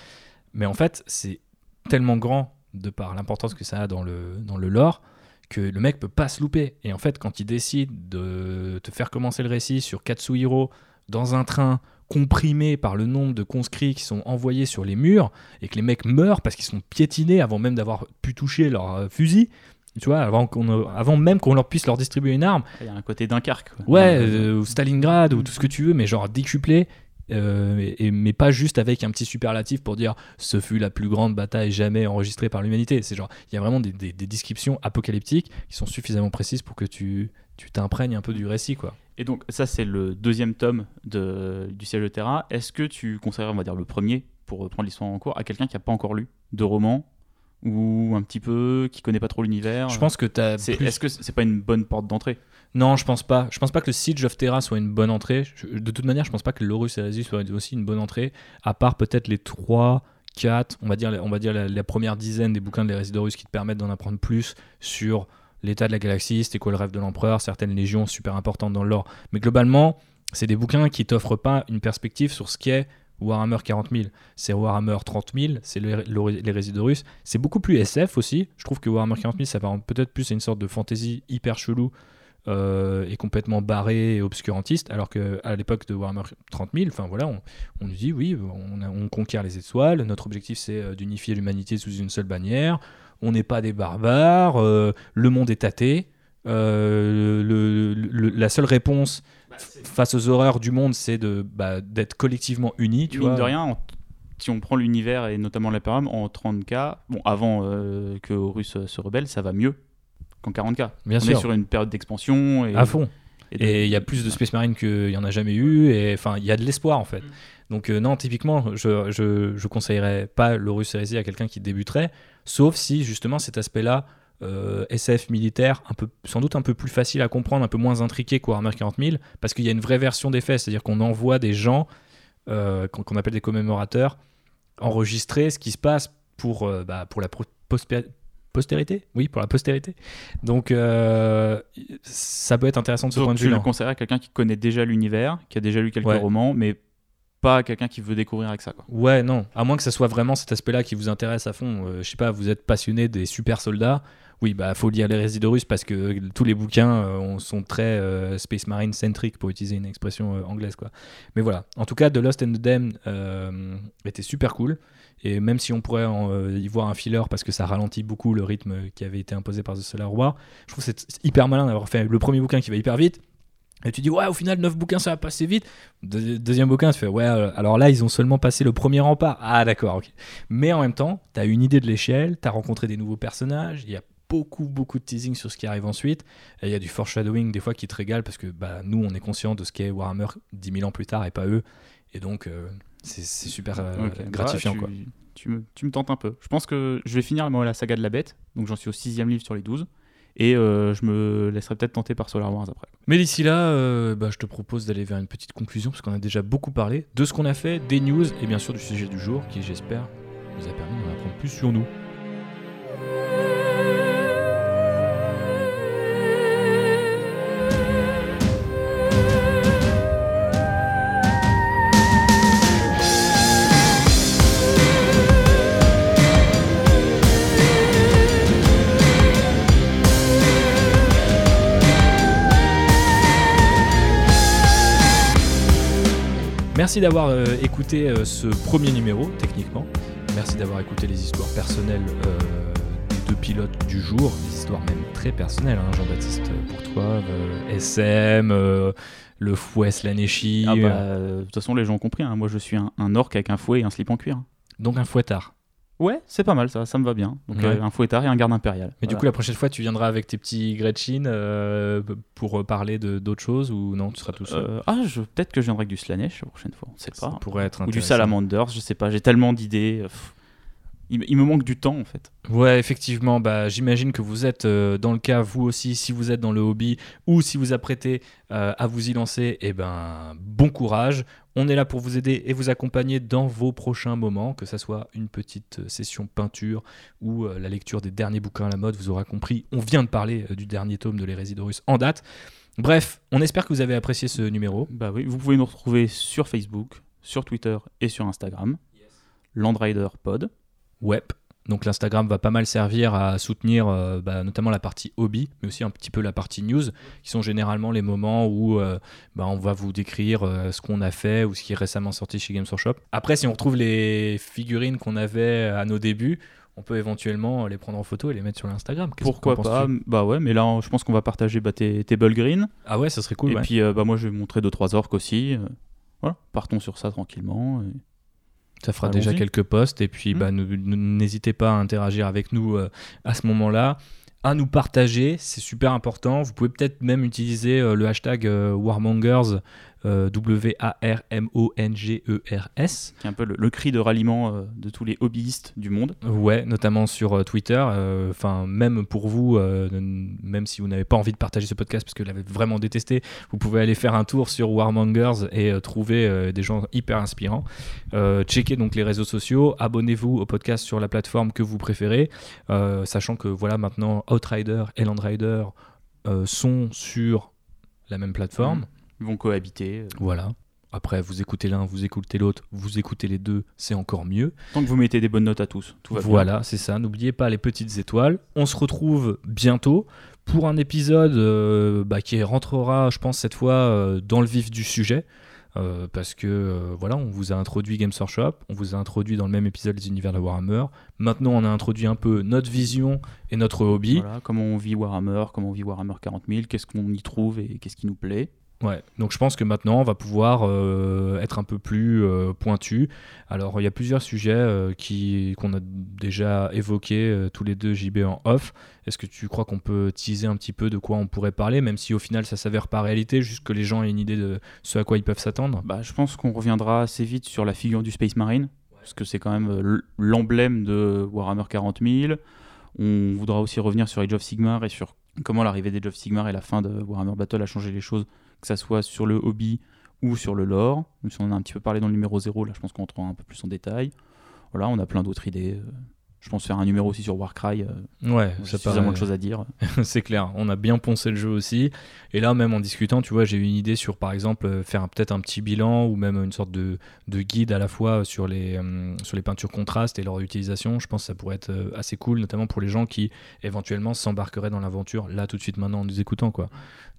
Mais en fait c'est tellement grand de par l'importance que ça a dans le, dans le lore que le mec peut pas se louper. Et en fait quand il décide de te faire commencer le récit sur Katsuhiro dans un train comprimé par le nombre de conscrits qui sont envoyés sur les murs et que les mecs meurent parce qu'ils sont piétinés avant même d'avoir pu toucher leur euh, fusil, tu vois, avant, qu'on, avant même qu'on leur puisse leur distribuer une arme, Il y a un côté Dunkerque. quoi. Ouais, Euh, euh, ou Stalingrad, ou tout ce que tu veux, mais genre décuplé. Euh, et, mais pas juste avec un petit superlatif pour dire ce fut la plus grande bataille jamais enregistrée par l'humanité. C'est genre, il y a vraiment des, des- des descriptions apocalyptiques qui sont suffisamment précises pour que tu tu t'imprègnes un peu du récit, quoi. Et donc, ça, c'est le deuxième tome de, du siège de Terra. Est-ce que tu conseillerais, on va dire, le premier, pour reprendre l'histoire en cours, à quelqu'un qui n'a pas encore lu de roman ou un petit peu, qui connaît pas trop l'univers Je pense que t'as plus- Est-ce que c'est pas une bonne porte d'entrée? Non, je pense pas. Je pense pas que le Siege of Terra soit une bonne entrée. Je- de toute manière, je pense pas que l'Horus Heresy soit aussi une bonne entrée, à part peut-être les 3, 4, on va dire, on va dire la, la première dizaine des bouquins de l'Hérésie d'Horus qui te permettent d'en apprendre plus sur l'état de la galaxie, c'était quoi le rêve de l'empereur, certaines légions super importantes dans le lore. Mais globalement, c'est des bouquins qui t'offrent pas une perspective sur ce qu'est Warhammer 40 000. C'est Warhammer 30 000, c'est le- le- l'Hérésie d'Horus. C'est beaucoup plus SF aussi. Je trouve que Warhammer 40 000, ça va peut-être plus à une sorte de fantasy hyper chelou euh, et complètement barré et obscurantiste, alors qu'à l'époque de Warhammer 30 000, enfin voilà, on, nous dit oui, on, conquiert les étoiles, notre objectif c'est euh, d'unifier l'humanité sous une seule bannière, on n'est pas des barbares, euh, le monde est le- la seule réponse face aux horreurs du monde, c'est de bah, d'être collectivement unis, tu Mine vois. de rien, en- si on prend l'univers et notamment l'Imperium, en 30K, bon, avant euh, que Horus euh, se rebelle, ça va mieux qu'en 40K. Bien on sûr. est sur une période d'expansion. Et, À fond. et il y a plus de Space Marine qu'il y en a jamais eu. Et enfin, il y a de l'espoir en fait. Donc euh, non, typiquement, je, je, je conseillerais pas l'Horus Heresy à quelqu'un qui débuterait, sauf si justement cet aspect-là, euh, SF militaire, un peu, sans doute un peu plus facile à comprendre, un peu moins intriqué que Warhammer 40 000, parce qu'il y a une vraie version des faits, c'est-à-dire qu'on envoie des gens euh, qu'on appelle des commémorateurs enregistrer ce qui se passe pour, euh, bah, pour la postérité? Oui, pour la postérité. Donc ça peut être intéressant de ce Donc, point de tu le conseillerais à quelqu'un qui connaît déjà l'univers, qui a déjà lu quelques Ouais. romans, mais pas à quelqu'un qui veut découvrir avec ça. Quoi. Ouais, non. À moins que ça soit vraiment cet aspect-là qui vous intéresse à fond. Euh, je sais pas, vous êtes passionné des super soldats. Oui, bah faut lire les Résidorus parce que tous les bouquins euh, on- sont très euh, Space Marine centric pour utiliser une expression euh, anglaise quoi. Mais voilà. En tout cas, The Lost and the Damned était super cool. Et même si on pourrait en, y voir un filler parce que ça ralentit beaucoup le rythme qui avait été imposé par The Solar War, je trouve c'est hyper malin d'avoir fait le premier bouquin qui va hyper vite. Et tu dis, ouais, au final, 9 bouquins, ça va passer vite. Deux- deuxième bouquin, tu fais, ouais, alors là, ils ont seulement passé le premier rempart. Ah, d'accord, ok. Mais en même temps, tu as une idée de l'échelle, tu as rencontré des nouveaux personnages, il y a beaucoup, beaucoup de teasing sur ce qui arrive ensuite. Et il y a du foreshadowing des fois qui te régale parce que bah, nous, on est conscient de ce qu'est Warhammer 10 000 ans plus tard et pas eux. Et donc, euh, c'est super euh, gratifiant. Bah, quoi. tu, me, tu me tentes un peu. Je pense que je vais finir moi, la saga de la bête, donc j'en suis au sixième livre sur les 12, et euh, je me laisserai peut-être tenter par Solar Wars après. Mais d'ici là, euh, bah, je te propose d'aller vers une petite conclusion parce qu'on a déjà beaucoup parlé de ce qu'on a fait, des news et bien sûr du sujet du jour qui, j'espère, nous a permis d'en apprendre plus sur nous. Merci d'avoir euh, écouté euh, ce premier numéro, techniquement. Merci d'avoir écouté les histoires personnelles euh, des deux pilotes du jour, des histoires même très personnelles, hein, Jean-Baptiste, pour toi, SM, le fouet Slaneshi, Ah bah, de toute façon, les gens ont compris. hein. Moi, je suis un, un orc avec un fouet et un slip en cuir. donc un fouettard. Ouais, c'est pas mal ça, ça me va bien. Donc Ouais. euh, un fouettard et un garde impérial. Mais du coup, la prochaine fois, tu viendras avec tes petits Gretchen euh, pour parler de d'autres choses ou non, tu seras tout seul? Euh, ah, peut-être que je viendrai avec du Slanesh la prochaine fois, on sait Ça pas. pourrait être Ou du. Salamanders, je sais pas, j'ai tellement d'idées. Il, me- il me manque du temps en fait. Ouais, effectivement, bah, j'imagine que vous êtes euh, dans le cas, vous aussi, si vous êtes dans le hobby ou si vous apprêtez euh, à vous y lancer, eh ben, bon courage. On est là pour vous aider et vous accompagner dans vos prochains moments, que ça soit une petite euh, session peinture ou euh, la lecture des derniers bouquins à la mode. Vous aurez compris, on vient de parler du dernier tome de l'hérésie d'Horus en date. Bref, on espère que vous avez apprécié ce numéro. Bah oui, vous pouvez nous retrouver sur Facebook, sur Twitter et sur Instagram. Landrider Pod. Web. Donc l'Instagram va pas mal servir à soutenir euh, bah, notamment la partie hobby, mais aussi un petit peu la partie news, qui sont généralement les moments où euh, bah, on va vous décrire euh, ce qu'on a fait ou ce qui est récemment sorti chez Games Workshop. Après, si on retrouve les figurines qu'on avait à nos débuts, on peut éventuellement les prendre en photo et les mettre sur l'Instagram. Pourquoi pas? Bah ouais, mais là, je pense qu'on va partager bah, tes, tes Green. Ah ouais, ça serait cool. et ouais. puis, bah, moi, je vais montrer 2-3 orques aussi. voilà, partons sur ça tranquillement. et- Ça fera déjà quelques posts et puis Hmm. bah, n'hésitez pas à interagir avec nous euh, à ce moment-là, à nous partager, c'est super important. Vous pouvez peut-être même utiliser euh, le hashtag euh, Warmongers, euh, W-A-R-M-O-N-G-E-R-S. qui est un peu le, le cri de ralliement euh, de tous les hobbyistes du monde. Ouais, notamment sur euh, Twitter. euh, Enfin, même pour vous, même si vous n'avez pas envie de partager ce podcast parce que vous l'avez vraiment détesté, vous pouvez aller faire un tour sur Warmongers et trouver des gens hyper inspirants. Checkez donc les réseaux sociaux, abonnez-vous au podcast sur la plateforme que vous préférez, sachant que voilà maintenant Outrider et Landrider sont sur la même plateforme. Ils vont cohabiter. euh. Voilà. Après, vous écoutez l'un, vous écoutez l'autre, vous écoutez les deux, c'est encore mieux. Tant que vous mettez des bonnes notes à tous, tout va bien. Voilà, c'est ça. N'oubliez pas les petites étoiles. On se retrouve bientôt pour un épisode euh, bah, qui rentrera, je pense, cette fois euh, dans le vif du sujet. Euh, parce que voilà, on vous a introduit Games Workshop, on vous a introduit dans le même épisode les univers de Warhammer. Maintenant, on a introduit un peu notre vision et notre hobby. Voilà, comment on vit Warhammer, comment on vit Warhammer 40 000, qu'est-ce qu'on y trouve et qu'est-ce qui nous plaît. Ouais, donc je pense que maintenant on va pouvoir euh, être un peu plus euh, pointu. Alors il y a plusieurs sujets euh, qui qu'on a déjà évoqués tous les deux JB en off. Est-ce que tu crois qu'on peut teaser un petit peu de quoi on pourrait parler, même si au final ça s'avère pas réalité, juste que les gens aient une idée de ce à quoi ils peuvent s'attendre? Bah, je pense qu'on reviendra assez vite sur la figure du Space Marine, parce que c'est quand même l'emblème de Warhammer 40 000. On voudra aussi revenir sur Age of Sigmar et sur comment l'arrivée d'Age of Sigmar et la fin de Warhammer Battle a changé les choses, que ça soit sur le hobby ou sur le lore. Même si on en a un petit peu parlé dans le numéro 0, là je pense qu'on rentrera un peu plus en détail. Voilà, on a plein d'autres idées. Je pense faire un numéro aussi sur Warcry, euh, Ouais, j'ai ça suffisamment paraît- de choses à dire. c'est clair. On a bien poncé le jeu aussi. Et là, même en discutant, tu vois, j'ai eu une idée sur, par exemple, euh, faire peut-être un petit bilan ou même une sorte de, de guide à la fois sur les, euh, sur les peintures contrastes et leur utilisation. Je pense que ça pourrait être euh, assez cool, notamment pour les gens qui éventuellement s'embarqueraient dans l'aventure là tout de suite maintenant en nous écoutant, quoi.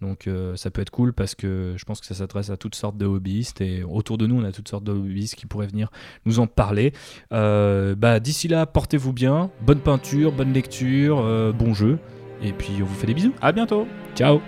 Donc euh, ça peut être cool parce que je pense que ça s'adresse à toutes sortes de hobbyistes et autour de nous, on a toutes sortes de hobbyistes qui pourraient venir nous en parler. Bah, D'ici là, portez-vous bien. Bonne peinture, bonne lecture, euh, bon jeu. Et puis on vous fait des bisous. À bientôt Ciao